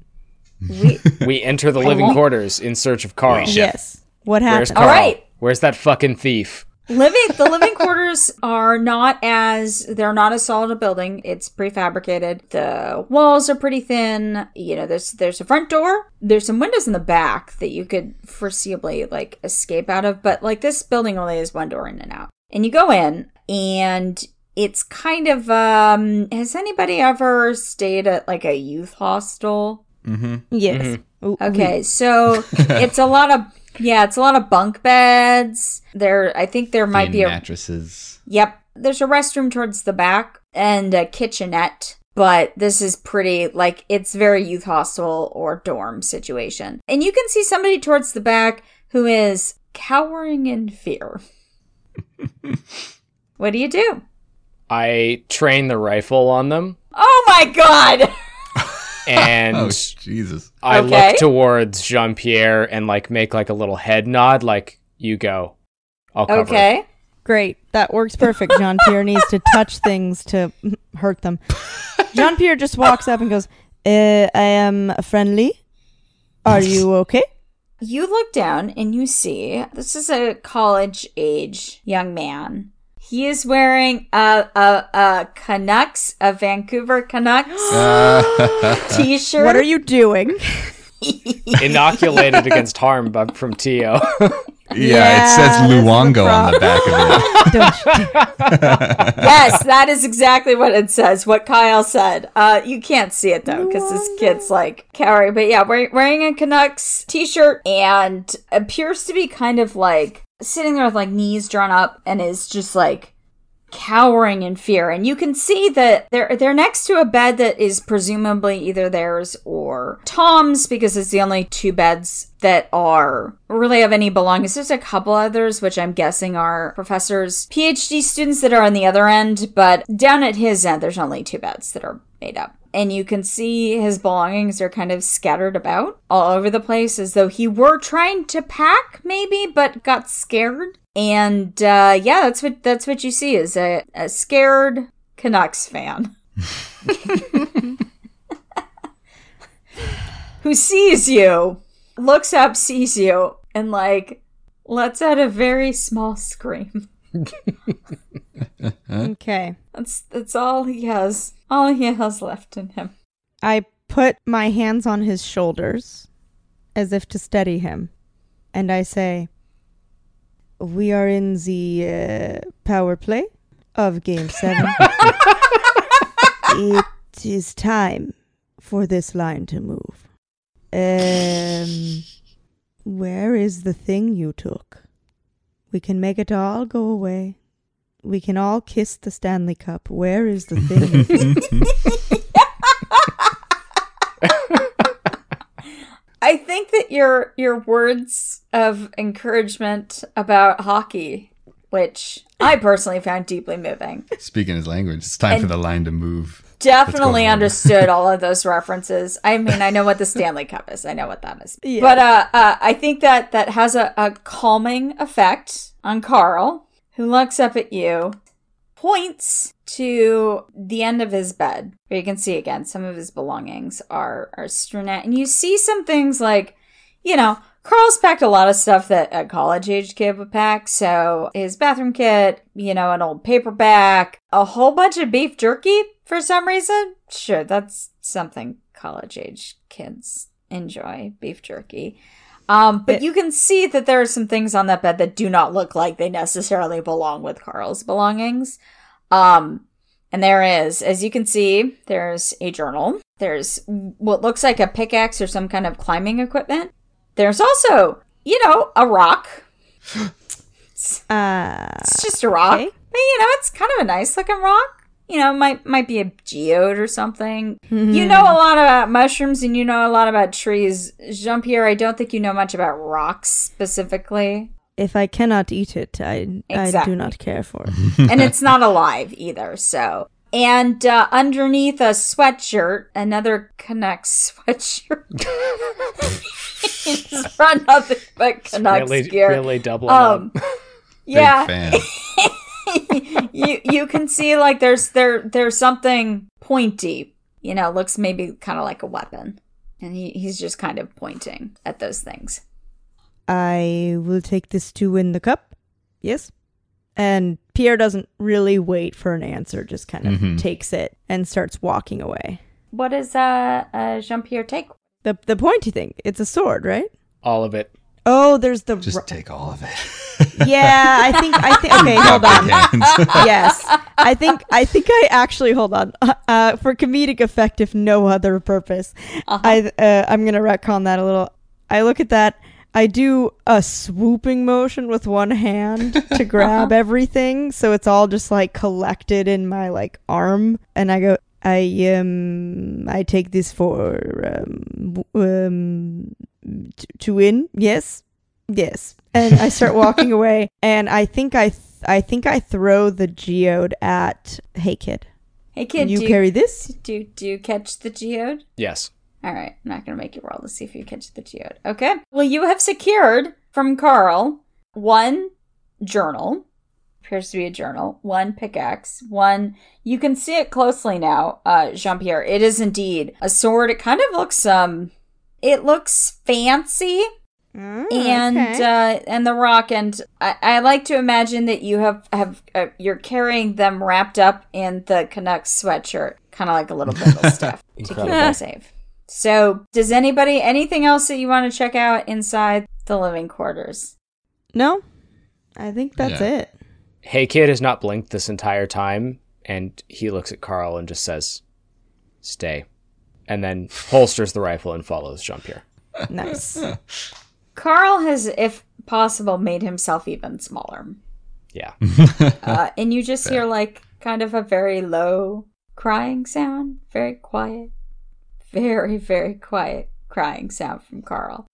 We, We enter the living quarters in search of Carl. yes. What Where's happened? Carl? All right. Where's that fucking thief? Living the living quarters are not as they're not as solid a building. It's prefabricated. The walls are pretty thin. You know there's there's a front door. There's some windows in the back that you could foreseeably like escape out of but like this building only has one door in and out. And you go in and it's kind of um has anybody ever stayed at like a youth hostel? Mm-hmm. Yes. Oh, Okay, so it's a lot of yeah, it's a lot of bunk beds. There, I think there might be a mattresses. Yep. There's a restroom towards the back and a kitchenette, but this is pretty, like, it's very youth hostel or dorm situation. And you can see somebody towards the back who is cowering in fear. what do you do? I train the rifle on them Oh my god! and Oh, Jesus. I Okay. look towards Jean Pierre and like make like a little head nod, like you go. I'll cover. it." Okay. Great. That works perfect. Jean Pierre needs to touch things to hurt them. Jean Pierre just walks up and goes, uh, I am friendly. Are you okay? You look down and you see this is a college age young man. He is wearing a, a, a Canucks, a Vancouver Canucks t shirt. What are you doing? Inoculated against harm bu- from Tio. Yeah, Yeah, it says that's the Luongo on the back of it. Don't you- yes, that is exactly what it says. What Kyle said. Uh, you can't see it though because this kid's like cowering. But yeah, wearing, wearing a Canucks t-shirt and appears to be kind of like sitting there with like knees drawn up and is just like cowering in fear. And you can see that they're they're next to a bed that is presumably either theirs or Tom's because it's the only two beds that are really of any belongings. There's a couple others which I'm guessing are professors, PhD students that are on the other end, but down at his end there's only two beds that are made up. And you can see his belongings are kind of scattered about all over the place as though he were trying to pack maybe but got scared. And uh, yeah, that's what that's what you see is a, a scared Canucks fan. Who sees you, looks up, sees you, and like lets out a very small scream. okay. That's that's all he has. All he has left in him. I put my hands on his shoulders as if to steady him. And I say, We are in the uh, power play of game seven. it is time for this line to move. Um, where is the thing you took? We can make it all go away. We can all kiss the Stanley Cup. Where is the thing? I think that your your words of encouragement about hockey, which I personally found deeply moving, Speaking his language, it's time for the line to move. definitely understood all of those references. I mean, I know what the Stanley Cup is. I know what that is. Yeah. But uh, uh, I think that that has a, a calming effect on Carl, who looks up at you, points to the end of his bed, where you can see again some of his belongings are are strewn out, and you see some things like, you know. Carl's packed a lot of stuff that a college age kid would pack. So his bathroom kit, you know, an old paperback, a whole bunch of beef jerky for some reason. Sure, that's something college age kids enjoy beef jerky. Um, but It- you can see that there are some things on that bed that do not look like they necessarily belong with Carl's belongings. Um, and there is, as you can see, there's a journal. There's what looks like a pickaxe or some kind of climbing equipment. There's also, you know, a rock. Uh, It's just a rock. Okay. But, you know, it's kind of a nice looking rock. You know, might might be a geode or something. You know a lot about mushrooms and you know a lot about trees. Jean Pierre, I don't think you know much about rocks specifically. if I cannot eat it, I I do not care for it. and it's not alive either. So, and uh, underneath a sweatshirt, another Canucks sweatshirt. it's run nothing but Canucks really, gear. really doubling um, up. yeah, Big fan. You you can see like there's there there's something pointy. You know, looks maybe kind of like a weapon, and he, he's just kind of pointing at those things. I will take this to win the cup. Yes. And Pierre doesn't really wait for an answer, just kind of Mhm. takes it and starts walking away. What does uh, uh Jean Pierre take? The the pointy thing, it's a sword, right? All of it. Oh, there's the Just ro- take all of it. Yeah, I think I think okay, hold on. yes, I think I think I actually hold on uh, for comedic effect, if no other purpose. I uh, I'm gonna retcon that a little. I look at that. I do a swooping motion with one hand to grab everything, so it's all just like collected in my like arm, and I go. I um I take this for um um t- to win. Yes, yes, and I start walking away, and I think I th- I think I throw the geode at Hey Kid. Hey kid, you do, carry this? do do you catch the geode? Yes. All right, I'm not gonna make you roll to see if you catch the geode. Okay. Well, you have secured from Carl one journal, appears to be a journal, one pickaxe, one. You can see it closely now, uh, Jean Pierre. It is indeed a sword. It kind of looks um, it looks fancy and uh, and the rock and I, I like to imagine that you have have uh, you're carrying them wrapped up in the Canucks sweatshirt, kind of like a little bit of stuff to keep them safe. So, does anybody anything else that you want to check out inside the living quarters? no, I think that's Yeah. it. Hey Kid has not blinked this entire time, and he looks at Carl and just says, "Stay," and then holsters the rifle and follows Jean Pierre. Nice. Carl has, if possible, made himself even smaller, Yeah. uh, and you just hear like kind of a very low crying sound, very quiet, very very quiet crying sound from Carl.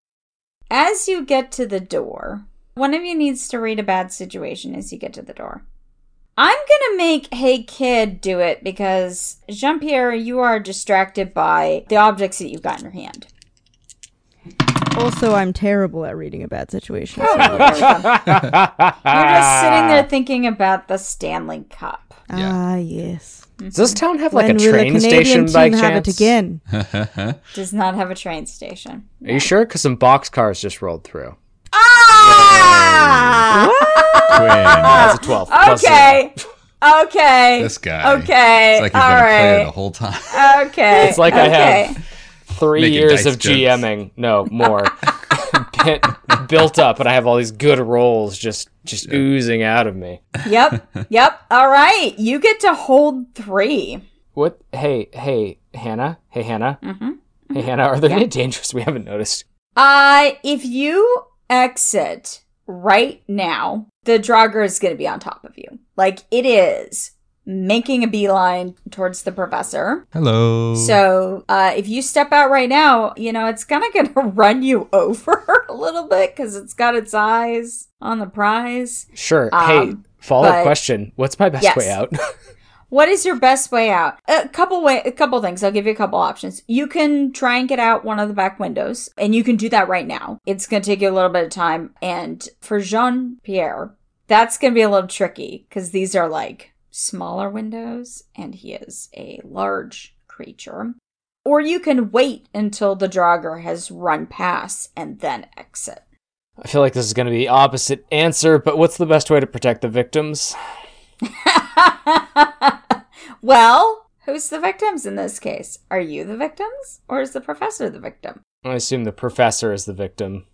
As you get to the door, one of you needs to read a bad situation as you get to the door. I'm gonna make Hey Kid do it because Jean Pierre, you are distracted by the objects that you've got in your hand. also, I'm terrible at reading a bad situation. Oh, there we go. You're just sitting there thinking about the Stanley Cup. Ah, yes. Does this town have like when a will the train Canadian station by team have chance? it again? Does not have a train station. Are you sure? Because some boxcars just rolled through. Ah! Quinn. That's a twelve. plus zero. Okay. Okay. This guy. Okay. It's like he's All gonna play it the right. whole time. Okay. It's like I okay. have three Making years of jokes. GMing. No, more. Bit- built up, and I have all these good rolls just just oozing out of me. Yep. Yep. All right. You get to hold three. What? Hey, hey, Hannah. Hey, Hannah. Mm-hmm. Hey, Hannah. Are there any dangers we haven't noticed? Uh, if you exit right now, the Draugr is going to be on top of you. Like it is making a beeline towards the professor. Hello. So, uh, if you step out right now, you know, it's kind of going to run you over a little bit because it's got its eyes on the prize. Sure. Um, hey, follow up question. What's my best Yes. way out? What is your best way out? A couple way, a couple things. I'll give you a couple options. You can try and get out one of the back windows, and you can do that right now. It's going to take you a little bit of time. And for Jean Pierre, that's going to be a little tricky because these are like smaller windows, and he is a large creature. Or you can wait until the Draugr has run past and then exit. I feel like this is going to be the opposite answer, but what's the best way to protect the victims? well, who's the victims in this case? Are you the victims, or is the professor the victim? I assume the professor is the victim.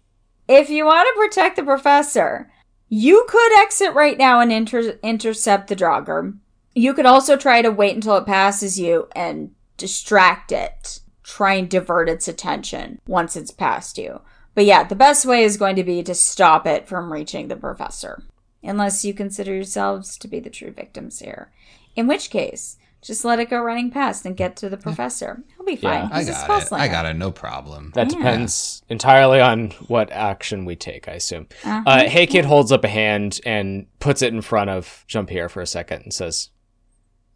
If you want to protect the professor, you could exit right now and inter- intercept the Draugr. You could also try to wait until it passes you and distract it, try and divert its attention once it's past you. But yeah, the best way is going to be to stop it from reaching the professor, unless you consider yourselves to be the true victims here. In which case, just let it go running past and get to the professor. He'll be fine. Yeah. I He's a got spell it. slinger. I got it. No problem. That Yeah. depends entirely on what action we take, I assume. Uh-huh. Uh, hey Kid holds up a hand and puts it in front of Jean Pierre for a second and says,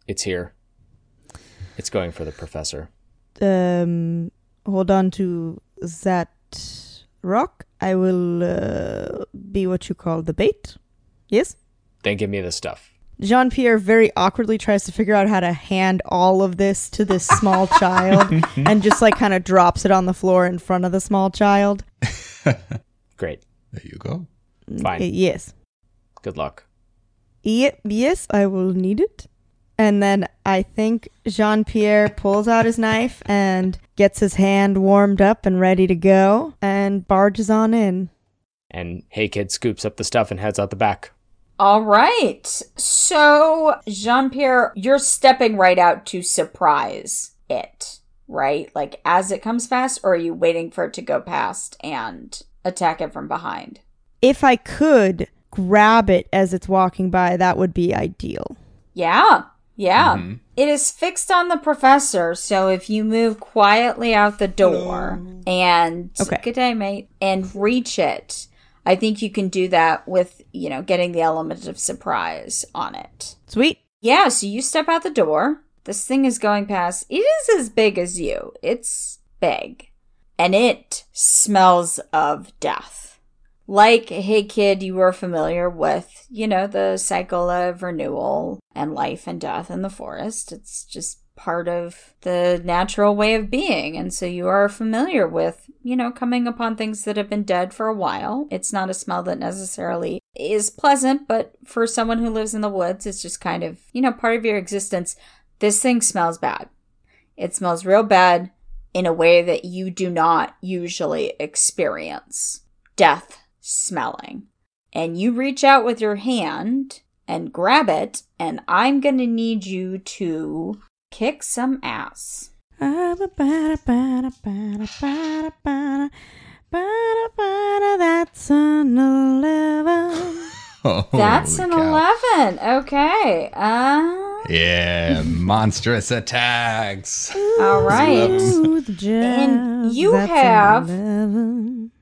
It's here. It's going for the professor. Um, hold on to that rock. I will uh, be what you call the bait. Yes? Then give me the stuff. Jean Pierre very awkwardly tries to figure out how to hand all of this to this small child and just like kind of drops it on the floor in front of the small child. Great. There you go. Fine. Uh, yes. Good luck. Ye- yes, I will need it. And then I think Jean Pierre pulls out his knife and gets his hand warmed up and ready to go and barges on in. And Hey Kid scoops up the stuff and heads out the back. All right. So, Jean Pierre, you're stepping right out to surprise it, right? Like as it comes past, or are you waiting for it to go past and attack it from behind. If I could grab it as it's walking by, that would be ideal. Yeah, yeah. Mm-hmm. It is fixed on the professor, so if you move quietly out the door and Okay. good day, mate, and reach it, I think you can do that with you know getting the element of surprise on it. Sweet. Yeah, so you step out the door. This thing is going past. It is as big as you. It's big. And it smells of death. Like, hey kid, you were familiar with, you know, the cycle of renewal and life and death in the forest. It's just part of the natural way of being. And so you are familiar with, you know, coming upon things that have been dead for a while. It's not a smell that necessarily is pleasant, but for someone who lives in the woods, it's just kind of, you know, part of your existence. This thing smells bad. It smells real bad in a way that you do not usually experience death smelling. And you reach out with your hand and grab it, and I'm gonna need you to kick some ass. That's an 11. That's an cow. 11. Okay. Uh, Yeah, monstrous attacks. all right. And you have-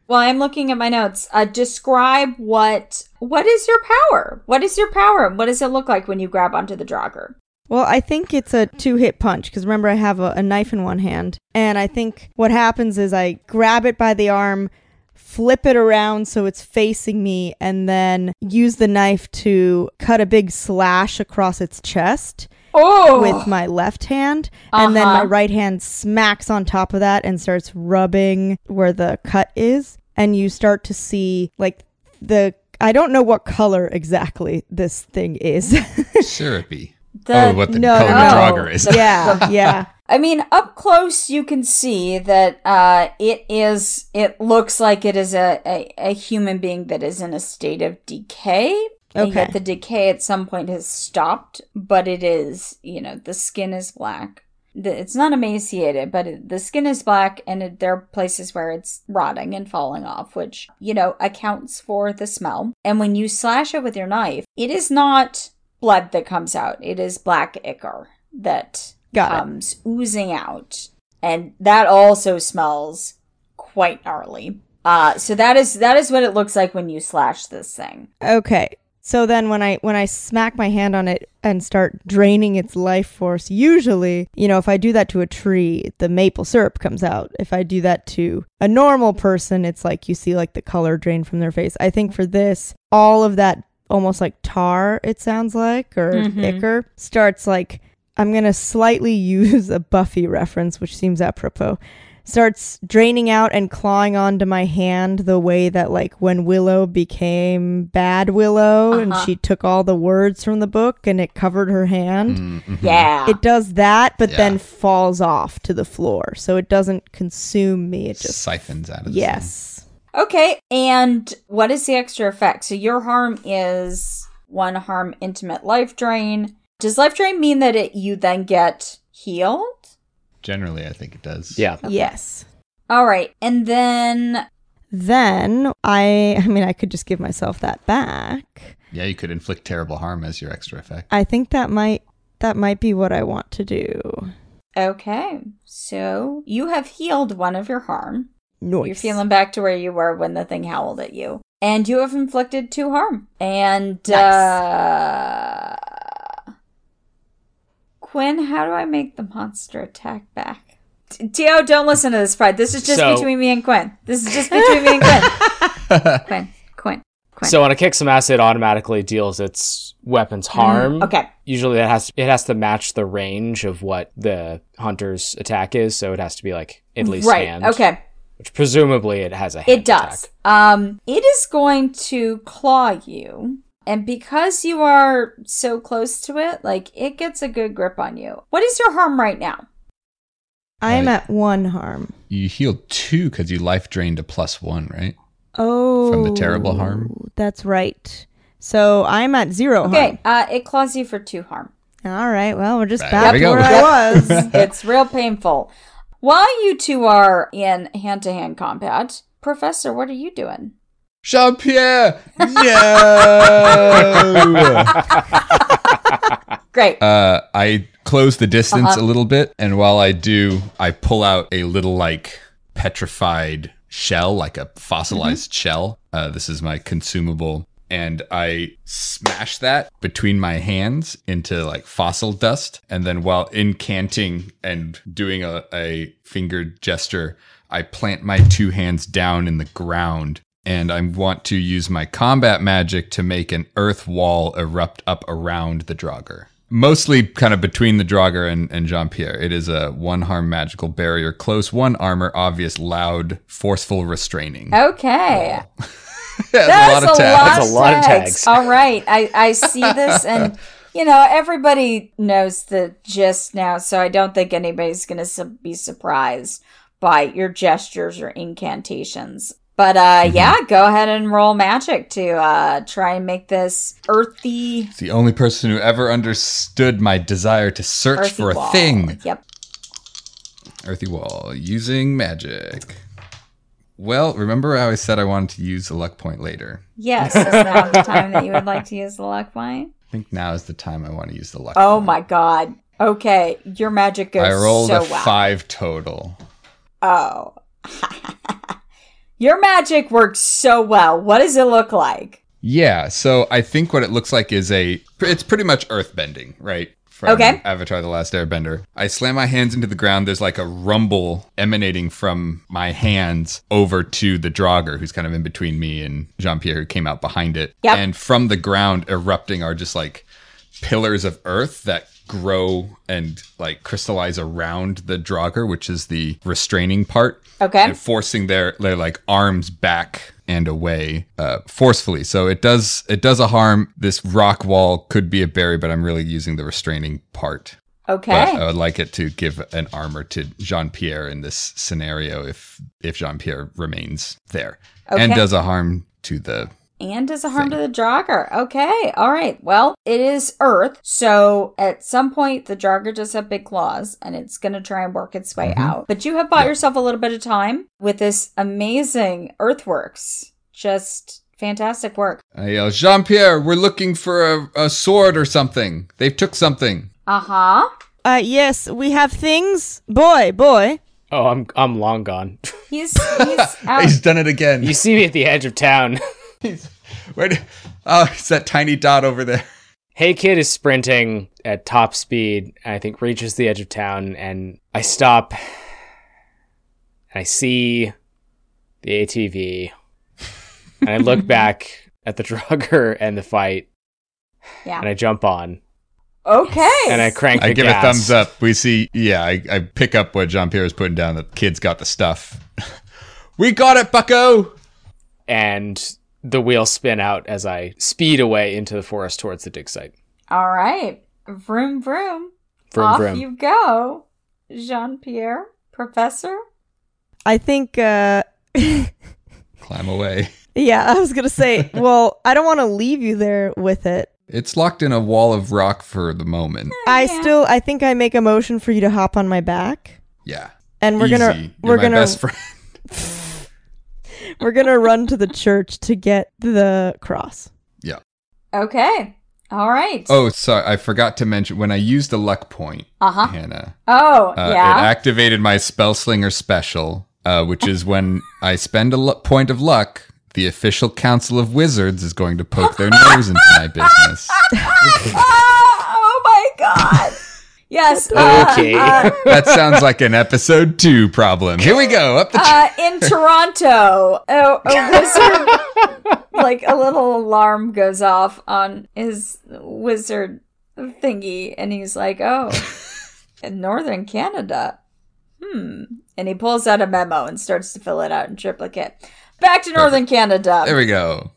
Well, I'm looking at my notes. Uh, describe what what is your power? What is your power? What does it look like when you grab onto the Draugr? Well, I think it's a two hit punch because remember, I have a, a knife in one hand. And I think what happens is I grab it by the arm, flip it around so it's facing me, and then use the knife to cut a big slash across its chest Oh, with my left hand. And then my Uh-huh. right hand smacks on top of that and starts rubbing where the cut is. And you start to see like the. I don't know what color exactly this thing is. Syrupy. The, oh, what the no, color no. Draugr is. yeah, yeah. I mean, up close, you can see that uh, it is. It looks like it is a, a, a human being that is in a state of decay. And Okay. yet the decay at some point has stopped, but it is, you know, the skin is black. The, it's not emaciated, but it, the skin is black, and it, there are places where it's rotting and falling off, which, you know, accounts for the smell. And when you slash it with your knife, it is not blood that comes out, it is black ichor that Got it. comes oozing out, and that also smells quite gnarly. Uh, so that is that is what it looks like when you slash this thing. Okay. So then when I when I smack my hand on it and start draining its life force, usually, you know, if I do that to a tree, the maple syrup comes out. If I do that to a normal person, it's like you see like the color drain from their face. I think for this, all of that almost like tar it sounds like or Mhm. ichor starts like I'm going to slightly use a Buffy reference which seems apropos starts draining out and clawing onto my hand the way that like when Willow became bad Willow and Uh-huh. she took all the words from the book and it covered her hand. Mhm. Yeah. It does that but Yeah. then falls off to the floor. So it doesn't consume me. It just siphons out of the Yes. Okay, and what is the extra effect? So your harm is one harm intimate life drain. Does life drain mean that it you then get healed? Generally, I think it does. Yeah. Yes. All right, and then Then I I mean I could just give myself that back. Yeah, you could inflict terrible harm as your extra effect. I think that might that might be what I want to do. okay, so you have healed one of your harm. Nice. You're feeling back to where you were when the thing howled at you, and you have inflicted two harm. And Nice. uh, Quinn, how do I make the monster attack back? T- Tio, don't listen to this part. This is just So- between me and Quinn. This is just between me and Quinn. Quinn, Quinn, Quinn. So on a kick some ass, it automatically deals its weapons harm. okay. Usually that has to, it has to match the range of what the hunter's attack is, so it has to be like at least right. hand. Okay. Which presumably it has a hand It does. attack. Um, it is going to claw you. And because you are so close to it, like it gets a good grip on you. What is your harm right now? I'm Right. at one harm. You healed two because you life drained a plus one, right? Oh, From the terrible harm? That's right. So I'm at zero Okay, uh, it claws you for two harm. harm. All right. Well, we're just Right, back there we to go. where I was. it's real painful. While you two are in hand to hand combat, Professor, what are you doing? Jean Pierre! No! Great. uh, I close the distance Uh-huh. a little bit, and while I do, I pull out a little like petrified shell, like a fossilized shell. Uh, this is my consumable. And I smash that between my hands into like fossil dust. And then while incanting and doing a, a fingered gesture, I plant my two hands down in the ground. And I want to use my combat magic to make an earth wall erupt up around the Draugr. Mostly kind of between the Draugr and, and Jean Pierre. It is a one harm magical barrier, close one armor, obvious, loud, forceful restraining. Okay. That's That's a lot, That's of, a lot of tags. tags. All right. I, I see this and you know, everybody knows the gist now, so I don't think anybody's going to su- be surprised by your gestures or incantations. But uh Mm-hmm. yeah, go ahead and roll magic to uh try and make this earthy It's the only person who ever understood my desire to search for a wall. thing. Yep. Earthy wall using magic. Well, remember how I said I wanted to use the luck point later? Yes, is now the time that you would like to use the luck point? I think now is the time I want to use the luck. Point. Oh point. my god. Okay, your magic goes I rolled so a well. five total. Oh. Your magic works so well. What does it look like? Yeah, so I think what it looks like is a. It's pretty much earthbending, right? From Okay. Avatar: The Last Airbender. I slam my hands into the ground. There's like a rumble emanating from my hands over to the Draugr, who's kind of in between me and Jean Pierre, who came out behind it. Yep. And from the ground erupting are just like pillars of earth that grow and like crystallize around the Draugr, which is the restraining part Okay. and forcing their their like arms back and away uh, forcefully. So it does it does a harm. This rock wall could be a barrier, but I'm really using the restraining part. Okay. But I would like it to give an armor to Jean Pierre in this scenario if if Jean Pierre remains there, and does a harm to the. And does a harm to the Draugr. Okay. All right. Well, it is Earth. So at some point, the Draugr does have big claws and it's going to try and work its way Mhm. out. But you have bought yourself a little bit of time with this amazing earthworks. Just fantastic work. I yell, Jean Pierre, we're looking for a, a sword or something. They've took something. Uh huh. Uh, yes, we have things. Boy, boy. Oh, I'm I'm long gone. He's, he's out. He's done it again. You see me at the edge of town. He's, where? do- Oh, it's that tiny dot over there. Hey Kid is sprinting at top speed. and I think reaches the edge of town, and I stop. And I see the ATV, and I look back at the Draugr and the fight, Yeah. and I jump on Okay. and I crank. I give gas. a thumbs up. We see, yeah, I, I pick up what Jean Pierre is putting down. The kids got the stuff. we got it, Bucko. and the wheels spin out as I speed away into the forest towards the dig site. All right. Vroom, vroom. Vroom Off vroom. you go, Jean Pierre, Professor. I think, uh, Climb away. yeah, I was gonna say, well, I don't want to leave you there with it. It's locked in a wall of rock for the moment. I Yeah. still, I think I make a motion for you to hop on my back, Yeah. and we're Easy. gonna, You're we're my gonna, best friend. we're gonna run to the church to get the cross. Yeah. Okay. All right. Oh, sorry. I forgot to mention when I used the luck point, Uh huh. Hannah. Oh, Uh, yeah. It activated my spell slinger special, uh, which is when I spend a lu- point of luck. The official council of wizards is going to poke their nose into my business. Ah, oh my god. Yes. uh, Okay. uh, That sounds like an episode two problem. Here we go. Up the. uh, in Toronto, a, a wizard, like a little alarm goes off on his wizard thingy, and he's like, "Oh, in northern Canada, hmm." And he pulls out a memo and starts to fill it out in triplicate. Back to northern Canada. there we go.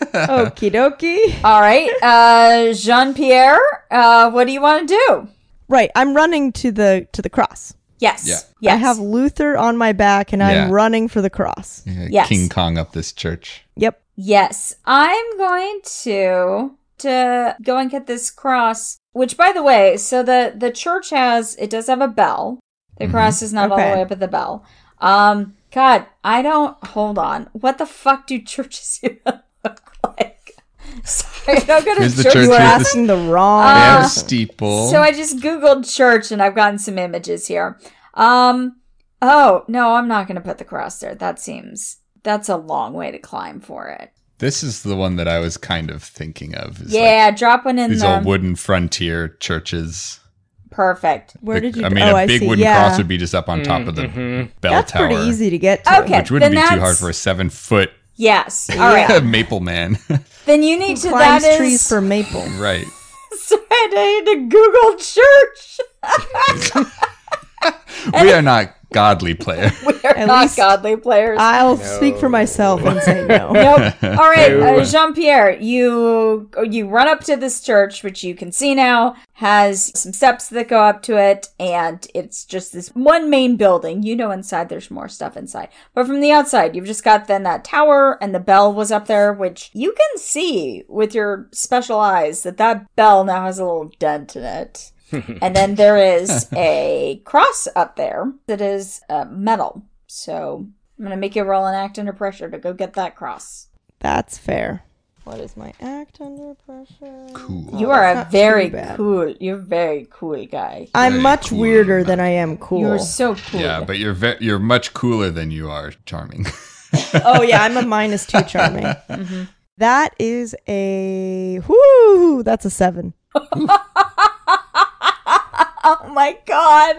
Okie dokie. All right, uh, Jean Pierre, uh, what do you want to do? Right, I'm running to the to the cross. Yes. Yeah. Yes. I have Luther on my back, and I'm running for the cross. Yeah, Yes. King Kong up this church. Yep. Yes, I'm going to to go and get this cross. Which, by the way, so the the church has it does have a bell. The Mhm. cross is not all Okay. the way up at the bell. Um, God, I don't. Hold on. What the fuck do churches even look like? Sorry, I don't go to Here's the church. church You were asking the wrong. They Uh, steeple. So I just googled church and I've gotten some images here. Um. Oh no, I'm not going to put the cross there. That seems that's a long way to climb for it. this is the one that I was kind of thinking of. is Yeah, drop one in these the old wooden frontier churches. perfect. Where The- did you? Go? I mean, oh, a I big wooden yeah. cross would be just up on top of the Mhm. bell That's tower, pretty easy to get to. Okay. which wouldn't then be too hard for a seven foot Yes. All right. maple man. then you need to. Climbs That is. trees for maple. right. So I need to Google church. We are not godly player. We are At not least godly players. I'll speak for myself and say no. Nope. All right, No. uh, Jean Pierre, you you run up to this church, which you can see now has some steps that go up to it, and it's just this one main building. You know, inside there's more stuff inside, but from the outside, you've just got then that tower, and the bell was up there, which you can see with your special eyes that that bell now has a little dent in it. And then there is a cross up there that is uh, metal. So I'm gonna make you roll an act under pressure to go get that cross. That's fair. What is my act under pressure? Cool. You are that's a very cool. You're a very cool guy. I'm Very much cool. weirder than I am cool. You're so cool. Yeah, but you're ve- you're much cooler than you are charming. oh yeah, I'm a minus two charming. That is a whoo. That's a seven. oh my god.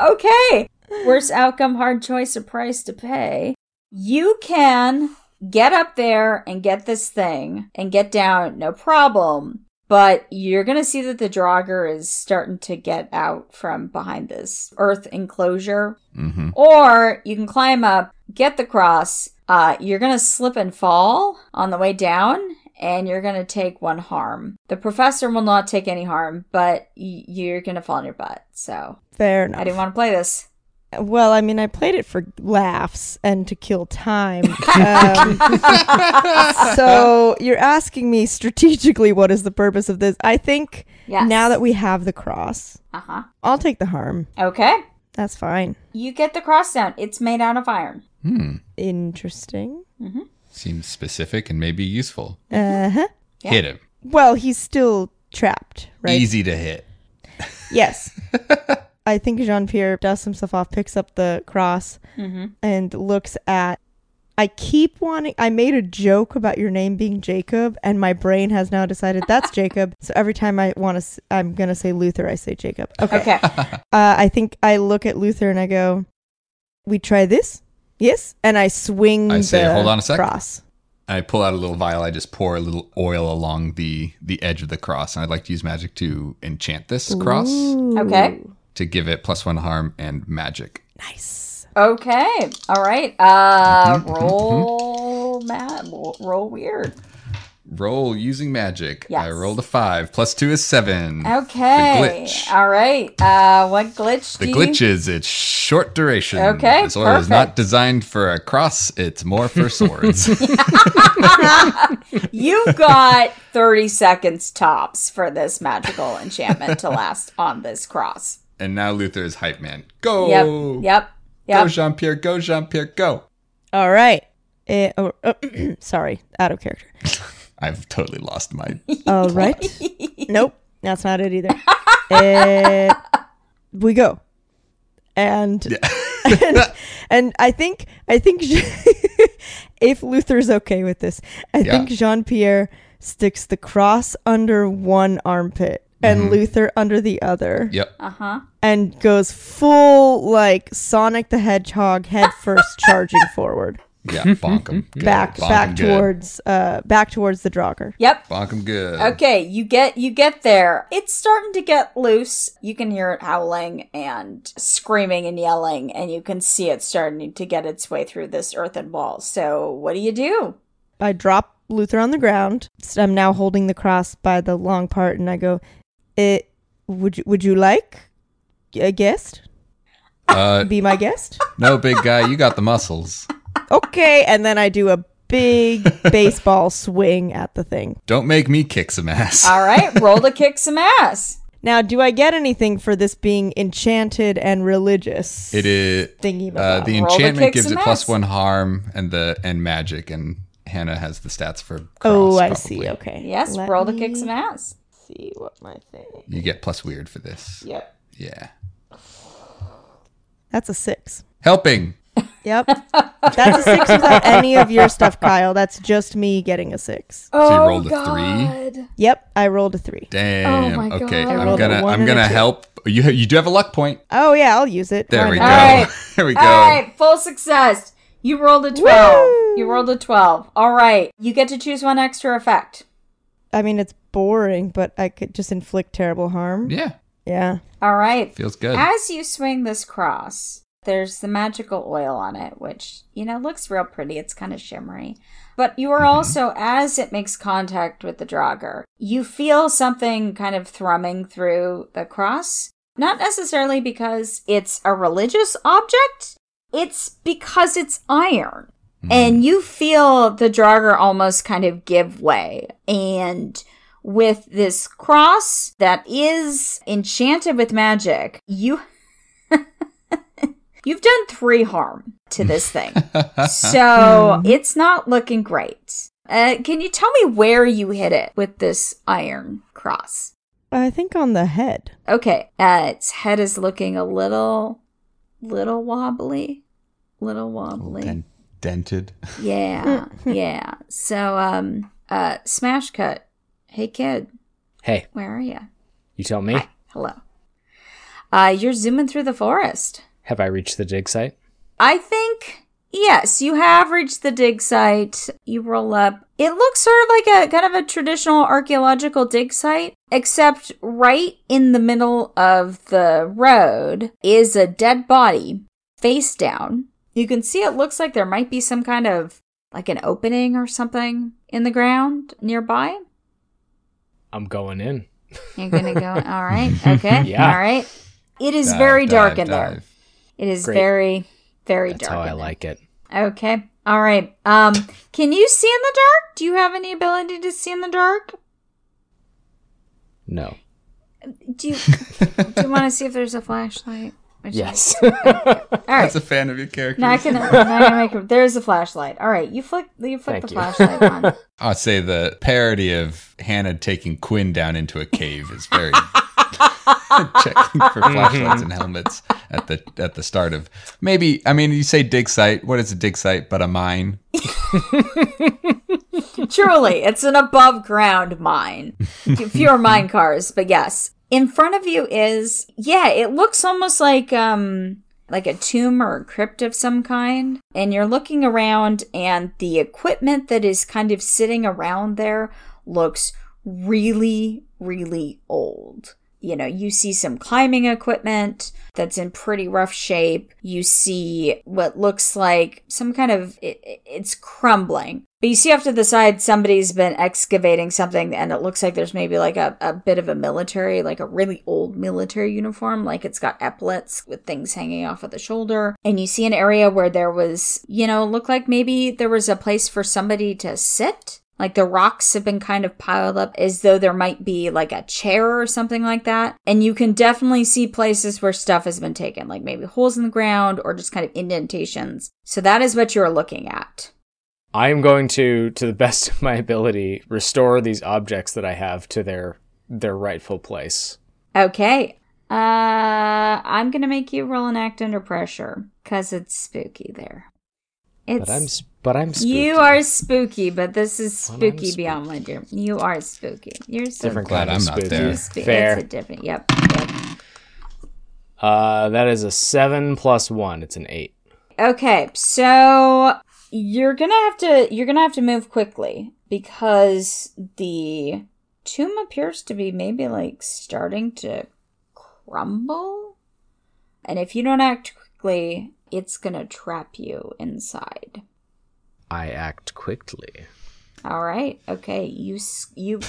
okay. Worst outcome, hard choice, a price to pay. You can get up there and get this thing and get down, no problem. But you're gonna see that the Draugr is starting to get out from behind this earth enclosure. hmm Or you can climb up, get the cross. Uh, you're gonna slip and fall on the way down, and you're gonna take one harm. The professor will not take any harm, but y- you're gonna fall on your butt. So Fair enough. I didn't want to play this. Well, I mean, I played it for laughs and to kill time. Um, so you're asking me strategically what is the purpose of this? I think Yes. now that we have the cross, Uh huh. I'll take the harm. Okay. That's fine. You get the cross down. It's made out of iron. Hmm. Interesting. Seems specific and maybe useful. Uh huh. Yeah. Hit him. Well, he's still trapped, right? Easy to hit. Yes. I think Jean Pierre dusts himself off, picks up the cross, Mm-hmm. and looks at. I keep wanting. I made a joke about your name being Jacob, and my brain has now decided that's Jacob. So every time I want to, I'm gonna say Luther. I say Jacob. Okay. Okay. Uh, I think I look at Luther and I go, "We try this, yes," and I swing. I say, the "Hold on a sec." Cross. I pull out a little vial. I just pour a little oil along the the edge of the cross, and I'd like to use magic to enchant this cross Ooh. Okay. to give it plus one harm and magic. Nice. Okay. All right. Uh, Mhm, mhm, roll mad. Roll weird. Roll using magic. Yes. I rolled a five. Plus two is seven. Okay. glitch. All right. Uh, what glitch? The do glitch You... is it's short duration. Okay, This oil is not designed for a cross. It's more for swords. You've got thirty seconds tops for this magical enchantment to last on this cross. and now Luther is hype man. Go. Yep. Yep. Go Yep. Jean Pierre. Go Jean Pierre. Go. All right. Eh, oh, oh, sorry, out of character. I've totally lost my. All right. nope, that's not it either. Eh, we go, and and, and I think I think if Luther's okay with this, I Yeah. think Jean Pierre sticks the cross under one armpit and Luther under the other, Yep. Uh huh. and goes full like Sonic the Hedgehog head first charging forward, Yeah. Bonk him. Back Bonk back him good. towards uh back towards the Draugr. Yep. Bonk him good. Okay, you get you get there. It's starting to get loose. You can hear it howling and screaming and yelling, and you can see it starting to get its way through this earthen wall. So, what do you do? I drop Luther on the ground. I'm now holding the cross by the long part, and I go, "It would you would you like a guest? Uh, Be my guest? no, big guy, you got the muscles. Okay." And then I do a big baseball swing at the thing. Don't make me kick some ass. All right, roll to kick some ass. Now, do I get anything for this being enchanted and religious? It is Thinking uh, the Roll enchantment gives it plus ass. one harm and the and magic, and Hannah has the stats for. Cross, Oh, I probably. see. Okay. Yes, Let roll to kick some ass. See what my thing. You get plus weird for this. Yep. Yeah, That's a six. helping. Yep. That's a six without any of your stuff, Kyle. That's just me getting a six. Oh, you rolled a three? Yep, I rolled a three. Oh Damn. Oh my okay, God. I I'm rolled a gonna one I'm and a gonna two. help. You you do have a luck point. Oh yeah, I'll use it. There Why we go. not? Alright. There we go. All right, full success. You rolled a 12. Woo! You rolled a 12. All right. You get to choose one extra effect. I mean, it's boring, but I could just inflict terrible harm. Yeah, Yeah. All right. feels good. As you swing this cross, there's the magical oil on it, which, you know, looks real pretty. It's kind of shimmery. But you are mm-hmm. also, as it makes contact with the Draugr, you feel something kind of thrumming through the cross. Not necessarily because it's a religious object, it's because it's iron. Mm-hmm. And you feel the Draugr almost kind of give way. And with this cross that is enchanted with magic, you you've done three harm to this thing. so it's not looking great. Uh, can you tell me where you hit it with this iron cross? I think on the head. Okay, uh, its head is looking a little, little wobbly, little wobbly. Den- dented. Yeah, yeah. So, um, uh, smash cut. Hey, kid, Hey, where are you? you tell me. Hello. Uh, you're zooming through the forest. Have I reached the dig site? I think yes, you have reached the dig site. You roll up. It looks sort of like a kind of a traditional archaeological dig site, except right in the middle of the road is a dead body face down. You can see it looks like there might be some kind of like an opening or something in the ground nearby. I'm going in. You're gonna go. All right. Okay. Yeah. All right. It is Dive, very dark dive, in there. Dive. It is Great. very, very That's dark. how I there. like it. Okay. All right. Um, can you see in the dark? Do you have any ability to see in the dark? No. Do you do you want to see if there's a flashlight? Which is- Yes. All right. That's a fan of your character. Now I can. Now I can make. A, there's a flashlight. All right. You flick. You flick Thank the you. flashlight on. I'd say the parody of Hannah taking Quinn down into a cave is very checking for flashlights and helmets at the at the start of maybe I mean you say dig site. What is a dig site but a mine? Truly, it's an above ground mine. Fewer mine cars, but yes. In front of you is yeah, it looks almost like um like a tomb or a crypt of some kind. And you're looking around and the equipment that is kind of sitting around there looks really, really old. You know, you see some climbing equipment that's in pretty rough shape. You see what looks like some kind of, it, it- it's crumbling. But you see off to the side, somebody's been excavating something, and it looks like there's maybe like a, a bit of a military, like a really old military uniform, like it's got epaulets with things hanging off of the shoulder. And you see an area where there was, you know, looked like maybe there was a place for somebody to sit. Like the rocks have been kind of piled up as though there might be like a chair or something like that. And you can definitely see places where stuff has been taken, like maybe holes in the ground or just kind of indentations. So that is what you're looking at. I am going to, to the best of my ability, restore these objects that I have to their their rightful place. Okay. Uh, I'm gonna make you roll an act under pressure because it's spooky there. It's But I'm s- but I'm spooky. you are spooky, but this is spooky spooky. beyond my dream. You are spooky. You're so different Glad I'm not there. Sp- Fair. It's a different. Yep. Yep. Uh, that is a seven plus one. It's an eight. Okay, so you're gonna have to you're gonna have to move quickly because the tomb appears to be maybe like starting to crumble, and if you don't act quickly, it's gonna trap you inside. I act quickly. All right. Okay. You you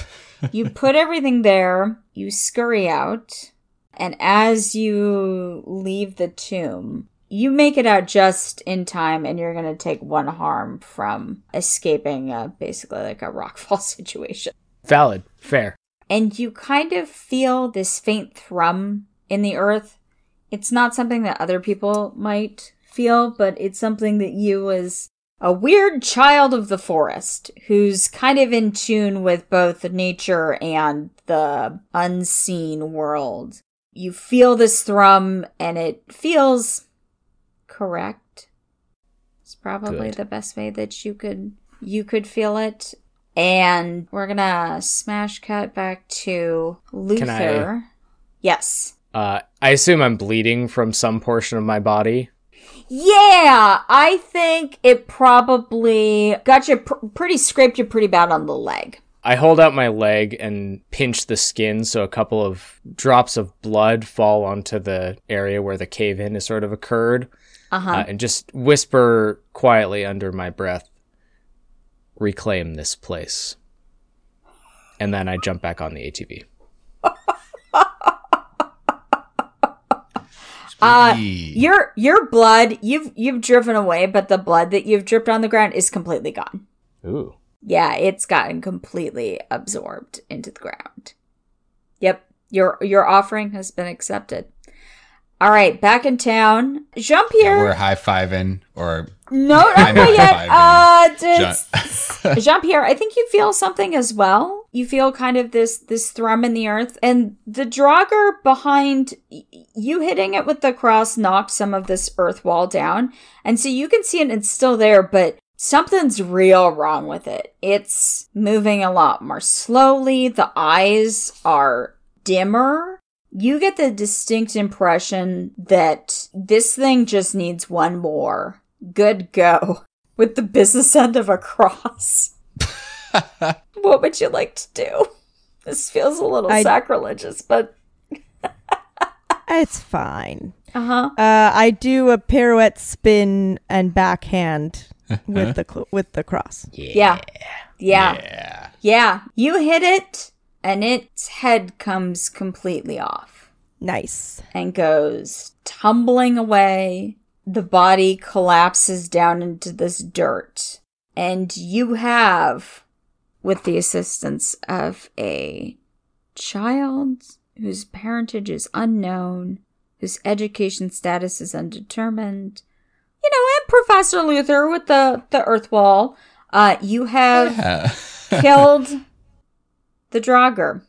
you put everything there. You scurry out, and as you leave the tomb, you make it out just in time, and you're gonna take one harm from escaping, uh, basically like a rockfall situation. Valid. Fair. and you kind of feel this faint thrum in the earth. It's not something that other people might feel, but it's something that you as a weird child of the forest who's kind of in tune with both nature and the unseen world. You feel this thrum and it feels correct. It's probably Good. the best way that you could you could feel it. And we're gonna smash cut back to Luther. Yes. Uh, I assume I'm bleeding from some portion of my body. Yeah, I think it probably got you pr- pretty scraped you pretty bad on the leg. I hold out my leg and pinch the skin so a couple of drops of blood fall onto the area where the cave in has sort of occurred. Uh-huh. Uh, and just whisper quietly under my breath, reclaim this place. And then I jump back on the ATV. Uh, your your blood you've you've driven away, but the blood that you've dripped on the ground is completely gone. Ooh. Yeah, it's gotten completely absorbed into the ground. Yep, your your offering has been accepted. All right, back in town. Jean Yeah, Pierre. we're high fiving, or no, not quite yet. Uh. Jean Pierre, I think you feel something as well. You feel kind of this this thrum in the earth, and the Draugr behind you hitting it with the cross knocked some of this earth wall down, and so you can see it. It's still there, but something's real wrong with it. It's moving a lot more slowly. The eyes are dimmer. You get the distinct impression that this thing just needs one more good go with the business end of a cross. what would you like to do? This feels a little I- sacrilegious, but It's fine. uh huh. Uh, I do a pirouette spin and backhand with the cl- with the cross. Yeah. yeah. yeah, Yeah. You hit it, and its head comes completely off Nice. and goes tumbling away. The body collapses down into this dirt. And you have, with the assistance of a child whose parentage is unknown, whose education status is undetermined, you know, and Professor Luther with the, the earth wall, uh, you have Yeah. killed the Draugr.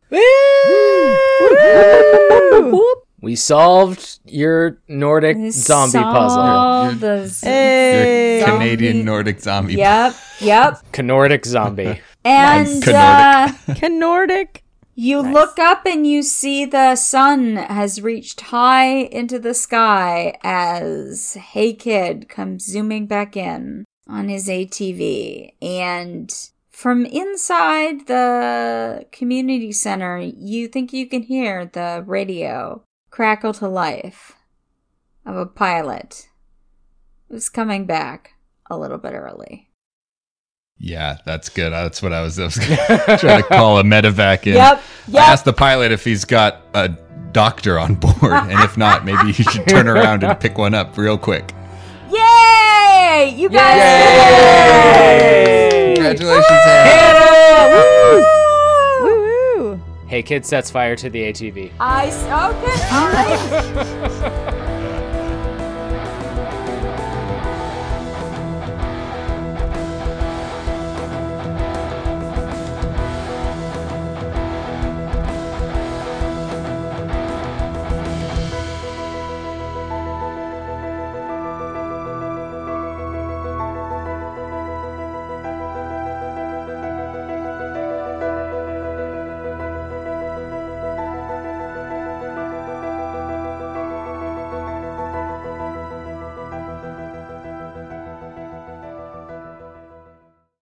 We solved your Nordic zombie puzzle. Solved the z- Hey. Your Zombie- Canadian Nordic zombie. Yep, yep. Nordic zombie. And Nice. uh, Can Nordic? you Nice. look up and you see the sun has reached high into the sky as Hey Kid comes zooming back in on his ATV. And from inside the community center, you think you can hear the radio crackle to life of a pilot who's coming back a little bit early. Yeah, that's good. That's what I was, I was trying to call a medevac in. Yep, I yep. asked the pilot if he's got a doctor on board, and if not, maybe you should turn around and pick one up real quick. Yay! You guys Yay! Congratulations, Hannah! Woo! Hey kid sets fire to the ATV. I okay, all right.